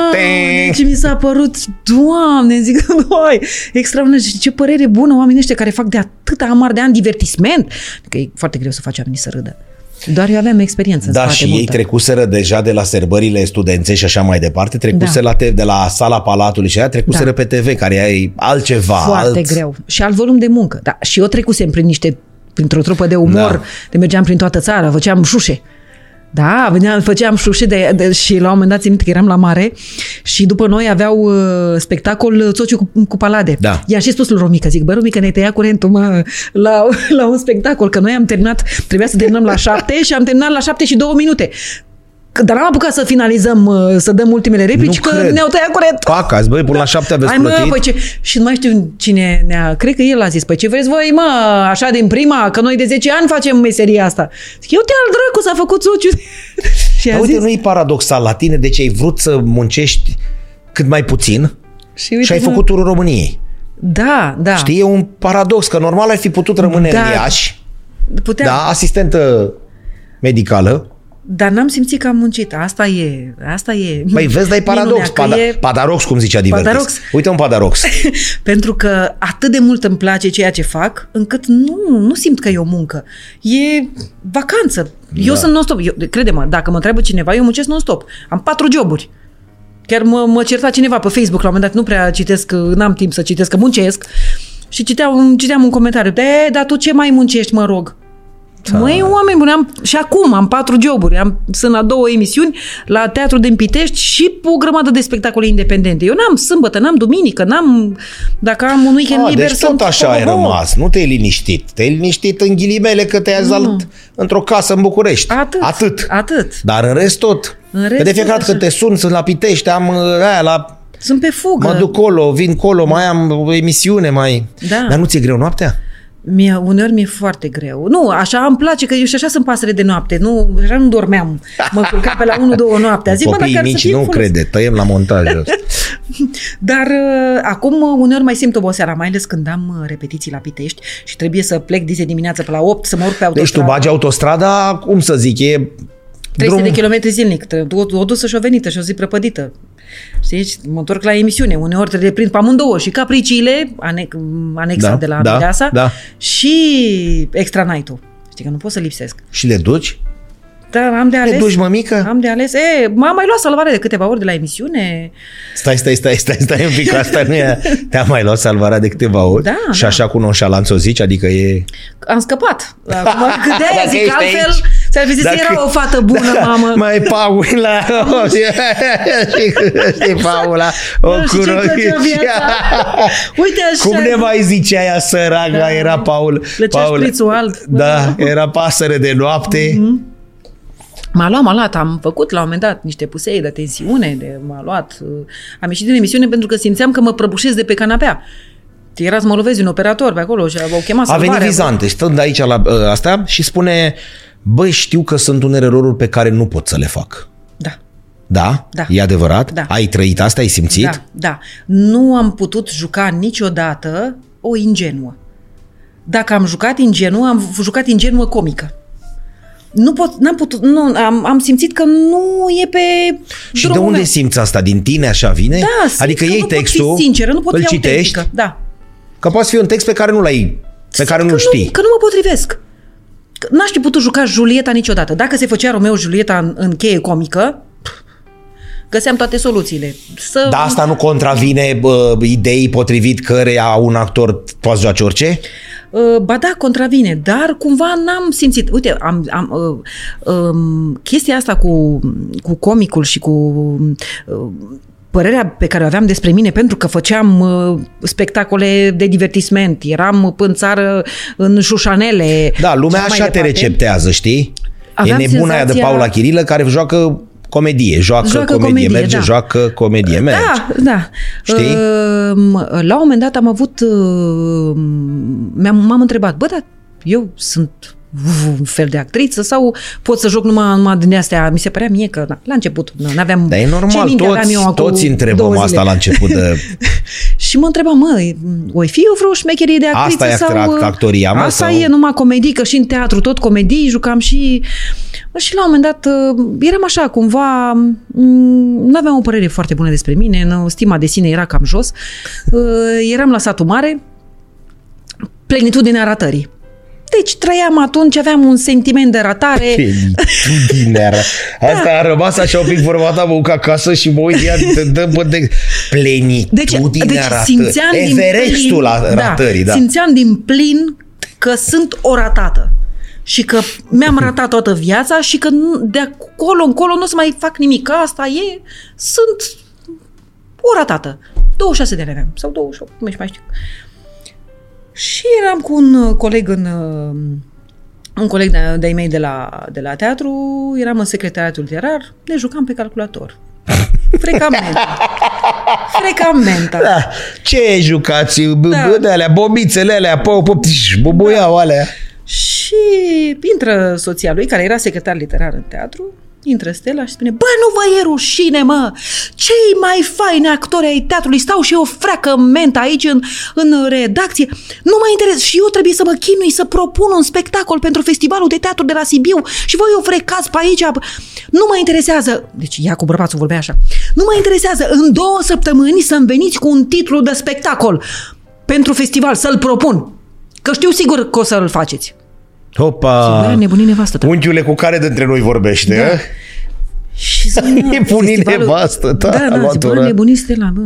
ce mi s-a părut, doamne, zic, noi, extraordinar, ce părere bună oamenii ăștia care fac de atâta amar de ani divertisment, că e foarte greu să faci oamenii să râdă. Doar eu aveam experiență. Da, și multă. ei trecuseră deja de la serbările studențe și așa mai departe, trecuse da. la te- de la sala Palatului și aia trecuseră da. pe TV, care e altceva. Foarte alt... greu. Și alt volum de muncă. Da, și eu trecusem prin niște printr-o trupă de umor, da. de mergeam prin toată țara, făceam șușe. Da, veneam, făceam șușe de, de, și la un moment dat țin că eram la mare și după noi aveau uh, spectacol Țociu cu, cu palade. Da. I-a și spus lui Romica, zic, bă, Romica, ne tăia curentul, mă, la, la un spectacol, că noi am terminat, trebuia să terminăm la șapte și am terminat la șapte și două minute. Dar n-am apucat să finalizăm, uh, să dăm ultimele replici, nu că cred. ne-au tăiat curent. Pacați, băi, până la șapte aveți Hai, plătit. mă, păi ce... Și nu mai știu cine ne-a... Cred că el a zis, păi ce vreți voi, mă, așa din prima, că noi de 10 ani facem meseria asta. Zic, eu te al dracu, s-a făcut sociu. și a uite, zis... nu e paradoxal la tine, deci ai vrut să muncești cât mai puțin și, uite, și ai făcut turul României. Da, da. Știi, e un paradox, că normal ai fi putut rămâne da. în Iași, Puteam. da, asistentă medicală, dar n-am simțit că am muncit. Asta e. Asta e. Păi vezi, dar e paradox. Pada, e... Padarox, cum zicea Divertis. Padarox. Uite un padarox. Pentru că atât de mult îmi place ceea ce fac, încât nu, nu simt că e o muncă. E vacanță. Eu da. sunt non-stop. Eu, crede-mă, dacă mă întreabă cineva, eu muncesc non-stop. Am patru joburi. Chiar mă, mă certa cineva pe Facebook la un moment dat, nu prea citesc, n-am timp să citesc, că muncesc. Și citeam, citeam un comentariu. De, dar tu ce mai muncești, mă rog? Da. Măi, oameni buni, am, și acum am patru joburi. Am, sunt la două emisiuni, la Teatru din Pitești și o grămadă de spectacole independente. Eu n-am sâmbătă, n-am duminică, n-am... Dacă am un weekend A, liber, deci tot așa ai rămas. Nu te-ai liniștit. Te-ai liniștit în ghilimele că te-ai zalt într-o casă în București. Atât. Atât. Atât. Dar în rest tot. În rest că de fiecare dată când te sun, sunt la Pitești, am aia la... Sunt pe fugă. Mă duc colo, vin colo, mai am o emisiune, mai... Da. Dar nu ți-e greu noaptea? Mie, uneori mi-e foarte greu. Nu, așa îmi place, că eu și așa sunt pasăre de noapte. Nu, așa nu dormeam. Mă culcam pe la 1-2 noaptea. Zic, Copiii mă, mici să nu folos. crede, tăiem la montaj Dar uh, acum uh, uneori mai simt oboseala, mai ales când am uh, repetiții la Pitești și trebuie să plec dizi dimineață pe la 8 să mă urc pe autostradă. Deci tu bagi autostrada, cum să zic, e 300 de kilometri zilnic, o, o dusă și o venită și o zi prăpădită. Știi, mă întorc la emisiune, uneori trebuie prind pe amândouă și capriciile, ane, anexa Da, de la da, Mireasa, da. și extra night-ul. Știi că nu pot să lipsesc. Și le duci? Dar am de ales. Le duci, mămică? Am de ales. E, m-am mai luat salvare de câteva ori de la emisiune. Stai, stai, stai, stai, stai un pic, asta nu e... Te-am mai luat salvarea de câteva ori? Da, Și da. așa cu nonșalanță o zici? Adică e... Am scăpat. Acum, cât de aia Dacă zic, ești altfel, aici. ți-ar fi zis, Dacă- era o fată bună, Da, mamă. Mai Paula, știi, știi Paula, o Nu știu ce-mi cunosc. plăcea viața. Uite așa. Cum ne mai zicea ea săraca, Da. era Paul. Plăcea Paul. șprițul alb. Da, era pasăre de noapte. Mhm. M-a luat, m-a luat, am făcut la un moment dat niște pusei de tensiune, de, m-a luat, uh, am ieșit din emisiune pentru că simțeam că mă prăbușesc de pe canapea. Era să mă lovezi un operator pe acolo și au chemat A venit salvarea. Vizante, stând aici la ă, asta și spune, băi, știu că sunt unele eroruri pe care nu pot să le fac. Da, Da? Da. E adevărat? Da. Ai trăit asta? Ai simțit? da, da. Nu am putut juca niciodată o ingenuă. Dacă am jucat ingenuă, am jucat ingenuă comică. Nu pot, n-am putut, nu, am, am simțit că nu e pe Și de drumul unde meu. simți asta? Din tine așa vine? Da, simt adică că iei nu textul, pot fi sinceră, nu pot îl fi citești, autentică. Da. că poate fi un text pe care nu l-ai, pe care Simt nu-l că știi. Nu, că nu mă potrivesc. Că N-aș fi putut juca Julieta niciodată. Dacă se făcea Romeo Julieta în, în cheie comică, pf, găseam toate soluțiile. Să, Dar asta nu contravine bă, ideii potrivit căreia un actor poate joace orice? Uh, Ba da, contravine, dar cumva n-am simțit. Uite, am, am, uh, um, chestia asta cu, cu comicul și cu uh, părerea pe care o aveam despre mine, pentru că făceam uh, spectacole de divertisment, eram în țară în șușanele. Da, lumea și mai așa te departe. receptează, știi? Aveam e nebuna aia de senzația- Paula Chirilă care joacă comedie, joacă, Joacă comedie, comedie, merge, da. joacă comedie, merge. Da, da. Știi? Uh, la un moment dat am avut... Uh, m-am, m-am întrebat, bă, dar eu sunt un fel de actriță sau pot să joc numai, numai din astea? Mi se părea mie că na, la început nu aveam... Dar e ce normal, minte aveam toți, eu acum toți întrebăm două asta zile. la început de... Și mă întrebam, mă, oi fi eu vreo șmecherie de actriță Asta e sau... act- actoria, mă, Asta sau- e numai comedii, că și în teatru tot comedii, jucam și... Și la un moment dat uh, eram așa, cumva, nu aveam o părere foarte bună despre mine, în stima de sine era cam jos. Uh, Eram la satul mare, plenitudinea ratării. Deci trăiam atunci, aveam un sentiment de ratare. Plenitudinea. Asta a rămas așa un pic formata, mă duc acasă și mă uit ea, dă, dă, bă, de plenitudinea Deci, deci ratării. simțeam din Everestul plin, la ratării, da. Simțeam din plin că sunt o ratată. Și că mi-am ratat toată viața și că nu- de acolo încolo nu o să mai fac nimic. Că asta e, sunt o ratată. 26 de ani aveam, sau 28, nu mai știu. Și eram cu un uh, coleg în uh, un coleg de- de-ai mei de la, de la teatru, eram în secretariatul literar, ne jucam pe calculator. Frecamenta. Frecamenta. Da. Ce jucați? B- Da. bă, de alea, bobițele alea, pă, pă, pș, bubuiau alea. Și intră soția lui, care era secretar literar în teatru, intră Stella și spune, bă, nu vă e rușine, mă! Cei mai faini actori ai teatrului stau și eu freacă menta aici în, în redacție. Nu mă interesează și eu trebuie să mă chinui să propun un spectacol pentru festivalul de teatru de la Sibiu și voi o frecați pe aici. Nu mă interesează, deci ea cu bărbatul vorbea așa, nu mă interesează în două săptămâni să-mi veniți cu un titlu de spectacol pentru festival, să-l propun. Că știu sigur că o să-l faceți. Hopa! Bă, nebunii nevastă ta. Unchiule cu care dintre noi vorbește, Da. da. Și zic, mă, Nebunii festivalul- nevastă ta, Da, a da, luat zic, bă, ora. nebunii Stella, bă.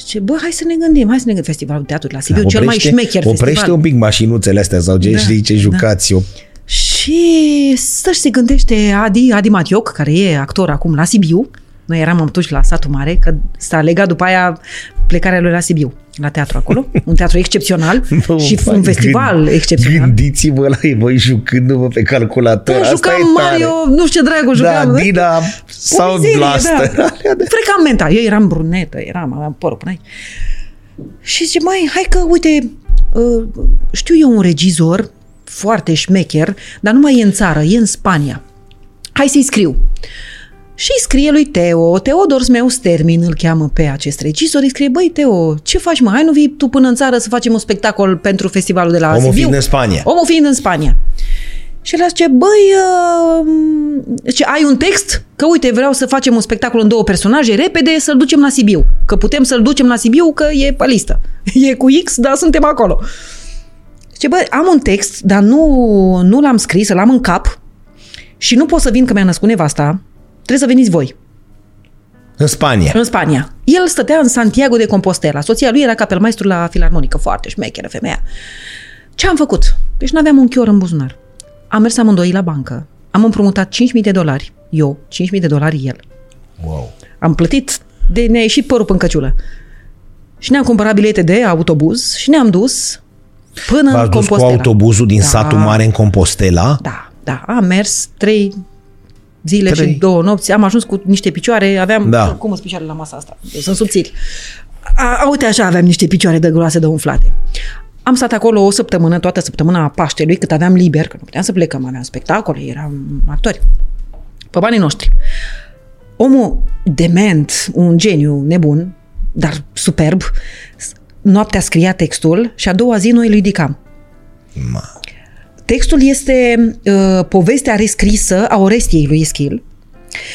Zice, bă, hai să ne gândim, hai să ne gândim. Festivalul Teatrului la Sibiu, cel mai șmecher Oprește festival. un pic mașinuțele astea sau ce Da, știi ce da. jucați eu. Și să-și se gândește Adi, Adi Matioc, care e actor acum la Sibiu. Noi eram atunci la satul mare, că s-a legat după aia plecarea lui la Sibiu, la teatru acolo. Un teatru excepțional Nu, și vai, un festival gând- excepțional. Gândiți-vă la ei, voi jucându-vă pe calculator. Da, Asta jucam e tare. Mario, nu știu ce dragul Da, jucam. Dina sau mizerie, Blaster. Da. Frecam menta. Eu eram brunetă, eram, aveam părul până aici. Și zice, mai, hai că, uite, uh, știu eu un regizor foarte șmecher, dar nu mai e în țară, e în Spania. Hai să-i scriu. Și îi scrie lui Teo, Teodor meu Stermin îl cheamă pe acest regizor, îi scrie, băi Teo, ce faci mă, hai nu vii tu până în țară să facem un spectacol pentru festivalul de la Omul Sibiu? fiind în Spania. Omul fiind în Spania. Și el zice, băi, uh, ce, ai un text? Că uite, vreau să facem un spectacol în două personaje, repede, să-l ducem la Sibiu. Că putem să-l ducem la Sibiu, că e pe listă. E cu X, dar suntem acolo. Zice, băi, am un text, dar nu, nu l-am scris, l-am în cap și nu pot să vin că mi-a născut nevasta, trebuie să veniți voi. În Spania. În Spania. El stătea în Santiago de Compostela. Soția lui era capelmaestru la filarmonică, foarte șmecheră femeia. Ce am făcut? Deci nu aveam un chior în buzunar. Am mers amândoi la bancă. Am împrumutat 5.000 de dolari. Eu, 5.000 de dolari el. Wow. Am plătit de ne-a ieșit părul pe încăciulă. Și ne-am cumpărat bilete de autobuz și ne-am dus până V-ați în dus cu Compostela. autobuzul din Da. satul mare în Compostela? Da, da. Am mers trei zile Trei. și două nopți. Am ajuns cu niște picioare. Aveam... Da. Cum sunt picioarele la masa asta? Eu sunt subțiri. A, a, uite așa aveam niște picioare de groase de umflate. Am stat acolo o săptămână, toată săptămâna Paștelui, cât aveam liber, că nu puteam să plecăm, aveam spectacole, eram actori. Pe banii noștri. Omul dement, un geniu nebun, dar superb, s- noaptea scria textul și a doua zi noi îl ridicam. Ma. Textul este uh, povestea rescrisă a Orestiei lui Eschil,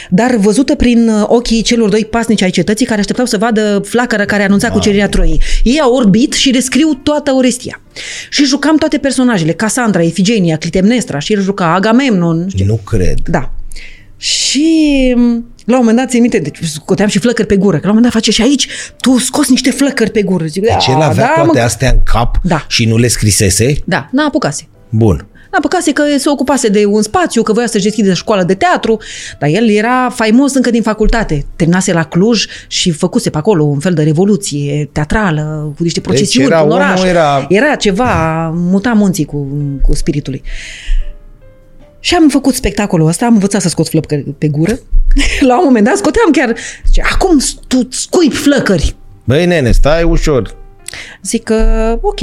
dar văzută prin uh, ochii celor doi pasnici ai cetății care așteptau să vadă flacăra care anunța cucerirea Troiei. Ei au orbit și rescriu toată Orestia. Și jucam toate personajele, Cassandra, Efigenia, Clitemnestra și el juca Agamemnon, nu știu. Nu cred. Da. Și m, la un moment dat, țin minte, deci scoteam și flăcări pe gură, că la un moment dat face și aici, tu scos niște flăcări pe gură. Zic, Deci el "Da, avea da, toate mă." astea în cap Da. și nu le scrisese? Da, n-a apucase. Bun. N-a păcase că se ocupase de un spațiu, că voia să-și deschide școală de teatru, dar el era faimos încă din facultate. Terminase la Cluj și făcuse pe acolo un fel de revoluție teatrală, cu niște procesiuni era în omul, oraș. era- era ceva, muta munții cu, cu spiritului. Și am făcut spectacolul ăsta, am învățat să scot flăcări pe gură. La un moment dat scoteam chiar, zice, acum tu scuip flăcări. Băi, nene, stai ușor. Zic că, ok,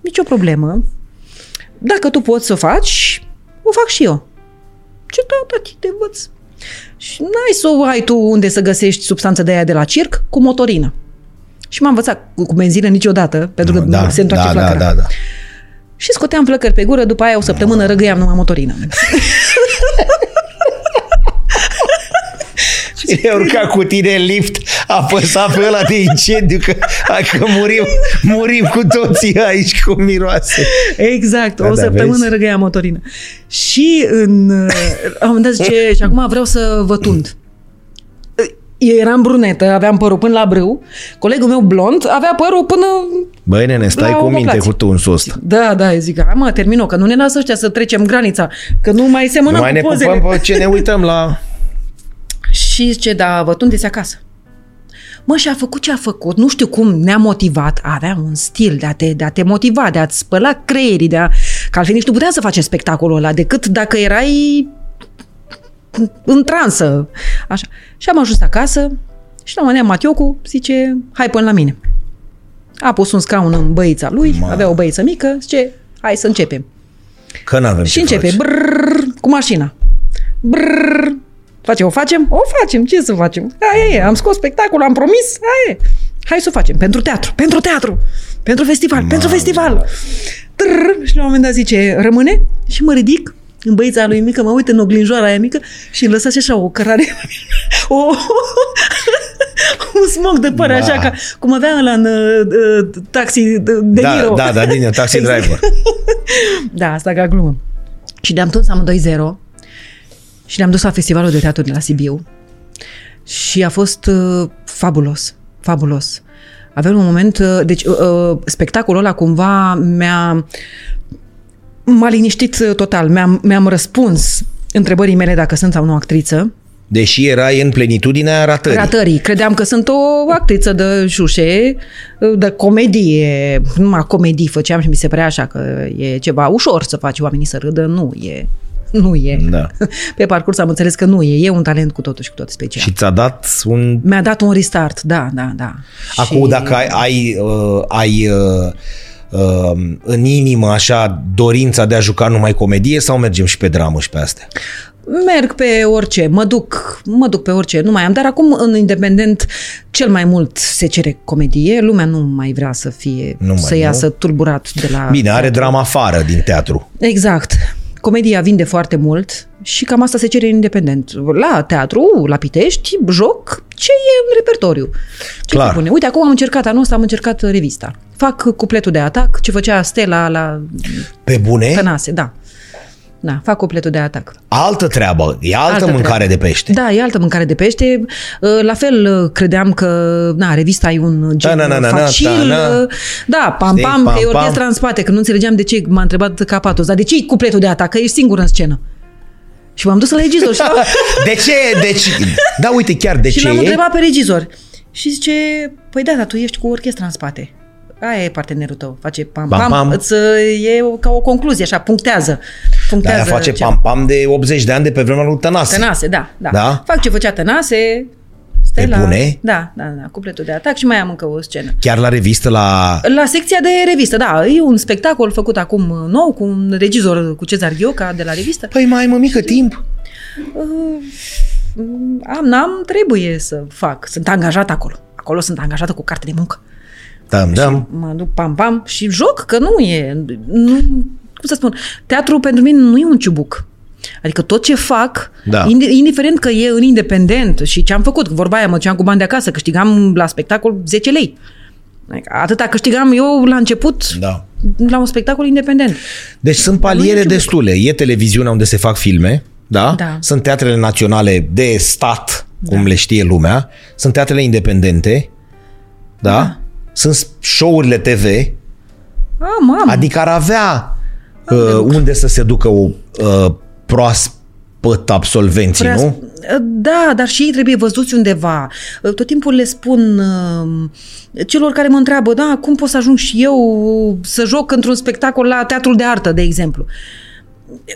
nicio problemă. Dacă tu poți să o faci, o fac și eu. Ce da, tati, te învăț. Și n-ai să o ai tu unde să găsești substanță de aia de la circ cu motorină. Și m-am învățat cu, cu benzină niciodată, pentru că Da, se întoarce da, da, flăcăra. da, da. Și scoteam flăcări pe gură, după aia o săptămână răgăiam numai motorină. Cine urca cu tine în lift, apăsa pe ăla de incendiu, că, hai că murim, murim cu toții aici cu miroase. Exact, Da, o da, săptămână vezi? răgăia motorină. Și în, uh, la un moment dat zice, și acum vreau să vă tund. Eu eram brunetă, aveam părul până la brâu, colegul meu blond avea părul până... Băi, nene, stai La cu minte omoplație. cu tunsul ăsta. Da, da, eu zic, hai mă, termin că nu ne lasă ăștia să trecem granița, că nu mai Nu semănăm mai ne cu pozele. cupăm pe ce ne uităm la... Și zice, da, vă tundeți acasă. Mă, și a făcut ce a făcut, nu știu cum ne-a motivat, avea un stil de a te, de a te motiva, de a-ți spăla creierii, de a, că altfel nici nu puteam să facem spectacolul ăla, decât dacă erai în transă. Așa. Și am ajuns acasă și la un moment dat Matiocu zice, hai până la mine. A pus un scaun în băița lui, Ma. avea o băiță mică, zice, hai să începem. Că n-avem Și ce începe, face. brrr, cu mașina. Brrr, face, o facem? O facem, ce să facem? Aia e, am scos spectacol, am promis, aia e. Hai să o facem, pentru teatru, pentru teatru, pentru festival, pentru festival. Trrr, și la un moment dat zice, rămâne? Și mă ridic în băița lui mică, mă uit în oglinjoara aia mică și îmi lăsa și așa o cărare, o, un smog de păr, Ma. așa ca cum avea ăla în uh, uh, taxi de, de Da, Niro. da, da, din taxi Exact. driver. Da, asta ca glumă. Și ne-am tuns amândoi zero și ne-am dus la festivalul de teatru de la Sibiu și a fost uh, fabulos, fabulos. Avem un moment, uh, deci uh, uh, spectacolul ăla cumva mi-a m-a liniștit uh, total, mi-am, mi-am răspuns întrebării mele dacă sunt sau nu actriță. Deși erai în plenitudinea ratării. Ratării. Credeam că sunt o actriță de șușe, de comedie. Numai comedii făceam și mi se părea așa că e ceva ușor să faci oamenii să râdă. Nu e. Nu e. Da. Pe parcurs am înțeles că nu e. E un talent cu totul și cu tot special. Și ți-a dat un... Mi-a dat un restart, da, da, da. Acum, și... dacă ai, ai, uh, ai uh, uh, în inimă așa dorința de a juca numai comedie sau mergem și pe dramă și pe astea? Merg pe orice, mă duc, mă duc pe orice, nu mai am, dar acum în independent cel mai mult se cere comedie, lumea nu mai vrea să fie, Nu mai, să nu? iasă tulburat de la... Bine, are teatru. drama afară din teatru. Exact. Comedia vinde foarte mult și cam asta se cere în independent. La teatru, la Pitești, joc ce e în repertoriu. Ce Clar. se pune? Uite, acum am încercat, anul ăsta am încercat revista. Fac cupletul de atac, ce făcea Stella la Pe bune, Tănase, da. Da, fac cupletul de atac. altă treabă, e altă, Altă mâncare treabă. de pește. Da, e altă mâncare de pește. Uh, La fel, uh, credeam că, na, revista e un gen Ta-na-na-na-na, facil. ta-na. uh, Da, pam, Știi, pam, că e pam, orchestra pam. în spate, că nu înțelegeam de ce m-a întrebat Capatos. Dar de ce e cupletul de atac? Că ești singur în scenă. Și m-am dus la regizor și, De ce? De ce? Da, uite, chiar de și ce l-am e? întrebat pe regizor. Și zice, păi da, dar tu ești cu orchestra în spate. Aia e partenerul tău. Face pam, Pam, pam, pam. Îți, uh, e o- ca o concluzie, așa, punctează. Da, punctează aia face ce- pam-pam de 80 de ani de pe vremea lui Tănase. Tănase, da, da, Da? Fac ce făcea Tănase, Stella. bune? Da, da, da, cupletul de atac și mai am încă o scenă. Chiar la revistă, la... La secția de revistă, da, e un spectacol făcut acum uh, nou cu un regizor, cu Cezar Ghioca de la revistă. Păi mai ai mămică timp. Uh, Am, n-am, trebuie să fac. Sunt angajat acolo. Acolo sunt angajată cu carte de muncă. Da, da. Mă duc pam-pam și joc, că nu e... Nu, cum să spun? Teatru pentru mine nu e un ciubuc. Adică tot ce fac, Da. indi- indiferent că e în independent și ce am făcut, vorba aia, mă duceam cu bani de acasă, câștigam la spectacol 10 lei. Adică Atâta câștigam eu la început Da. la un spectacol independent. Deci sunt nu e paliere ciubuc. destule. E televiziunea unde se fac filme, da? Da. Sunt teatrele naționale de stat, cum le știe lumea. Sunt teatrele independente, da? Da. Sunt show-urile TV, Am, am. adică ar avea uh, unde să se ducă o uh, proaspăt absolvenții, Prea- nu? Da, dar și ei trebuie văzuți undeva. Tot timpul le spun uh, celor care mă întreabă, da, cum pot să ajung și eu să joc într-un spectacol la teatrul de artă, de exemplu.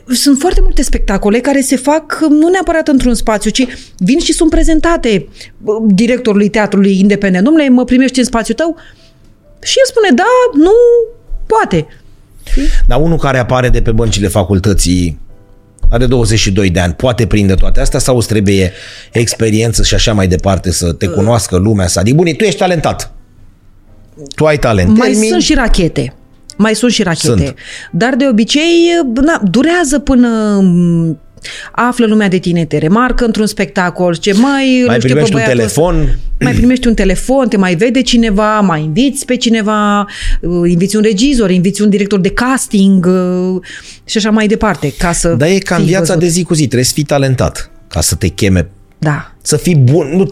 Sunt foarte multe spectacole care se fac nu neapărat într-un spațiu, ci vin și sunt prezentate uh, directorului teatrului independent. Domnule, mă primești în spațiul tău? Și el spune, da, nu, poate. Dar unul care apare de pe băncile facultății are 22 de ani, poate prinde toate astea sau îți trebuie experiență și așa mai departe să te cunoască lumea să adică, bune, tu ești talentat. Tu ai talent. Mai Termin. sunt și rachete. Mai sunt și rachete. Sunt. Dar de obicei na, durează până află lumea de tine, te remarcă într-un spectacol, ce mai... Mai știu, primești un telefon. Mai primești un telefon, te mai vede cineva, mai inviți pe cineva, uh, inviți un regizor, inviți un director de casting uh, și așa mai departe, ca să Dar e ca în viața văzut. de zi cu zi, trebuie să fii talentat ca să te cheme da. Să fii bun, nu,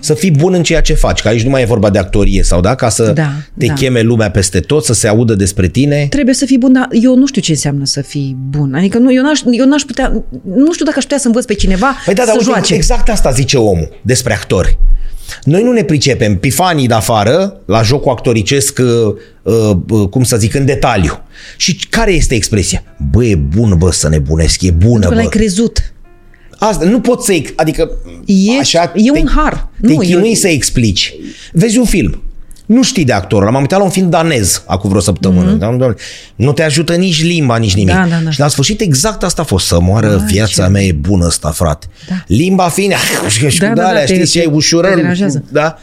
să fii bun în ceea ce faci, că aici nu mai e vorba de actorie sau da, ca să da, te da. cheme lumea peste tot, să se audă despre tine. Trebuie să fii bun, dar eu nu știu ce înseamnă să fii bun. Adică nu, eu, n-aș, eu n-aș putea, nu știu dacă aș putea să învăț pe cineva păi da, să da, joace. Exact asta zice omul despre actori. Noi nu ne pricepem pifanii de afară, la jocul actoricesc, uh, uh, uh, cum să zic, în detaliu. Și care este expresia? Bă, e bun, bă, să nebunesc, e bună, Pentru bă. l-ai crezut. Asta, nu poți să adică e, așa e te, un har. Te nu, chinui eu... să explici. Vezi un film. Nu știi de actor. L-am uitat la un film danez acum vreo săptămână. Mm-hmm. Nu te ajută nici limba, nici nimic. Da, da, da. Și la sfârșit exact asta a fost. Să moară da, viața ce... mea e bună asta, frate. Da. Limba fiind, și da, da, da, alea, știi ce e ușurări. Da?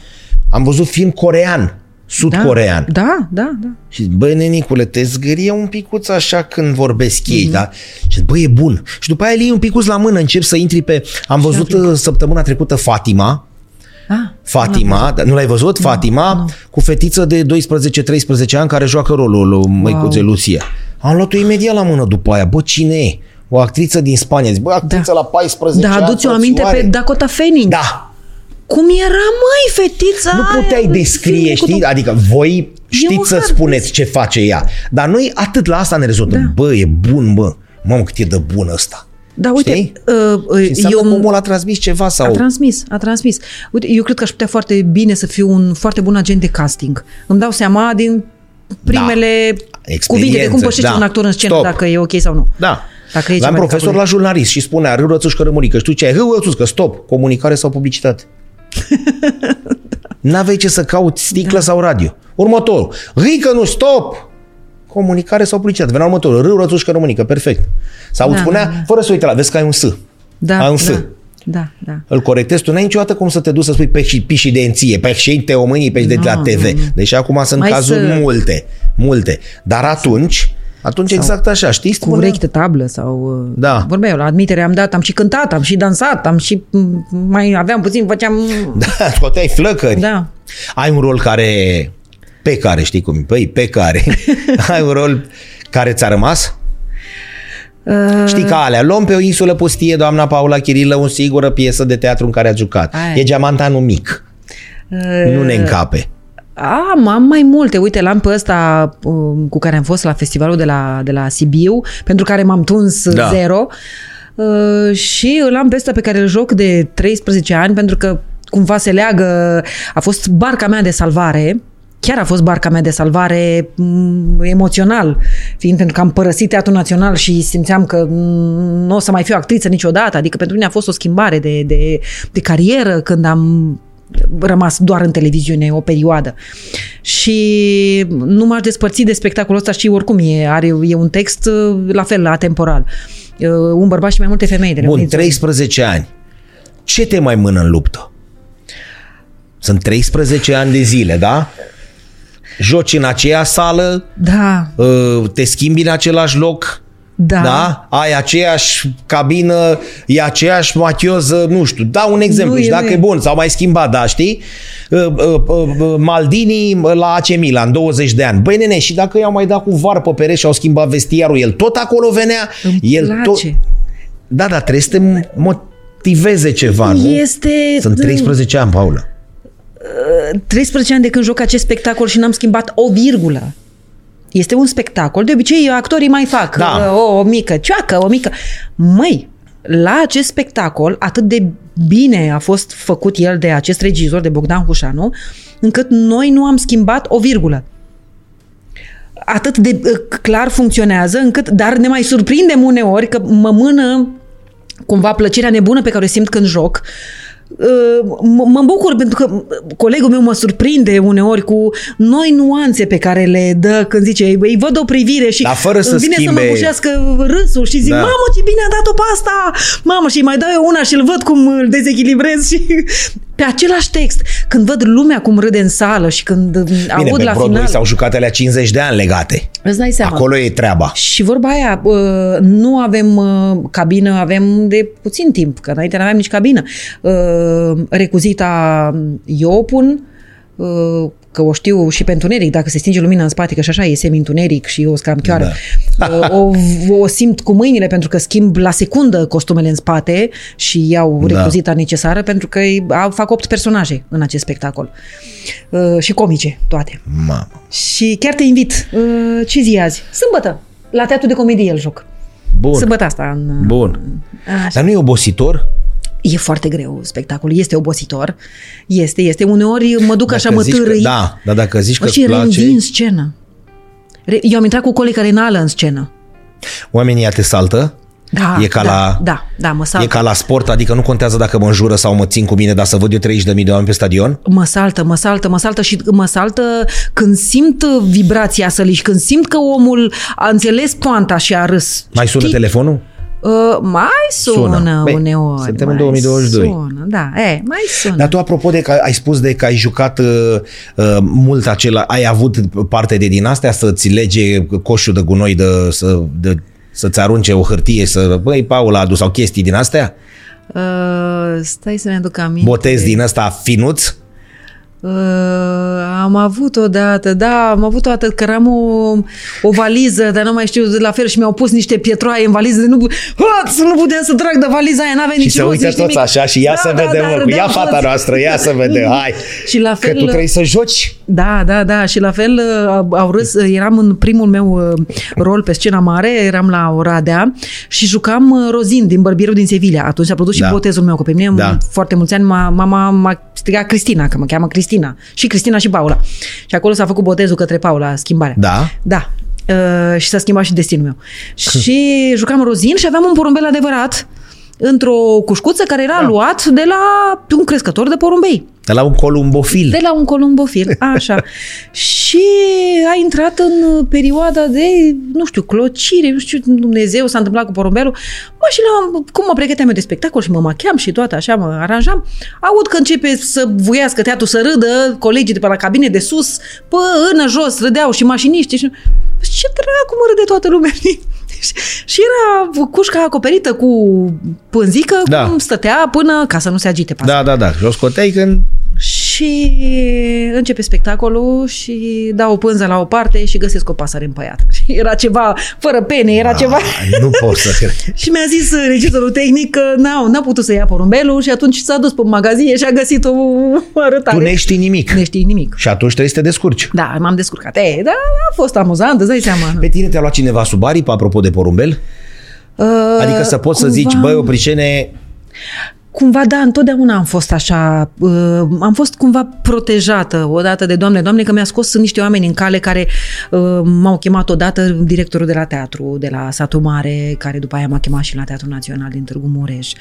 Am văzut film corean sud-corean. Da, da, da. da. Și băi, nenicule, te zgârie un picuț așa când vorbesc ei, mm-hmm. da? Și băi, e bun. Și după aia iei un picuț la mână, încep să intri pe... Am văzut și uh, săptămâna trecută Fatima, Ah, Fatima, nu, nu l-ai văzut? Nu, Fatima, nu. cu fetiță de 12-13 ani care joacă rolul lui wow. Măicuțe Lucia. Am luat-o imediat la mână după aia. Bă, cine e? O actriță din Spania. Zic, bă, actriță da. la 14 da, ani. Da, aduți o aminte pe Dakota Fanning. Da, cum era, mai fetița Nu puteai aia, descrie, știi? Cu... Adică voi știți să spuneți ce face ea. Dar noi atât la asta ne rezolvăm. Da. Bă, e bun, bă. Mamă, cât e de bun ăsta. Da, uite, Știi? uh, uh, eu, că omul a transmis ceva sau... A transmis, a transmis. Uite, eu cred că aș putea foarte bine să fiu un foarte bun agent de casting. Îmi dau seama din primele da. cuvinte de cum pășește da. un actor în scenă, Stop. dacă e ok sau nu. Da. Dacă e L-am profesor la jurnalist și spunea râu rățușcă rămânică. Și tu ce ai? Râu rățușcă, stop. Comunicare sau publicitate. N-aveai ce să cauți sticlă da. sau radio. Următorul. Rică, nu, stop! Comunicare sau publicitate. Venea următorul. Râu, rățușcă, românică. Perfect. Sau da, îți spunea, da, da. fără să uite la, vezi că ai un S. Da, ai un S. Da. Da, da. Îl corectezi, tu n-ai niciodată cum să te duci să spui pe pișidenție, pe te omânii pe de la TV. Nu, nu. Deci acum sunt Mai cazuri să... multe, multe. Dar atunci, atunci sau exact așa, știi? Cu urechi de tablă sau... Uh, da. Vorbeai eu, la admitere am dat, am și cântat, am și dansat, am și... Mai aveam puțin, făceam... Da, scoteai flăcări. Da. Ai un rol care... Pe care, știi cum e? Păi, pe care. Ai un rol care ți-a rămas? Uh... Știi ca alea, luăm pe o insulă pustie, doamna Paula Chirilă, o sigură piesă de teatru în care a jucat. Aia. E geamantanul mic. Uh... Nu ne încape. Am, am mai multe. Uite, l-am pe ăsta um, cu care am fost la festivalul de la, de la Sibiu, pentru care m-am tuns da. zero. Uh, și îl am pe ăsta pe care îl joc de 13 ani, pentru că cumva se leagă, a fost barca mea de salvare, chiar a fost barca mea de salvare mm, emoțional, fiind pentru că am părăsit Teatrul Național și simțeam că mm, nu o să mai fiu actriță niciodată, adică pentru mine a fost o schimbare de, de, de carieră când am rămas doar în televiziune o perioadă. Și nu m-aș despărți de spectacolul ăsta și oricum e, are, e un text uh, la fel, atemporal. Uh, un bărbat și mai multe femei. De Bun, 13 ani. Ce te mai mână în luptă? Sunt 13 ani de zile, da? Joci în aceea sală, da. Uh, te schimbi în același loc, da. da? Ai aceeași cabină, e aceeași machioză, nu știu, dau un exemplu nu, și dacă e, e bun, s-au mai schimbat, da, știi? Uh, uh, uh, Maldini la AC Milan, 20 de ani. Băi, nene, și dacă i-au mai dat cu var pe pereți și au schimbat vestiarul, el tot acolo venea? Îmi el place. tot... Da, da, trebuie să te motiveze ceva, nu? Este... Sunt 13 ani, Paula. 13 ani de când joc acest spectacol și n-am schimbat o virgulă. Este un spectacol, de obicei actorii mai fac da. o, o mică cioacă, o mică... Măi, la acest spectacol, atât de bine a fost făcut el de acest regizor, de Bogdan Hușanu, încât noi nu am schimbat o virgulă. atât de uh, clar funcționează, încât, dar ne mai surprindem uneori că mă mână cumva plăcerea nebună pe care o simt când joc. Uh, mă bucur pentru că colegul meu mă surprinde uneori cu noi nuanțe pe care le dă când zice, îi văd o privire și Dar fără să vine schimbe... să mă bușească râsul și zic, da. mamă ce bine a dat-o pe asta, mamă și mai dau eu una și îl văd cum îl dezechilibrez și pe același text, când văd lumea cum râde în sală și când Bine, aud pe la Broadway final... s-au jucat alea 50 de ani legate. Îți dai seama. Acolo e treaba. Și vorba aia, uh, nu avem uh, cabină, avem de puțin timp, că înainte nu aveam nici cabină. Uh, recuzita eu o pun, că o știu și pe întuneric, dacă se stinge lumina în spate, că și așa e semi-întuneric și o scamchioară. Da. o, o simt cu mâinile pentru că schimb la secundă costumele în spate și iau da. recuzita necesară pentru că fac opt personaje în acest spectacol. Uh, și comice, toate. Mamă. Și chiar te invit. Uh, ce zi azi? Sâmbătă. La Teatru de Comedie el joc. Bun. Sâmbătă asta. În, Bun. Așa. Dar nu e obositor? E foarte greu spectacolul, este obositor, este, este. Uneori mă duc dacă așa, mă târâi. Că, da, dar dacă zici că și place... în scenă. Eu am intrat cu colegi care înală în scenă. Oamenii te saltă? Da, e ca da, la, da, da, mă saltă. E ca la sport, adică nu contează dacă mă înjură sau mă țin cu mine, dar să văd eu 30.000 de oameni pe stadion? Mă saltă, mă saltă, mă saltă și mă saltă când simt vibrația sălii și când simt că omul a înțeles poanta și a râs. Mai sună Știi? telefonul? Uh, mai sună, sună. Băi, uneori. Suntem mai în 2022. Sună, da, e, mai sună. Dar tu, apropo de că ai spus de că ai jucat uh, uh, mult acela, ai avut parte de din astea să-ți lege coșul de gunoi, de, să, de, să-ți arunce o hârtie, să, băi, Paula a adus sau chestii din astea? Uh, stai să ne aduc aminte. Botez din ăsta finuț? Uh, am avut odată, da, am avut odată că eram o, o valiză, dar nu mai știu la fel și mi-au pus niște pietroaie în valiză de nu, să nu puteam să trag de valiza aia, n-avea nici Și se uită toți nimic. așa și ia da, să da, vedem, da, da, ia fata toți. noastră, ia să vedem, hai. și la fel, că tu trebuie să joci. Da, da, da, și la fel uh, au râs, eram în primul meu uh, rol pe scena mare, eram la Oradea și jucam Rozin din Bărbierul din Sevilla. Atunci a produs da. și botezul meu, că pe mine da. foarte mulți ani mama m-a strigat Cristina, că mă cheamă Cristina Cristina. Și Cristina și Paula. Și acolo s-a făcut botezul către Paula, schimbarea. Da? Da. Uh, și s-a schimbat și destinul meu. și jucam rozin și aveam un porumbel adevărat într-o cușcuță care era da. luat de la un crescător de porumbei. De la un columbofil. De la un columbofil, așa. și a intrat în perioada de, nu știu, clocire, nu știu, Dumnezeu s-a întâmplat cu porumbelul. Mă, și la, cum mă pregăteam eu de spectacol și mă macheam și toate așa, mă aranjam. Aud că începe să vuiască teatru, să râdă colegii de pe la cabine de sus, până jos, râdeau și mașiniști. Și ce dracu mă râde toată lumea, și era cușca acoperită cu pânzică, da. cum stătea până ca să nu se agite. Da, da, da. Și o scoteai când și începe spectacolul și dau o pânză la o parte și găsesc o pasăre împăiată. Era ceva fără pene, era A, ceva... Nu pot să cred. și mi-a zis regizorul tehnic că n-au, n-a putut să ia porumbelul și atunci s-a dus pe magazie și a găsit o arătare. Tu ne știi nimic. Ne știi nimic. Și atunci trebuie să te descurci. Da, m-am descurcat. E, da, a fost amuzant, îți dai seama. Pe tine te-a luat cineva sub aripă, apropo de porumbel? Uh, adică să poți cumva... să zici, băi, o pricene cumva, da, întotdeauna am fost așa, uh, am fost cumva protejată odată de Doamne, Doamne, că mi-a scos niște oameni în cale care uh, m-au chemat odată directorul de la teatru, de la Satu Mare, care după aia m-a chemat și la Teatrul Național din Târgu Mureș.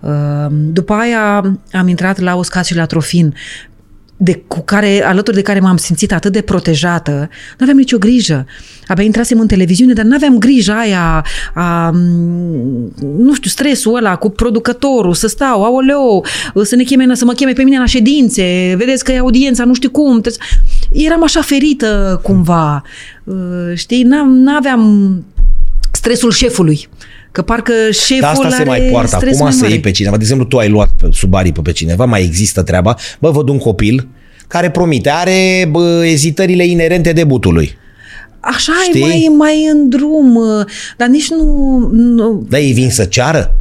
Uh, după aia am intrat la Oscat și la Trofin, de, cu care, alături de care m-am simțit atât de protejată, nu aveam nicio grijă. Abia intrasem în televiziune, dar nu aveam grijă aia, a, nu știu, stresul ăla cu producătorul, să stau, aoleo, să ne cheme, să mă cheme pe mine la ședințe, vedeți că e audiența, nu știu cum. Eram așa ferită cumva, știi, n-aveam stresul șefului. Că parcă șeful Dar asta se mai poartă. Acum să iei pe cineva. De exemplu, tu ai luat sub aripă pe cineva, mai există treaba. Bă, văd un copil care promite, are bă, ezitările inerente debutului. Așa Știi? e mai, mai în drum, dar nici nu... nu... Da, ei vin să ceară?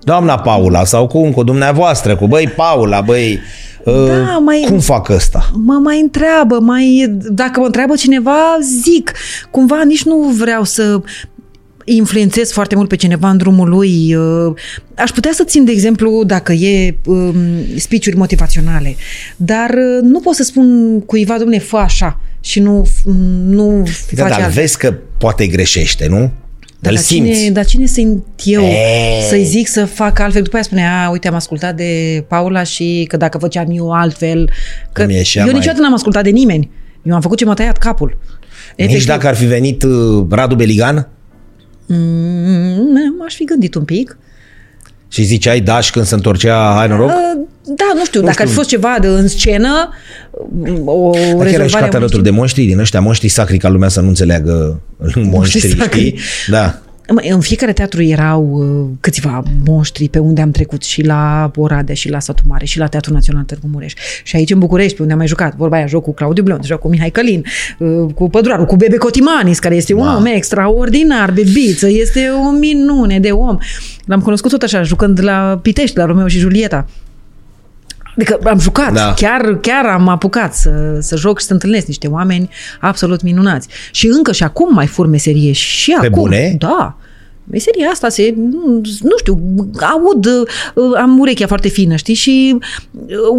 Doamna Paula sau cum, cu dumneavoastră, cu băi Paula, băi... Da, uh, mai, cum fac ăsta? Mă mai întreabă, mai, dacă mă întreabă cineva, zic. Cumva nici nu vreau să influențez foarte mult pe cineva în drumul lui. Uh, aș putea să țin, de exemplu, dacă e um, speech motivaționale, dar uh, nu pot să spun cuiva, domne, fă așa și nu, nu da, face dar vezi că poate greșește, nu? Dar, dar, cine, dar cine sunt eu e... să-i zic să facă altfel? După aia spune, a, uite, am ascultat de Paula și că dacă făceam eu altfel... Că eu mai... niciodată n-am ascultat de nimeni. Eu am făcut ce m-a tăiat capul. Efectiv. Nici dacă ar fi venit uh, Radu Beligan? Mm, m-aș fi gândit un pic. Și ziceai da și când se întorcea, hai noroc? Uh, da, nu știu, nu dacă știu. ar fi fost ceva de în scenă, o Dacă rezolvare... Dacă alături de monștri din ăștia, monștri sacri, ca lumea să nu înțeleagă monștri, știi? Da. În fiecare teatru erau uh, câțiva monștri pe unde am trecut și la Oradea și la Satu Mare și la Teatrul Național Târgu Mureș. Și aici în București, pe unde am mai jucat, vorba aia, joc cu Claudiu Blond, joc cu Mihai Călin, uh, cu Păduraru, cu Bebe Cotimanis, care este un wow. om extraordinar, bebiță, este o minune de om. L-am cunoscut tot așa, jucând la Pitești, la Romeo și Julieta. Adică am jucat, da. chiar, chiar am apucat să, să joc și să întâlnesc niște oameni absolut minunați. Și încă și acum mai fur meserie și Pe acum. bune? Da. Meseria asta se, nu, nu știu, aud, am urechea foarte fină, știi, și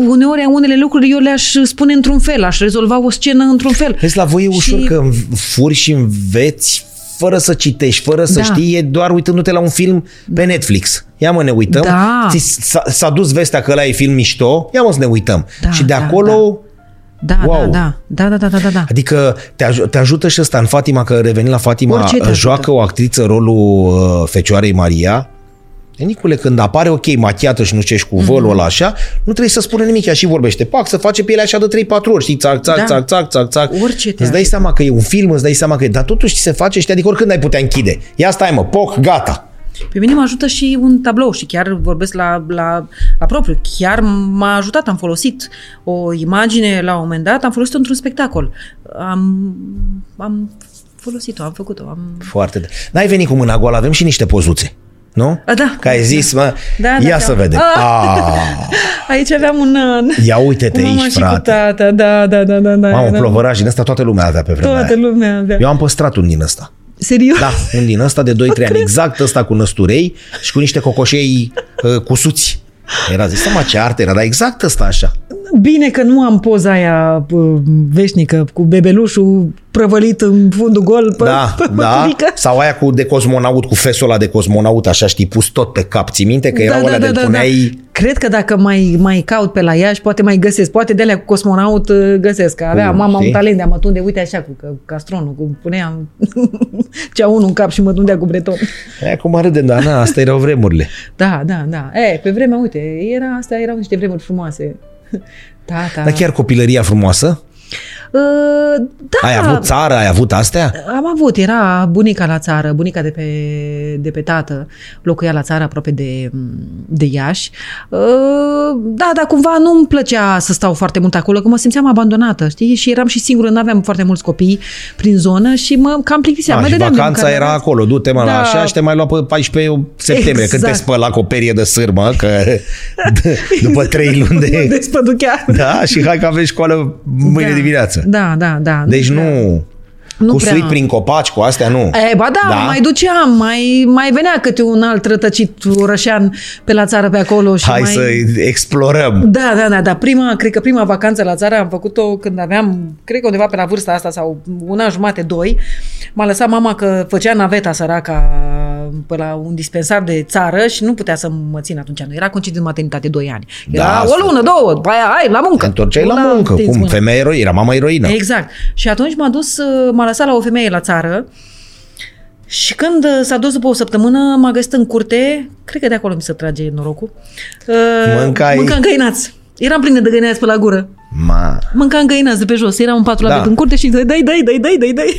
uneori unele lucruri eu le-aș spune într-un fel, aș rezolva o scenă într-un fel. Vezi, la voi e ușor și... că furi și înveți fără să citești, fără să da. știi, e doar uitându-te la un film pe Netflix. Ia mă, ne uităm. Da. S-a, s-a dus vestea că ăla e film mișto, ia mă să ne uităm. Da, și de da, acolo... Da. Da, wow. da, da, da, da, da, da, da. Adică te, aj- te ajută și ăsta în Fatima, că reveni la Fatima, joacă o actriță rolul uh, Fecioarei Maria, Nicule, când apare ok, machiată și nu știu cu vălul mm-hmm. ăla așa, nu trebuie să spună nimic, ea și vorbește. Pac, să face pielea așa de 3-4 ori, știi, țac, țac, da. țac, țac, țac, țac. Orice îți dai seama că e un film, îți dai seama că e, dar totuși se face, știi, adică oricând ai putea închide. Ia stai mă, poc, gata. Pe mine mă ajută și un tablou și chiar vorbesc la, la, la propriu. Chiar m-a ajutat, am folosit o imagine la un moment dat, am folosit-o într-un spectacol. Am, am folosit-o, am făcut-o. Am... Foarte. N-ai venit cu mâna goală, avem și niște pozuțe. Nu? A, da. Că ai zis, mă, da, da, ia da, să da. vedem. Ah. Aici aveam un... Ia uite-te aici, frate. Tata, da, da, da, da, da. Mamă, da. plovăraș din ăsta toată lumea avea pe vremea Toată aia. lumea avea. Eu am păstrat un din ăsta. Serios? Da, un din ăsta de 2-3 ani, exact ăsta cu năsturei și cu niște cocoșei uh, cusuți. Era zis, mă, ce artă era, dar exact ăsta așa. Bine că nu am poza aia veșnică cu bebelușul prăvălit în fundul gol pe, da, pe da. Sau aia cu de cosmonaut, cu fesul ăla de cosmonaut, așa știi, pus tot pe cap. Ții minte că erau da, alea da, de da, puneai... Da. Cred că dacă mai, mai caut pe la Iași, poate mai găsesc. Poate de alea cu cosmonaut uh, găsesc. Că avea uh, mama știi? un talent de a mă tunde, uite așa, cu castronul, cu puneam cea unul în cap și mă tundea cu breton. E, cum râdem, da, na, asta erau vremurile. Da, da, da. E, pe vremea, uite, era, astea erau niște vremuri frumoase. Da, da. Dar chiar copilăria frumoasă? Uh, da. Ai avut țară, ai avut astea? Am avut, era bunica la țară, bunica de pe, de pe tată, locuia la țară aproape de, de Iași. Uh, da, dar cumva nu-mi plăcea să stau foarte mult acolo, că mă simțeam abandonată, știi? Și eram și singură, nu aveam foarte mulți copii prin zonă și mă cam plictiseam. Da, și vacanța era acolo, du-te mă da. la așa și te mai lua pe 14 septembrie, exact. când te exact. spăla cu o perie de sârmă, că după trei luni de... de Da, și hai că avem școală mâine da. dimineață viață. Da, da, da. Deci da. nu... Nu cu prea. prin copaci, cu astea, nu. E, ba da, da, mai duceam, mai, mai venea câte un alt rătăcit orășean pe la țară pe acolo. Și Hai mai... să explorăm. Da, da, da, da. Prima, cred că prima vacanță la țară am făcut-o când aveam, cred că undeva pe la vârsta asta sau una jumate, doi. M-a lăsat mama că făcea naveta săraca pe la un dispensar de țară și nu putea să mă țin atunci. Nu era concediu de maternitate 2 ani. Era da, o lună, două, după aia, hai, la muncă. Întorceai la muncă, cum? Femeie eroină, era mama eroină. Exact. Și atunci m-a dus, m-a lăsat la o femeie la țară și când s-a dus după o săptămână, m-a găsit în curte, cred că de acolo mi se trage norocul, uh, Mâncai... mâncam găinați. Eram plină de găinați pe la gură. Ma. Mâncam găinați de pe jos. Eram în patul da. la în curte și dai, dai, dai, dai, dai, dai, dai.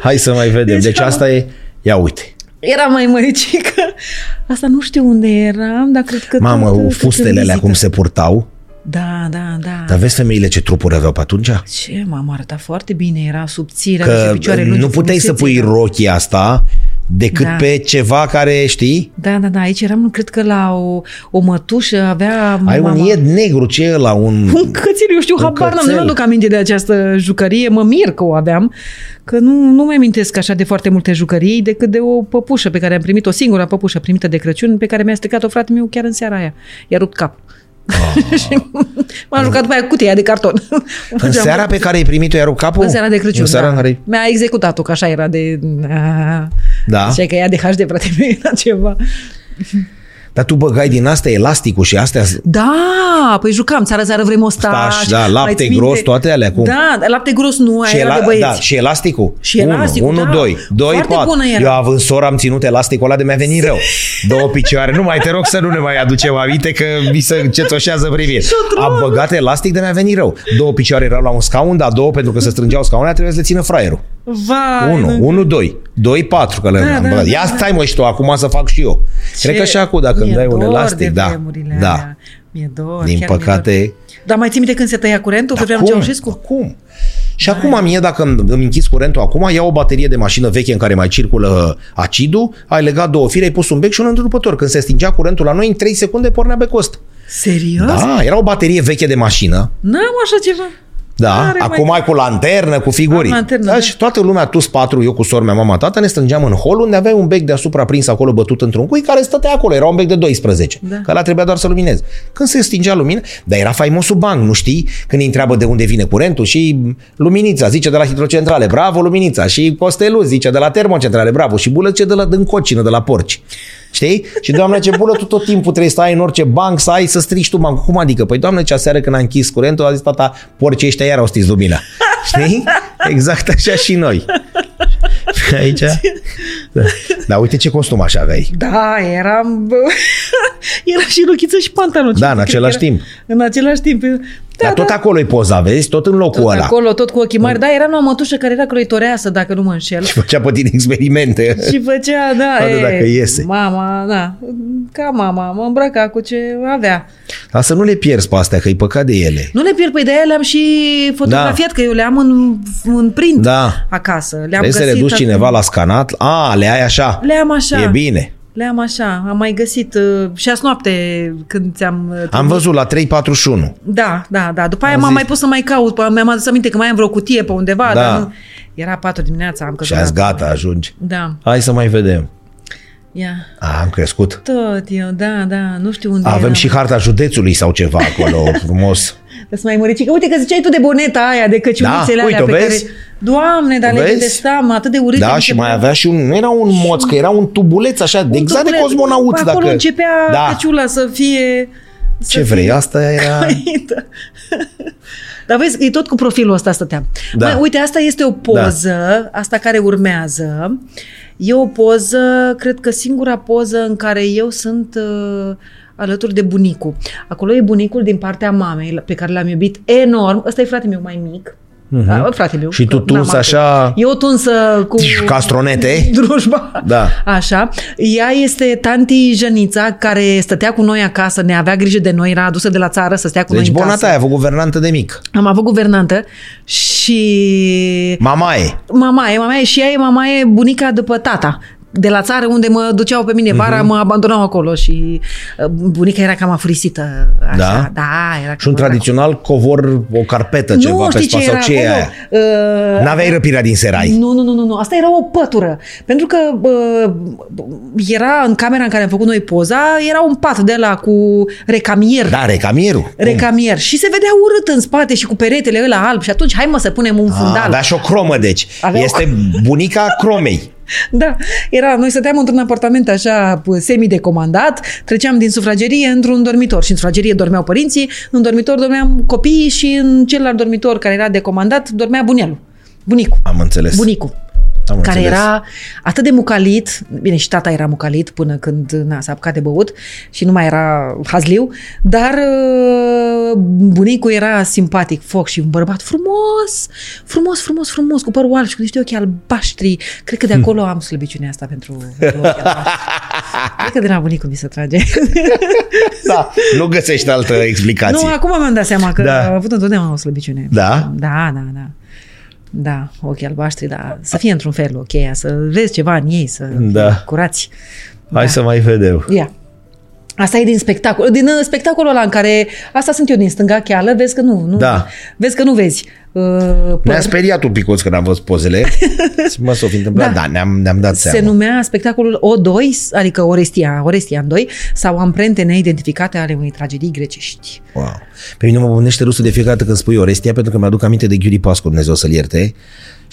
Hai să mai vedem. Deci, deci asta e... Ia uite. Era mai măricică. Asta nu știu unde eram, dar cred că... Mamă, tot, fustele alea cum se purtau. Da, da, da. Dar vezi femeile ce trupuri aveau pe atunci? Ce, m-am arătat foarte bine, era subțire, că picioare lungi, nu puteai să pui rochia asta decât Da. pe ceva care, știi, Da, da, da, aici eram, cred că la o, o mătușă avea ai mama. un ied negru, ce e la un... Un cățel, eu știu, Un habar n-am, cățel. nu aduc aminte de această jucărie, mă mir că o aveam, că nu, nu mi amintesc așa de foarte multe jucării decât de o păpușă pe care am primit, o singură păpușă primită de Crăciun, pe care mi-a stricat-o frate meu chiar în seara aia. I-a rupt cap. și m-am jucat după aia cu cutia de carton. Ah. În seara pe care ai primit-o, i-a rupt capul? În seara de Crăciun, În seara da. în care... Mi-a executat-o, că așa era de... Da. Ziceai că ea de HD, frate meu, era ceva. Dar tu băgai din astea elasticul și astea... Da, păi jucam, țară, țară, vrei mostaș. Stași, da, mai lapte ții minte? gros, toate alea, cum? Da, dar lapte gros nu, aia Și, era ela, de băieți. da, și elasticul? Și elasticul, 1, da. 2, 2, Foarte 4. bună era. Eu având soră am ținut elasticul ăla de mi-a venit rău. Două picioare. Nu mai te rog să nu ne mai aducem aminte că mi se cețoșează privind. Șotron. Am băgat elastic de mi-a venit rău. Două picioare erau la un scaun, dar două pentru că se strângeau scaunele trebuie să le țină fraierul. Vai, 1, nu. 1, 2, 2, 4 că le Da, am da, băgat. da, Ia da. stai mă și tu acum să fac și eu. Ce- Cred că și acum dacă îmi Mi-e dai un dor elastic, de da. vremurile Da. alea. Mi-e dor, Din chiar mi-e păcate, dor. Dar mai ții minte când se tăia curentul? Pe vremea Ceaușescu? Acum. Și acum mie, dacă îmi, îmi închis curentul acum, iau o baterie de mașină veche în care mai circulă acidul, ai legat două fire, ai pus un bec și un întrerupător. Când se stingea curentul la noi, în 3 secunde pornea pe cost. Serios? Da, era o baterie veche de mașină, N-am așa ceva. Da, Are mai- acum ai cu lanternă, cu figuri. Am lanternă, da, da. și toată lumea, tu patru, eu cu sora mea, mama, tata, ne strângeam în hol unde aveai un bec deasupra prins acolo bătut într-un cui care stătea acolo, era un bec de 12, Da. că la trebuia doar să lumineze. Când se stingea lumina, dar era faimosul banc, nu știi? Când îi întreabă de unde vine curentul și luminița, zice de la hidrocentrale, bravo luminița, și Costelu zice de la termocentrale, bravo, și bulă ce de la din cocină, de la porci. Știi? Și doamne, ce bulă, tu tot timpul trebuie să ai în orice banc, să ai, să strici tu bancul. Cum adică? Păi doamne, ce aseară când a închis curentul, a zis tata, porcii ăștia iar au stins lumina. Știi? Exact așa și noi. Aici? Da. Dar uite ce costum așa aveai. Da, eram... era și rochiță și pantalon. Da, în Cred că același era- timp. În același timp. Da, Dar tot da. acolo e poza, vezi? Tot în locul Tot ăla. acolo, tot cu ochii mari. Da, era o mătușă care era croitoreasă, dacă nu mă înșel. Și făcea pe tine experimente. Și făcea, da, Vadă e, dacă iese. Mama, da, ca mama, mă îmbrăca cu ce avea. Dar să nu le pierzi pe astea, că e păcat de ele. Nu le pierd, păi de aia le-am și fotografiat, că eu le am în, în print Da. acasă. Le-am Trebuie să le găsit duci acum. cineva la scanat. A, le ai așa. Le am așa. E bine. Le am așa. Am mai găsit uh, și azi noapte când ți-am... uh, Am trimis. văzut la 341. Da, da, da. După aia Am m-am zis- mai pus să mai caut. Păi Mi-am adus aminte că mai am vreo cutie pe undeva, Da. dar nu. Era patru dimineața, am Și căzut. azi la- gata, ajungi. Da. Hai să mai vedem. Ia. A, am crescut. Tot eu, da, da, nu știu unde Avem eram. și harta județului sau ceva acolo, frumos. Să mai mărici. Că uite că ziceai tu de boneta aia, de căciulițele Da, alea uite, pe o vezi? care... Doamne, dar le Vezi? detestam, atât de urât. Da, și mai avea și un, nu era un moț, că era un tubuleț așa, de exact de cosmonaut. Acolo dacă... începea da. căciula să fie... să Ce vrei, fie asta era... căită. Dar vezi, că e tot cu profilul ăsta stăteam. Da. Măi, uite, asta este o poză, asta care urmează. E o poză, cred că singura poză în care eu sunt uh, alături de bunicul. Acolo e bunicul din partea mamei, pe care l-am iubit enorm. Ăsta e fratele meu mai mic. Uh-huh. Da, frate meu. Și tu că tuns n-am altul. așa- Eu tunsă cu... Castronete. Drujba. Da. Așa. Ea este tanti Jănița, care stătea cu noi acasă, ne avea grijă de noi, era adusă de la țară să stea cu Deci noi în bona casă. ta, ai avut guvernantă de mic. Am avut guvernantă și Mama e. mama e, mama e și ea e mama e bunica după tata. De la țară unde mă duceau pe mine vara, Mhm. mă abandonau acolo și uh, bunica era cam afurisită. Așa. Da? Da, era Și un cam tradițional covor, o carpetă, ceva nu pe știi ce spate sau era ce e acolo? aia? Uh, N-aveai răpirea din serai. Nu, nu, nu, nu, nu. Asta era o pătură. Pentru că uh, era în camera în care am făcut noi poza, era un pat de la cu recamier. Da, recamierul. Cum? Recamier. Și se vedea urât în spate și cu peretele ăla alb. Și atunci, hai mă să punem un A, fundal. avea și o cromă, deci. Avea o- este bunica cromei. Da, era, noi stăteam într-un apartament așa semi-decomandat, treceam din sufragerie într-un dormitor și în sufragerie dormeau părinții, în dormitor dormeam copiii și în celălalt dormitor care era decomandat dormea bunelul, bunicul, Am înțeles. bunicul. Am care înțeles. era atât de mucalit, bine și tata era mucalit până când na, s-a apucat de băut și nu mai era hazliu, dar uh, bunicul era simpatic, foc și un bărbat frumos, frumos, frumos, frumos, cu părul alb și cu niște ochi albaștri. Cred că de acolo am slăbiciunea asta pentru, pentru ochii albaștri. Cred că de la bunicul mi se trage. Da, nu găsești altă explicație. nu, acum mi-am dat seama că Da. a avut întotdeauna o slăbiciune. Da? Da, da, da. Da, ochii albaștri, da. Să fie într-un fel ok, să vezi ceva în ei, să Da. fie curați. Hai Da. să mai vedem. Ia. Asta e din spectacol. Din uh, spectacolul ăla în care... Asta sunt eu din stânga cheală, vezi că nu. nu Da. Vezi că nu vezi. Uh, Ne-a păr. speriat un picuț când am văzut pozele. Și mă, s-o fi întâmplat. Da, Da. ne-am, ne-am dat Se seama. numea spectacolul O2, adică Orestia, Orestia în 2, sau amprente neidentificate ale unei tragedii grecești. Wow. Pe mine mă gândește rusul de fiecare dată când spui Orestia, pentru că mi-aduc aminte de Ghiuri Pascu, Dumnezeu să-l ierte,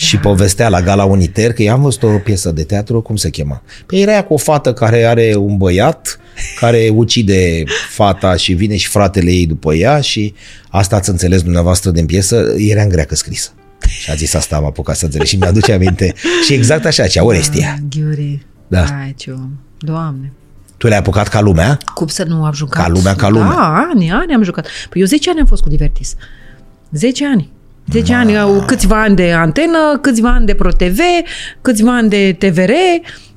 și Da. povestea la Gala Uniter, că i-am văzut o piesă de teatru, cum se chema? Pe era aia cu o fată care are un băiat, care ucide fata și vine și fratele ei după ea și asta ați înțeles dumneavoastră din piesă, era în greacă scrisă. Și a zis asta am apucat să înțeleg și mi-aduce aminte. Și exact așa, cea Orestia. Ah, Ghiuri. Da. Hai, ce om. Doamne. Tu le-ai apucat ca lumea? Cum să nu am jucat? Ca lumea, ca lumea. Da, ani, ani am jucat. Păi eu 10 ani am fost cu Divertis. 10 ani. 10 ani, au câțiva ani de antenă, câțiva ani de ProTV, câțiva ani de TVR,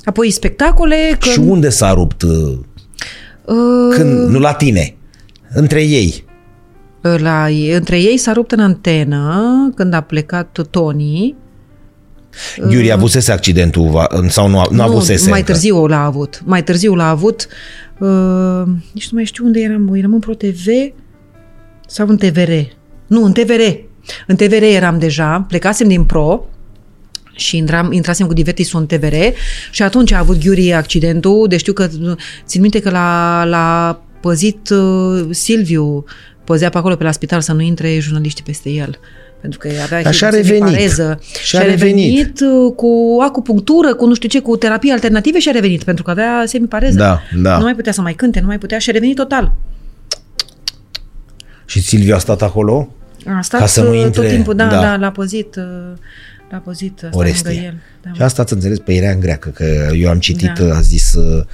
apoi spectacole. Că, Și unde s-a rupt? uh, uh, Când, nu la tine, între ei. la, între ei s-a rupt în antenă când a plecat Tony. Ghiuri avusese accidentul va- sau nu, nu, avusese? mai încă? târziu l-a avut. Mai târziu l-a avut. Uh, nici nu mai știu unde eram. Eram în ProTV sau în TVR? Nu, în TVR. În TVR eram deja. Plecasem din Pro și intram, intrasem cu Divertisul în TVR și atunci a avut Ghiuri accidentul. Deci știu că, țin minte că l-a, l-a păzit uh, Silviu, păzea pe acolo pe la spital să nu intre jurnaliștii peste el. Pentru că avea Dar și-a semipareză. revenit. Și Și-a a revenit, revenit. uh, cu acupunctură, cu nu știu ce, cu terapii alternative și a revenit, pentru că avea semipareză. Da, da. Nu mai putea să mai cânte, nu mai putea și a revenit total. Și Silviu a stat acolo? A stat Ca să nu uh, intre- tot timpul, da, da. da, l-a păzit, uh, l-a păzit uh, stai Orestie. lângă el. Da. Și asta ați înțeles pe era în greacă, că eu am citit, Da. a zis uh,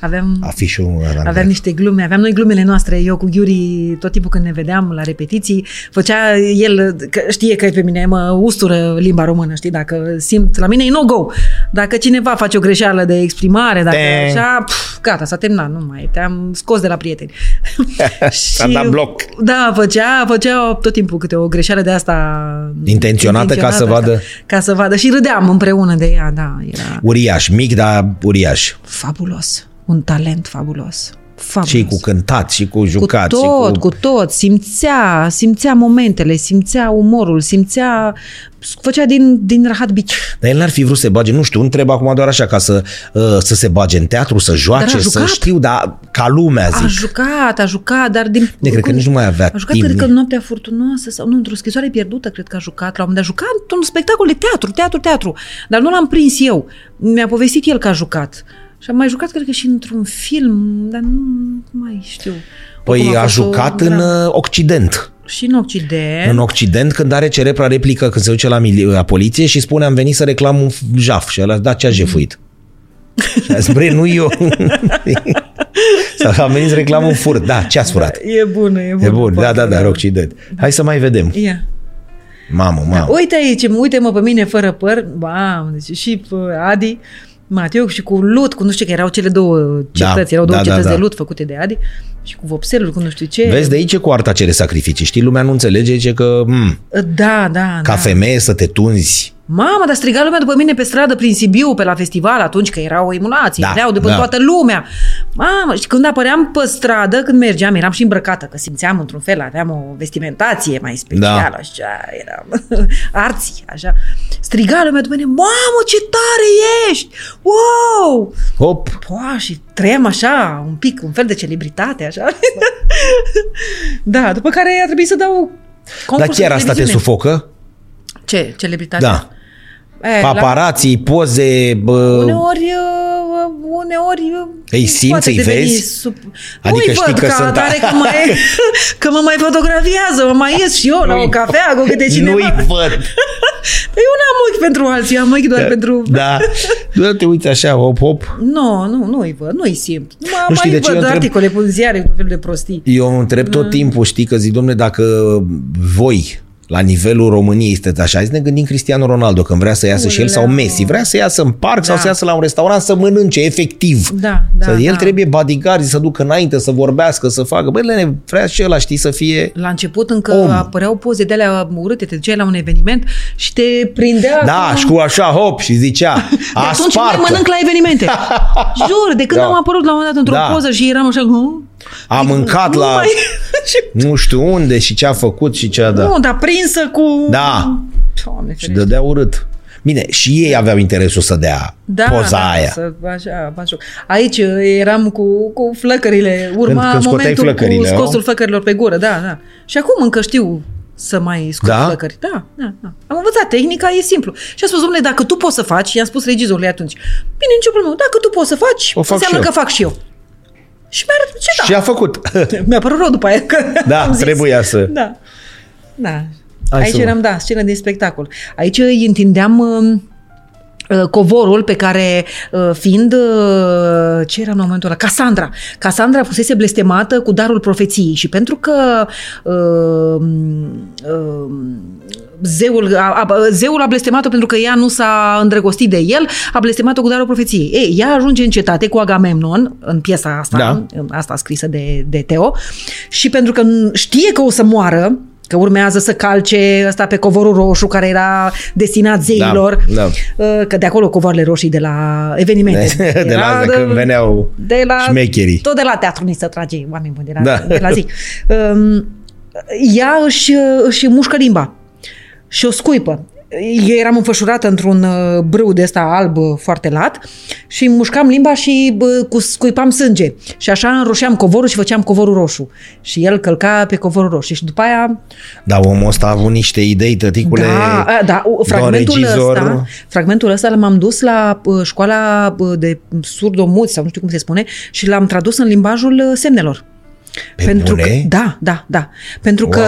Aveam, afișul era în aveam greacă. niște glume, aveam noi glumele noastre, eu cu Ghiuri, tot timpul când ne vedeam la repetiții, făcea el, că știe că pe mine mă ustură limba română, știi, dacă simt, la mine e no-go. Dacă cineva face o greșeală de exprimare, dacă Te- așa, pf, gata, s-a terminat, nu mai, te-am scos de la prieteni. S-a dat bloc. Da, făcea, făcea tot timpul câte o greșeală de asta Intenționată ca să vadă- Ca, ca să vadă și râdeam împreună de ea, da, era Uriaș, mic, dar uriaș. fabulos, un talent fabulos. Fabulos. Și cu cântat, și cu jucat, cu și tot, cu... cu tot, simțea, simțea momentele, simțea umorul, simțea, făcea din, din rahat bici. Dar el n-ar fi vrut să se bage, nu știu, întreb acum doar așa, ca să, uh, să se bage în teatru, să joace, Dar a să jucat. știu, dar ca lumea, A zic. jucat, a jucat, dar din... Ne, cred că nici nu mai avea A jucat, timp. cred că în Noaptea Furtunoasă sau nu, într-o scrisoare pierdută, cred că a jucat. La un moment dat a jucat într-un spectacol de teatru, teatru, teatru. Dar nu l-am prins eu. Mi-a povestit el că a jucat. Și am mai jucat, cred că și într-un film, dar nu mai știu. Păi Oricum a fost o jucat în dramă. uh, Occident. Și în Occident. În Occident, când are cerebra replică, când se duce la, mili- la poliție și spune am venit să reclam un f- jaf. Și ăla, da, ce a jefuit? Și a zis, bre, nu eu. Sau am venit să reclam un furt. Da, ce ați furat? E bună, e bună. E bun, da, poate, da, da, în Occident. Hai să mai vedem. Ia. Mamă, mamă. Uite aici, uite-mă pe mine fără păr. Bam, deci și uh, Adi, Mateu și cu lut, cu nu știu că erau cele două cetăți, erau două da, da, cetăți da. de lut făcute de Adi și cu vopselul, cu nu știu ce. Vezi, de aici e cu arta cere sacrificii. Știi, lumea nu înțelege ce că, m, Da, da, ca da. femeie să te tunzi. Mamă, dar striga lumea după mine pe stradă prin Sibiu, pe la festival, atunci că erau emulații, Da, da, veneau după da. da. toată lumea. Mamă, și când apăream pe stradă, când mergeam, eram și îmbrăcată, că simțeam într-un fel, aveam o vestimentație mai specială, Da. așa, eram arții, așa. Striga lumea după mine, mamă, ce tare ești! Wow! Hop, Poa, și trăiam așa, un pic, un fel de celebritate, așa. da, după care a trebuit să dau dar concursul chiar de asta te televiziune. sufocă? Ce? Celebritate? Da. E, la- Paparații, poze, bă, Uneori, uh, uneori uh, Îi simți, poate îi deveni vezi? Sub... Adică Nu-i știi văd că ca sunt- atare că, mai, că mă mai fotografiază, mă mai ies și eu la o cafea cu câte cineva. nu-i văd. Păi eu n-am ochi pentru alții, am ochi doar pentru... Da, doar te uiți așa, hop, hop. Nu, nu, nu-i văd, nu-i simt. Nu, Nu știi mai de ce eu văd întreb? articole pe ziare, tot felul de prostii. Eu întreb tot timpul, știi, că zic, domne, dacă voi la nivelul României este așa. Hai să ne gândim Cristiano Ronaldo când vrea să iasă și el sau Uleu. Messi. Vrea să iasă în parc sau Da. să iasă la un restaurant să mănânce, efectiv. Da, da, să el da. trebuie bodyguard să ducă înainte, să vorbească, să facă. Băi, Lene, vrea și ăla, știi, să fie... La început încă Om. apăreau poze de alea urâte, te duceai la un eveniment și te prindea Da, cu... și cu așa, hop, și zicea, De a atunci nu mai spartă. mănânc la evenimente. Jur, de când Da. am apărut la un moment dat într-o Da. poză și eram așa... "Hm?" A mâncat nu la Mai... Și- nu știu unde și ce a făcut și ce a dat. Nu, dar prinsă cu... Da. Doamne, Și ferește. dădea urât. Bine, și ei aveau interesul să dea Da, poza da, aia. Să, așa, așa. Aici uh, eram cu, cu flăcările. Urma Când- când scoteai momentul flăcările, cu nu? scosul flăcărilor pe gură, da, da. Și acum încă știu să mai scot Da? flăcări. Da, da, da. Am învățat tehnica, e simplu. Și a spus, domnule, dacă tu poți să faci, i-am spus regizorului atunci, bine, nicio problemă, dacă tu poți să faci, O fac înseamnă și eu. că fac și eu. Și mi-a arătat, ce da? Și a făcut. Mi-a părut rău după aia. Că Da, am zis. trebuia să- Da. Da. Hai Aici să- eram, da, scenă din spectacol. Aici îi întindeam uh, uh, covorul pe care, uh, fiind, uh, ce era în momentul ăla? Casandra. Casandra fusese blestemată cu darul profeției și pentru că uh, uh, zeul a, a, zeul a blestemat-o pentru că ea nu s-a îndrăgostit de el, a blestemat-o cu darul profeției. Ei, ea ajunge în cetate cu Agamemnon, în piesa asta, Da. asta scrisă de, de Teo, și pentru că știe că o să moară, că urmează să calce ăsta pe covorul roșu care era destinat zeilor, da. uh, că de acolo covoarele roșii de la evenimente. De la Era astea, când veneau de la, șmecherii. Tot de la teatru ni se trage oameni buni, de la, Da. de la zi. Um, ea își, își mușcă limba și o scuipă. Eu eram înfășurată într-un uh, brâu de ăsta alb uh, foarte lat și îmi mușcam limba și bă, cu scuipam sânge. Și așa înroșeam covorul și făceam covorul roșu. Și el călca pe covorul roșu. Și după aia Da, omul ăsta a avut niște idei, tăticule. da, a, da, u- fragmentul regizor. ăsta, fragmentul ăsta l-am dus la uh, școala uh, de surdomuți sau nu știu cum se spune și l-am tradus în limbajul uh, semnelor. Pe Pentru bune? că, da, da, da. Pentru Wow. că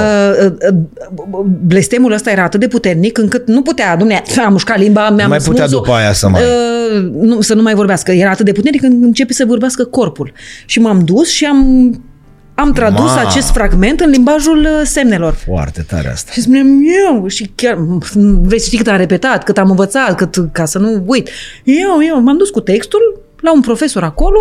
uh, uh, blestemul ăsta era atât de puternic încât nu putea, dumne, am mușcat limba, mi-am mai putea smuls-o. după aia să mai- Uh, nu, să nu mai vorbească. Era atât de puternic când începe să vorbească corpul. Și m-am dus și am, am tradus Ma. acest fragment în limbajul uh, semnelor. Foarte tare asta. Și spuneam eu și chiar vrei să știi cât am repetat, cât am învățat, cât, ca să nu uit. Eu, eu m-am dus cu textul la un profesor acolo.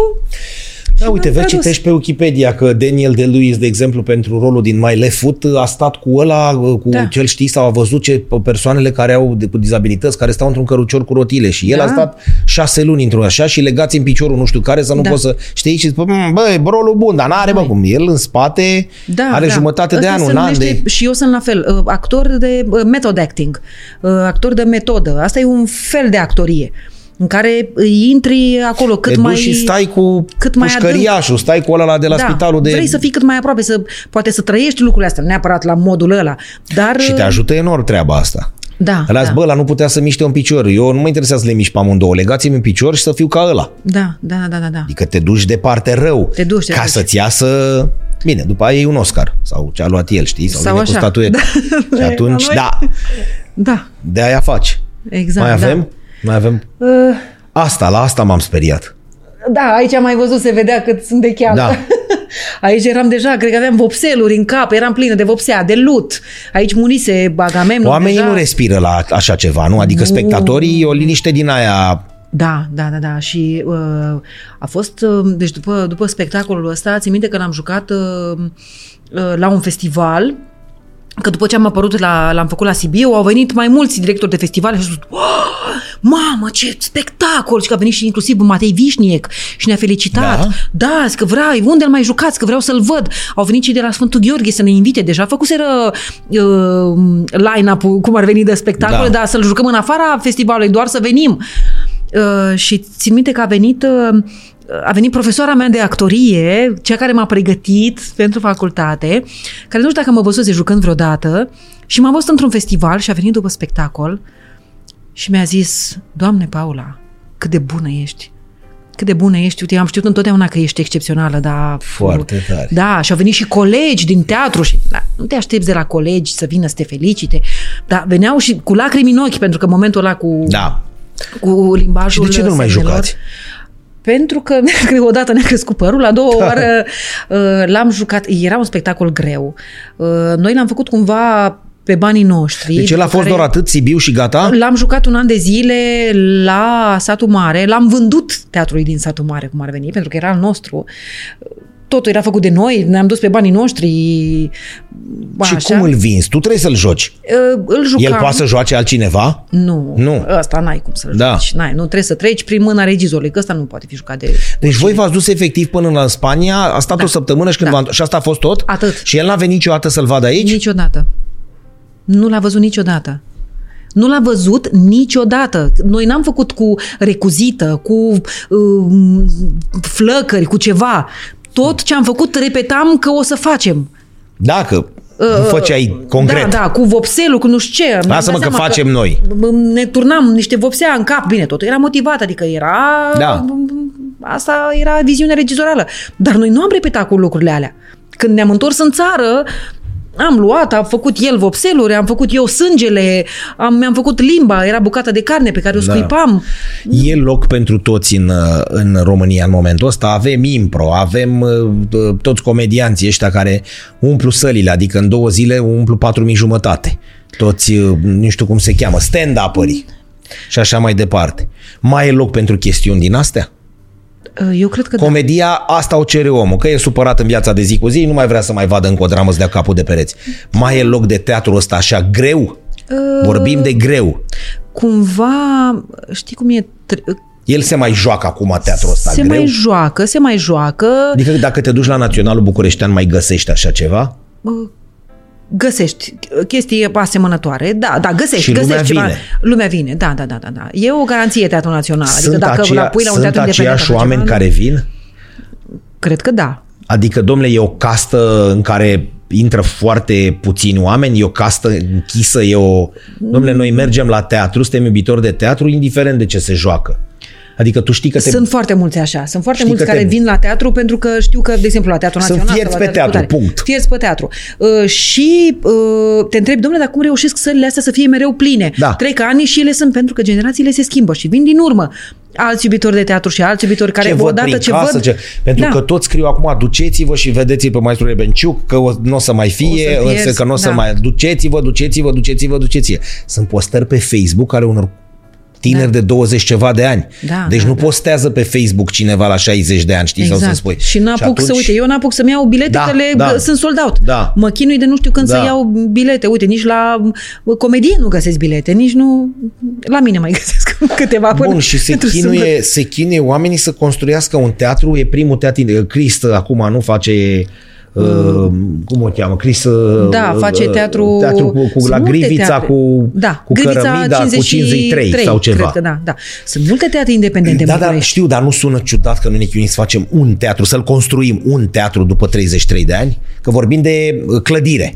Da, și uite, m-am vezi, tradus. citești pe Wikipedia că Daniel de Lewis, de exemplu, pentru rolul din My Left Foot, a stat cu ăla, cu Da. cel știi, sau a văzut ce persoanele care au de, cu dizabilități, care stau într-un cărucior cu rotile și el Da. a stat șase luni într-un așa și legați în piciorul nu știu care să nu Da. poți să știi și zici, "Mm, băi, rolul bun, dar n-are, bă, cum. El în spate Da, are da. jumătate de Ăsta an, se un an numește- de... Și eu sunt la fel, uh, actor de uh, method acting, uh, actor de metodă. Asta e un fel de actorie în care îi intri acolo cât te duci mai... și stai cu cât mai pușcăriașul, stai cu ăla de la da, spitalul de... vrei să fii cât mai aproape, să, poate să trăiești lucrurile astea, nu neapărat la modul ăla. Dar, Și te ajută enorm treaba asta. Da, Ăla da. bă, ăla nu putea să miște un picior. Eu nu mă interesează să le miști pe amândouă. Legați-mi un picior și să fiu ca ăla. Da, da, da, da, da. Adică te duci de parte rău. Te duci, te Ca duci. să-ți iasă... Bine, după aia e un Oscar. Sau ce a luat el, știi? Sau, Sau vine cu așa. statuetă. Da. Și atunci, La noi- da, Da, de aia faci. exact. Mai da. Avem? Mai avem? Uh, Asta, la asta m-am speriat. Da, aici am mai văzut, se vedea cât sunt de cheamă. Da. Aici eram deja, cred că aveam vopseluri în cap, eram plină de vopsea, de lut. Aici murise Agamemnon Oamenii deja. nu respiră la așa ceva, nu? Adică spectatorii, o liniște din aia... Da, da, da, da. Și uh, a fost, uh, deci după, după spectacolul ăsta, țin minte că l-am jucat uh, uh, la un festival, că după ce am apărut, la, l-am făcut la Sibiu, au venit mai mulți directori de festival și au spus, "Oh, mamă, ce spectacol! Și că a venit și inclusiv Matei Vișniec și ne-a felicitat. Da? Da, zic că vrei, unde îl mai jucați, că vreau să-l văd. Au venit cei de la Sfântul Gheorghe să ne invite. Deja făcuseră uh, line-up-ul, cum ar veni de spectacole, Da. dar să-l jucăm în afara festivalului, doar să venim. Uh, și țin minte că a venit, uh, a venit profesoara mea de actorie, cea care m-a pregătit pentru facultate, care nu știu dacă mă văzuse jucând vreodată, și m-a văzut într-un festival și a venit după spectacol și mi-a zis, Doamne Paula, cât de bună ești. Cât de bună ești. Uite, am știut întotdeauna că ești excepțională, dar... Foarte tare. Da, și au venit și colegi din teatru și da, nu te aștepți de la colegi să vină să te felicite, dar veneau și cu lacrimi în ochi, pentru că momentul ăla cu, Da. cu Și limbajul de ce nu mai semnelor, jucați? Pentru că odată ne-a crescut părul, la doua oară uh, l-am jucat, era un spectacol greu. Uh, Noi l-am făcut cumva pe banii noștri. Deci el a fost care- doar atât, Sibiu și gata? L-am jucat un an de zile la Satul Mare, l-am vândut teatrului din Satul Mare, cum ar veni, pentru că era al nostru. Totul era făcut de noi, ne-am dus pe banii noștri. și așa. cum îl vinzi? Tu trebuie să-l joci. Uh, Îl jucam. El poate să joace altcineva? Nu, Nu. ăsta n-ai cum să-l Da. joci. N-ai, nu trebuie să treci prin mâna regizorului, că ăsta nu poate fi jucat de... Deci voi v-ați dus efectiv până în Spania, a stat Da. o săptămână și, când Da. v-a- și asta a fost tot? Atât. Și el n-a venit niciodată să-l vadă aici? Niciodată. Nu l-a văzut niciodată. Nu l-a văzut niciodată. Noi n-am făcut cu recuzită, cu um, flăcări, cu ceva. Tot ce am făcut repetam că o să facem. Dacă nu făceai concret. Da, da, cu vopselul, cu nu știu ce. Mi-am Lasă-mă dat că seama facem noi. Ne turnam niște vopsea în cap. Bine, totul era motivat, adică era... Da. Asta era viziunea regizorală. Dar noi nu am repetat cu lucrurile alea. Când ne-am întors în țară, am luat, am făcut el vopseluri, am făcut eu sângele, am, mi-am făcut limba, era bucată de carne pe care o Da. scuipam. E loc pentru toți în, uh, în România în momentul ăsta. Avem impro, avem uh, toți comedianții ăștia care umplu sălile, adică în două zile umplu patru mii jumătate. Toți, uh, nu știu cum se cheamă, stand-up-ării și așa mai departe. Mai e loc pentru chestiuni din astea? Eu cred că da. Comedia, asta o cere omul, că e supărat în viața de zi cu zi, nu mai vrea să mai vadă încă o dramă să dea capul de pereți. Mai e loc de teatru ăsta așa greu? Vorbim de greu. Cumva, știi cum e... Tre- El se mai joacă acum teatrul ăsta se greu? mai joacă, se mai joacă. Adică dacă te duci la Naționalul Bucureștean, mai găsești așa ceva? Găsești chestii asemănătoare, da, da, găsești, Și lumea găsești ceva. vine. Lumea vine, da, da, da, da, da. E o garanție Teatrul Național. Adică sunt dacă aceia, la pui la un sunt teatru independent aceiași așa oameni ceva, care vin? Cred că da. Adică, domnule, e o castă în care intră foarte puțini oameni, e o castă închisă, e o... Domnule, noi mergem la teatru, suntem iubitori de teatru, indiferent de ce se joacă. Adică tu știi că te... Sunt foarte mulți așa. Sunt foarte Știi mulți că te- care vin la teatru pentru că știu că, de exemplu, la Teatrul Sunt Național... fierți sau la pe teatru, Cutare, punct. Fierți pe teatru. Uh, și uh, te întreb, domnule, dar cum reușesc sălile astea să fie mereu pline? Da. Trec ani și ele sunt pentru că generațiile se schimbă și vin din urmă. Alți iubitori de teatru și alți iubitori care ce văd odată prin ce casă, văd... ce... Pentru Da. că toți scriu acum, duceți-vă și vedeți pe maestru Rebenciuc că o- nu o să mai fie, O să însă pierzi, că nu o să da. mai... Duceți-vă, duceți-vă, duceți-vă, duceți-vă. Sunt postări pe Facebook ale unor tineri Da. de 20 ceva de ani. Da, deci da, nu da. postează pe Facebook cineva la 60 de ani, știi, sau să spui. Și n-apuc atunci- să, uite, eu n-apuc să-mi iau bilete Da, că le, da. că sunt sold out. Da. Mă chinui de nu știu când Da. să iau bilete. Uite, nici la uh, comedie nu găsesc bilete, nici nu... La mine mai găsesc câteva până Bun, și se pentru sâmbătă. chinuie, se chinuie oamenii să construiască un teatru, e primul teatru, Crist acum nu face... Uh, cum o cheamă? Chris uh, Da, face uh, teatru... teatru cu, cu Sunt la multe Grivița teatre. cu, da, cu Grivița Cărămida cu 53 sau ceva. Cred că da, da. Sunt multe teatre independente în Da, da, București. știu, dar nu sună ciudat că noi ne chinuim să facem un teatru, să-l construim un teatru după 33 de ani? Că vorbim de uh, clădire.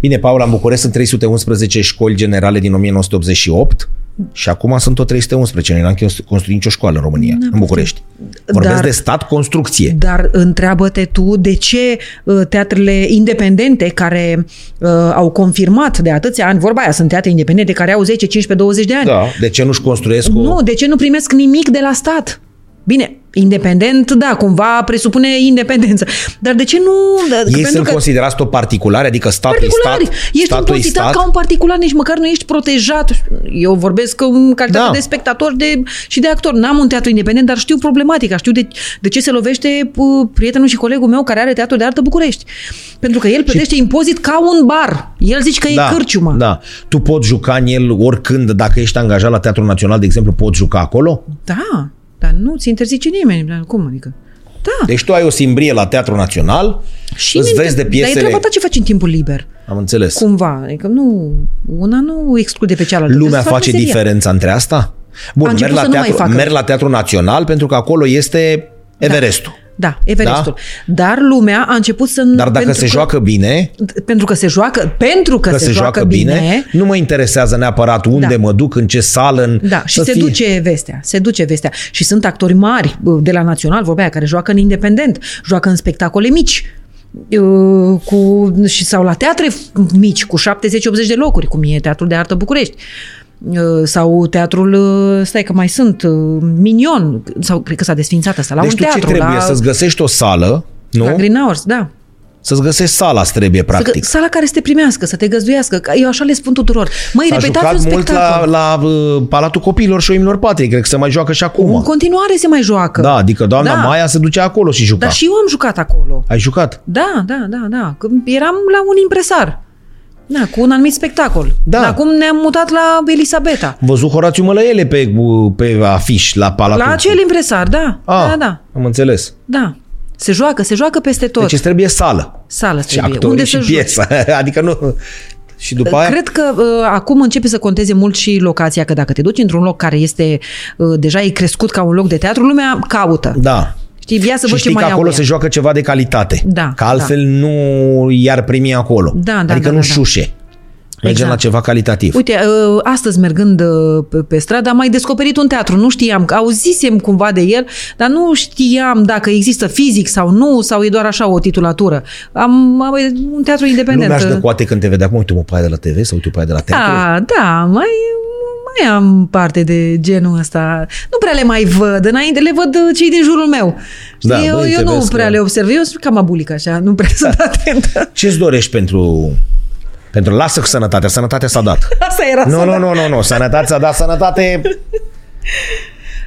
Bine, Paula, în București sunt 311 școli generale din 1988 și acum sunt tot 311. Noi n-am construit nicio școală în România, în București. Vorbesc Dar- de stat, construcție. Dar întreabă-te tu de ce uh, teatrele independente care uh, au confirmat de atâția ani, vorba aia, sunt teatre independente care au 10, 15, 20 de ani. Da, de ce nu-și construiesc o... Nu, de ce nu primesc nimic de la stat? Bine, independent, da, cumva presupune independență. Dar de ce nu? Da, Ei sunt considerați tot particulari, adică statul e particulari. stat, Ești statul e impozitat stat. ca un particular, nici măcar nu ești protejat. Eu vorbesc în calitate Da. de spectator de, și de actor. N-am un teatru independent, dar știu problematica. Știu de, de ce se lovește uh, prietenul și colegul meu care are teatru de artă București. Pentru că el plătește impozit ca un bar. El zice că e cârciumă. Da. Tu poți juca în el oricând, dacă ești angajat la Teatrul Național, de exemplu, poți juca acolo? Da, dar nu ți interzice nimeni. Dar Cum adică? Da. Deci tu ai o simbrie la Teatrul Național, și îți minte- vezi de Dar e piesele... treaba ta ce faci în timpul liber. Am înțeles. Cumva. Adică nu, una nu exclude pe cealaltă. Lumea Trebuie să faci face meseria. diferența între asta? A Bun, merg început la, să nu mai teatru, facă. merg la Teatrul Național pentru că acolo este Everestul. Da, Everestul. Dar lumea a început să... Dar dacă pentru se că- joacă bine, Pentru că se joacă, pentru că, că se, joacă bine, nu mă interesează neapărat unde Da. mă duc, în ce sală, în... Da, și să se fie- duce vestea, se duce vestea. Și sunt actori mari bă, de la Național, vorbea aia, care joacă în independent, joacă în spectacole mici, uh, cu, și, sau la teatre mici, cu 70-80 de locuri, cum e Teatrul de Artă București. Uh, Sau teatrul, uh, stai că mai sunt, uh, Minion, sau cred că s-a desfințat asta, la Deci un tu teatru. ce trebuie? la, Să-ți găsești o sală, nu? la Green Hours, da. Să-ți găsești sala, îți trebuie, practic. Să, sala care să te primească, să te găzduiască. Eu așa le spun tuturor. Măi, S-a repetați jucat un mult spectacol. la, la uh, Palatul Copiilor și Oimilor Patrie. Cred că se mai joacă și acum. În continuare se mai joacă. Da, adică doamna Da. Maia se ducea acolo și juca. Dar și eu am jucat acolo. Ai jucat? Da, da, da, da. Când eram la un impresar. Da, cu un anumit spectacol. Da. Acum ne-am mutat la Elisabeta. Am văzut Horațiu Mălăele pe, pe afiș la Palatul. La acel impresar, da. Ah, Da, da, am înțeles. da. Se joacă, se joacă peste tot. Deci îți trebuie sală. Sală Și trebuie. actori Unde și să joci? piesă. adică nu... Și după aia... Cred că uh, acum începe să conteze mult și locația, că dacă te duci într-un loc care este uh, deja e crescut ca un loc de teatru, lumea caută. Da. Știi, ia să și văd ce știi că mai au acolo ea. se joacă ceva de calitate. Da, Că altfel nu i-ar primi acolo. Da, da, adică da, nu da, da. șușe. Mergem Exact. la ceva calitativ. Uite, uh, astăzi mergând uh, pe, pe stradă am mai descoperit un teatru. Nu știam, că auzisem cumva de el, dar nu știam dacă există fizic sau nu, sau e doar așa o titulatură. Am, am un teatru independent. Lumea își dă coate când te vede. Acum uite mă pe aia de la TV sau uite pe aia de la teatru. Da, da, mai, mai am parte de genul ăsta. Nu prea le mai văd, înainte le văd uh, cei din jurul meu. Știi, Da, eu, băi, eu te nu vezi prea că- le observ, eu sunt cam abulic așa, nu prea sunt atentă. Ce-ți dorești pentru... Pentru lasă sănătatea. Sănătatea s-a dat. Asta era Nu, să nu, nu, nu, nu. Sănătate s-a dat. Sănătate...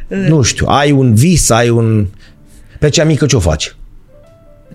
nu știu. Ai un vis, ai un... Pe cea mică ce o faci?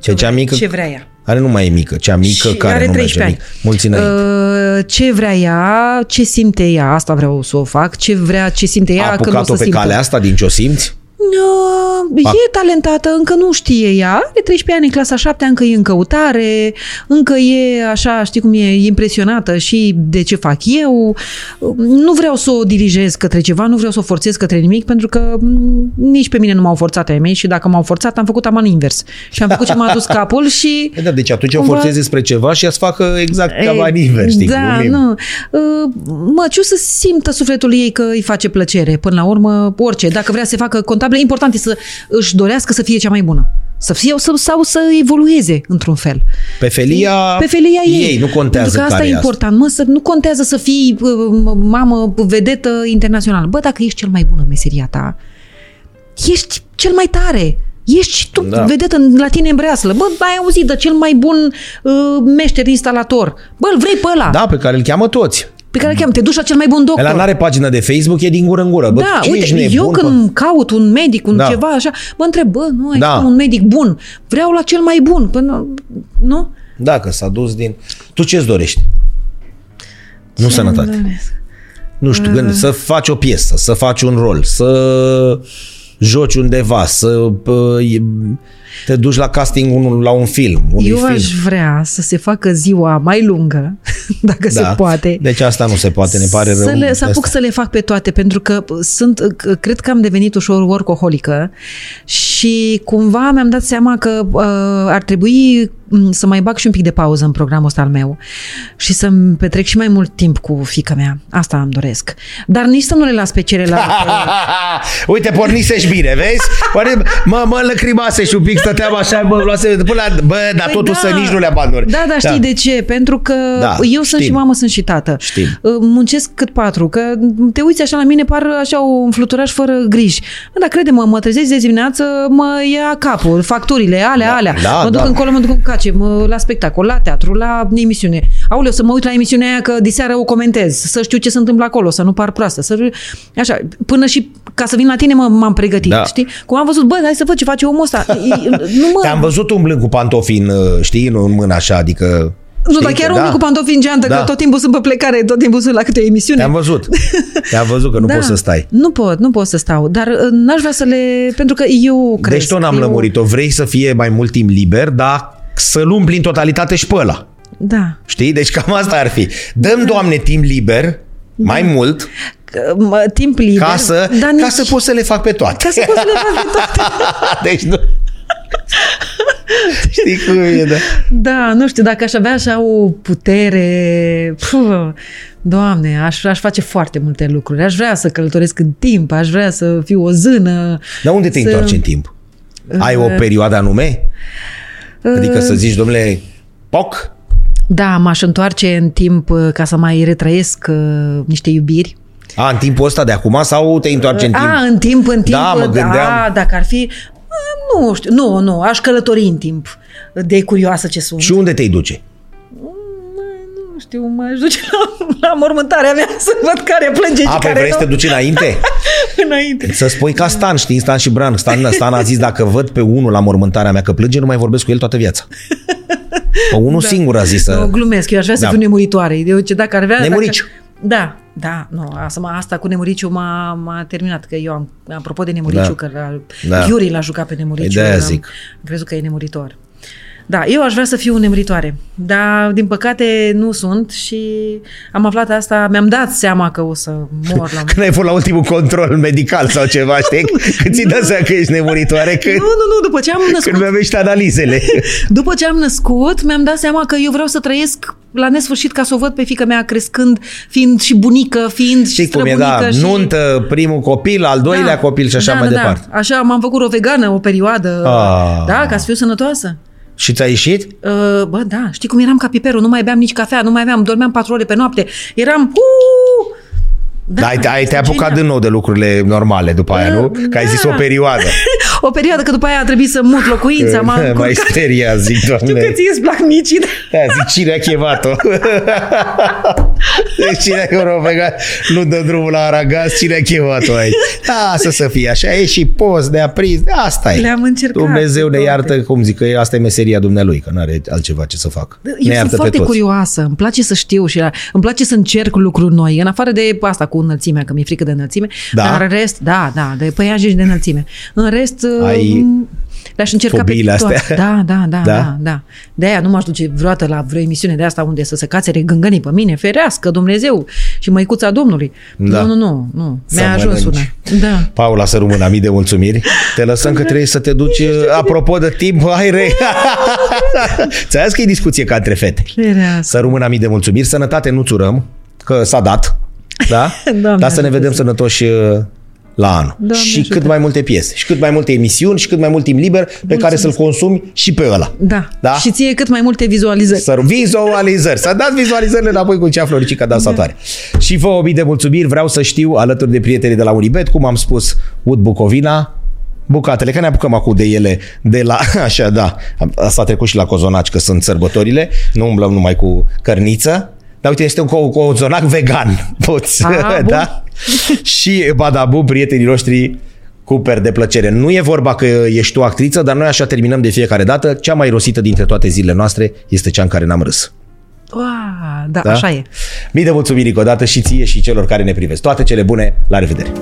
Pe cea mică... Ce vrea ea? Care nu mai e mică. Cea mică Și care are nu 13 merge mică. Mulți înainte. Uh, ce vrea ea, ce simte ea, asta vreau să o fac, ce vrea, ce simte ea A când o apucat-o să pe simtă. calea asta din ce o simți? Uh, e talentată, încă nu știe ea, are 13 ani în clasa 7, încă e în căutare, încă e așa, știi cum e, e impresionată și de ce fac eu. Uh, Nu vreau să o dirigez către ceva, nu vreau să o forțez către nimic, pentru că mm, nici pe mine nu m-au forțat ai mei și dacă m-au forțat, am făcut aman invers. Și am făcut ce m-a dus capul și... E, Da, deci atunci o Cumva- forțezi spre ceva și ea-ți facă exact ca Ei, bani invers, știi? Da, glumim. nu. Uh, Măciu să simtă sufletul ei că îi face plăcere. Până la urmă, orice. Dacă vrea să facă contabil, important e să își dorească să fie cea mai bună. Să fie sau, sau să evolueze într-un fel. Pe felia, Pe felia ei. ei, nu contează Pentru că asta care e important. Mă, să, nu contează să fii uh, mamă vedetă internațională. Bă, dacă ești cel mai bun în meseria ta, ești cel mai tare. Ești și tu Da. da. vedetă în- la tine în breaslă. Bă, ai auzit de cel mai bun uh, meșter instalator. Bă, îl vrei pe ăla. Da, pe care îl cheamă toți. Pe care îl cheamă. Te duci la cel mai bun doctor. Ela n-are pagină de Facebook, e din gură în gură. Bă, da, ce uite, ești nebun, eu bă? când caut un medic, un Da. ceva așa, mă întreb, bă, nu, ai Da. un medic bun. Vreau la cel mai bun. Până, nu? Da, că s-a dus din... Tu ce-ți dorești? Nu sănătate. Nu știu, gând, să faci o piesă, să faci un rol, să joci undeva, să pă, e- te duci la casting unul, la un film, unui Eu film. aș vrea să se facă ziua mai lungă, dacă da. se poate. Deci asta nu se poate, ne pare rău. Să, le, să apuc Asta. să le fac pe toate, pentru că sunt, cred că am devenit ușor workaholică și cumva mi-am dat seama că uh, ar trebui m, să mai bag și un pic de pauză în programul ăsta al meu și să-mi petrec și mai mult timp cu fica mea. Asta îmi doresc. Dar nici să nu le las pe celelalte. Uite, pornisești bine, vezi? Pare, mă, mă lăcrimase și un pic stăteam așa, mă luase până la, bă, dar Păi totul da. să nici nu le abandoni. Da, dar știi de ce? Pentru că Da, eu sunt știm. și mamă, sunt și tată. Știm. Uh, Muncesc cât patru, că te uiți așa la mine, par așa un fluturaș fără griji. Dar crede-mă, mă trezesc de dimineață, mă ia capul, facturile, alea, Da, alea. da, mă duc da. încolo, mă duc în cace, mă, la spectacol, la teatru, la emisiune. Aoleu, să mă uit la emisiunea aia că diseară o comentez, să știu ce se întâmplă acolo, să nu par proastă. Să... Așa, până și ca să vin la tine mă, m-am pregătit, Da. știi? Cum am văzut, bă, hai să văd ce face omul ăsta. E- Nu mă... Te-am văzut umblând cu pantofi în, uh, știi, în mână așa, adică... Nu, știi dar chiar că- umblă cu pantofi în geantă, Da. că tot timpul sunt pe plecare, tot timpul sunt la câte o emisiune. Te-am văzut. Te-am văzut că nu da. poți să stai. Nu pot, nu pot să stau, dar uh, n-aș vrea să le... Pentru că eu cresc. Deci tot n-am eu... lămurit-o. Vrei să fie mai mult timp liber, dar să-l umpli în totalitate și pe ăla. Da. Știi? Deci cam asta ar fi. Dăm, Doamne, timp liber, mai mult, Că, mă, Timp liber. ca să, dar ca nici... să poți să le fac pe toate. Ca să pot să le fac pe toate. deci nu... Știi cum e, da? Da, nu știu, dacă aș avea așa o putere... Puh, Doamne, aș, aș face foarte multe lucruri. Aș vrea să călătoresc în timp, aș vrea să fiu o zână. Dar unde te să... întorci în timp? Ai o perioadă anume? Adică să zici, domnule, poc? Da, m-aș întoarce în timp uh, ca să mai retrăiesc uh, niște iubiri. A, în timpul ăsta de acum sau te întoarci în timp? A, în timp, în timp. Da, mă gândeam. A, dacă ar fi... a, Nu știu, nu, nu, aș călători în timp de curioasă ce sunt. Și unde te duce? Nu știu, mă aș duce la, la mormântarea mea să văd care plânge A, și păi care vrei nu. să te duci înainte? înainte. Să spui ca Stan, știi, Stan și Bran. Stan, Stan a zis, dacă văd pe unul la mormântarea mea că plânge, nu mai vorbesc cu el toată viața. Pe unul da. singur a zis să... Nu, glumesc, eu aș vrea să Da. fiu nemuritoare. Eu ce dacă ar vrea... Nemuriciu. Dacă... Da, da, nu, asta, asta cu nemuriciu m-a, m-a terminat, că eu am, apropo de nemuriciu, Da. că la, Da. Yuri l-a jucat pe nemuriciu, Păi de-aia am zic. crezut că e nemuritor. Da, eu aș vrea să fiu nemuritoare, dar din păcate nu sunt și am aflat asta, mi-am dat seama că o să mor la Când ai fost la ultimul control medical sau ceva, știi? Când ți dai seama că ești nemuritoare, când, Nu, nu, nu, după ce am născut când mi-avești analizele. După ce am născut, mi-am dat seama că eu vreau să trăiesc la nesfârșit ca să o văd pe fică mea crescând, fiind și bunică, fiind Știi și cum e, străbunică. da, și... nuntă, primul copil, al doilea copil și așa da, mai da, departe. Da. Așa m-am făcut o vegană o perioadă, Ah. da, ca să fiu sănătoasă. Și ți-a ieșit? Uh, bă, da, știi cum eram ca piperul, nu mai beam nici cafea, nu mai aveam, dormeam patru ore pe noapte. Eram, uh, Da, ai, ai este te-ai apucat genial. din nou de lucrurile normale după aia, nu? Că ai zis o Da. perioadă. O perioadă că după aia a trebuit să mut locuința, m-am mai încurcat. speria, zic, Știu doamne. că ție îți plac micii, Da, zic, cine a chemat-o? Deci cine a rovegat, nu dă drumul la Aragaz, cine a chemat-o aici? Da, să să fie așa, e și post de aprins, de asta e. Le-am încercat Dumnezeu ne toate. iartă, cum zic, că asta e meseria dumnealui, că nu are altceva ce să facă. Ne Eu sunt iartă pe foarte toți. curioasă, îmi place să știu și îmi place să încerc lucruri noi, în afară de asta cu înălțimea, că mi-e frică de înălțime, Da? dar în rest, da, da, de păianjen și de înălțime. În rest, Ai um, le-aș încerca fobiile pe toate. astea? Da, da, da, Da? da, da. De aia nu m-aș duce vreodată la vreo emisiune de asta unde să se cațere gângănii pe mine, ferească Dumnezeu și măicuța Domnului. Da. Nu, nu, nu, nu. Să Mi-a ajuns una. mănânci. Da. Paula, să rămână mii de mulțumiri. Te lăsăm că trebuie să te duci, apropo de timp, hai re. Ți-a zis că e discuție ca între fete. Ferească. Să rămână mii de mulțumiri, sănătate nu țurăm, că s-a dat, da? Doamne Dar să ne ajută vedem să- sănătoși uh, la anul. Doamne și ajută. cât mai multe piese, și cât mai multe emisiuni, și cât mai mult timp liber pe care să-l consumi și pe ăla. Da. Da? Și ție cât mai multe vizualizări. Să vizualizări. Să dați vizualizările înapoi cu cea Floricica dansatoare. Da. Și vă o mii de mulțumiri. Vreau să știu, alături de prietenii de la Unibet, cum am spus, Ud Bucovina, bucatele, că ne apucăm acum de ele de la, așa da, asta a trecut și la cozonaci, că sunt sărbătorile, nu umblăm numai cu cărniță, dar uite, este un co- cozonac vegan, poți, Ah, bun. da? și Badabu, prietenii noștri, cuper de plăcere. Nu e vorba că ești tu actriță, dar noi așa terminăm de fiecare dată. Cea mai rosită dintre toate zilele noastre este cea în care n-am râs. Ua, da, Da? așa e. Mii de mulțumiri încă o dată și ție și celor care ne privesc. Toate cele bune, la revedere!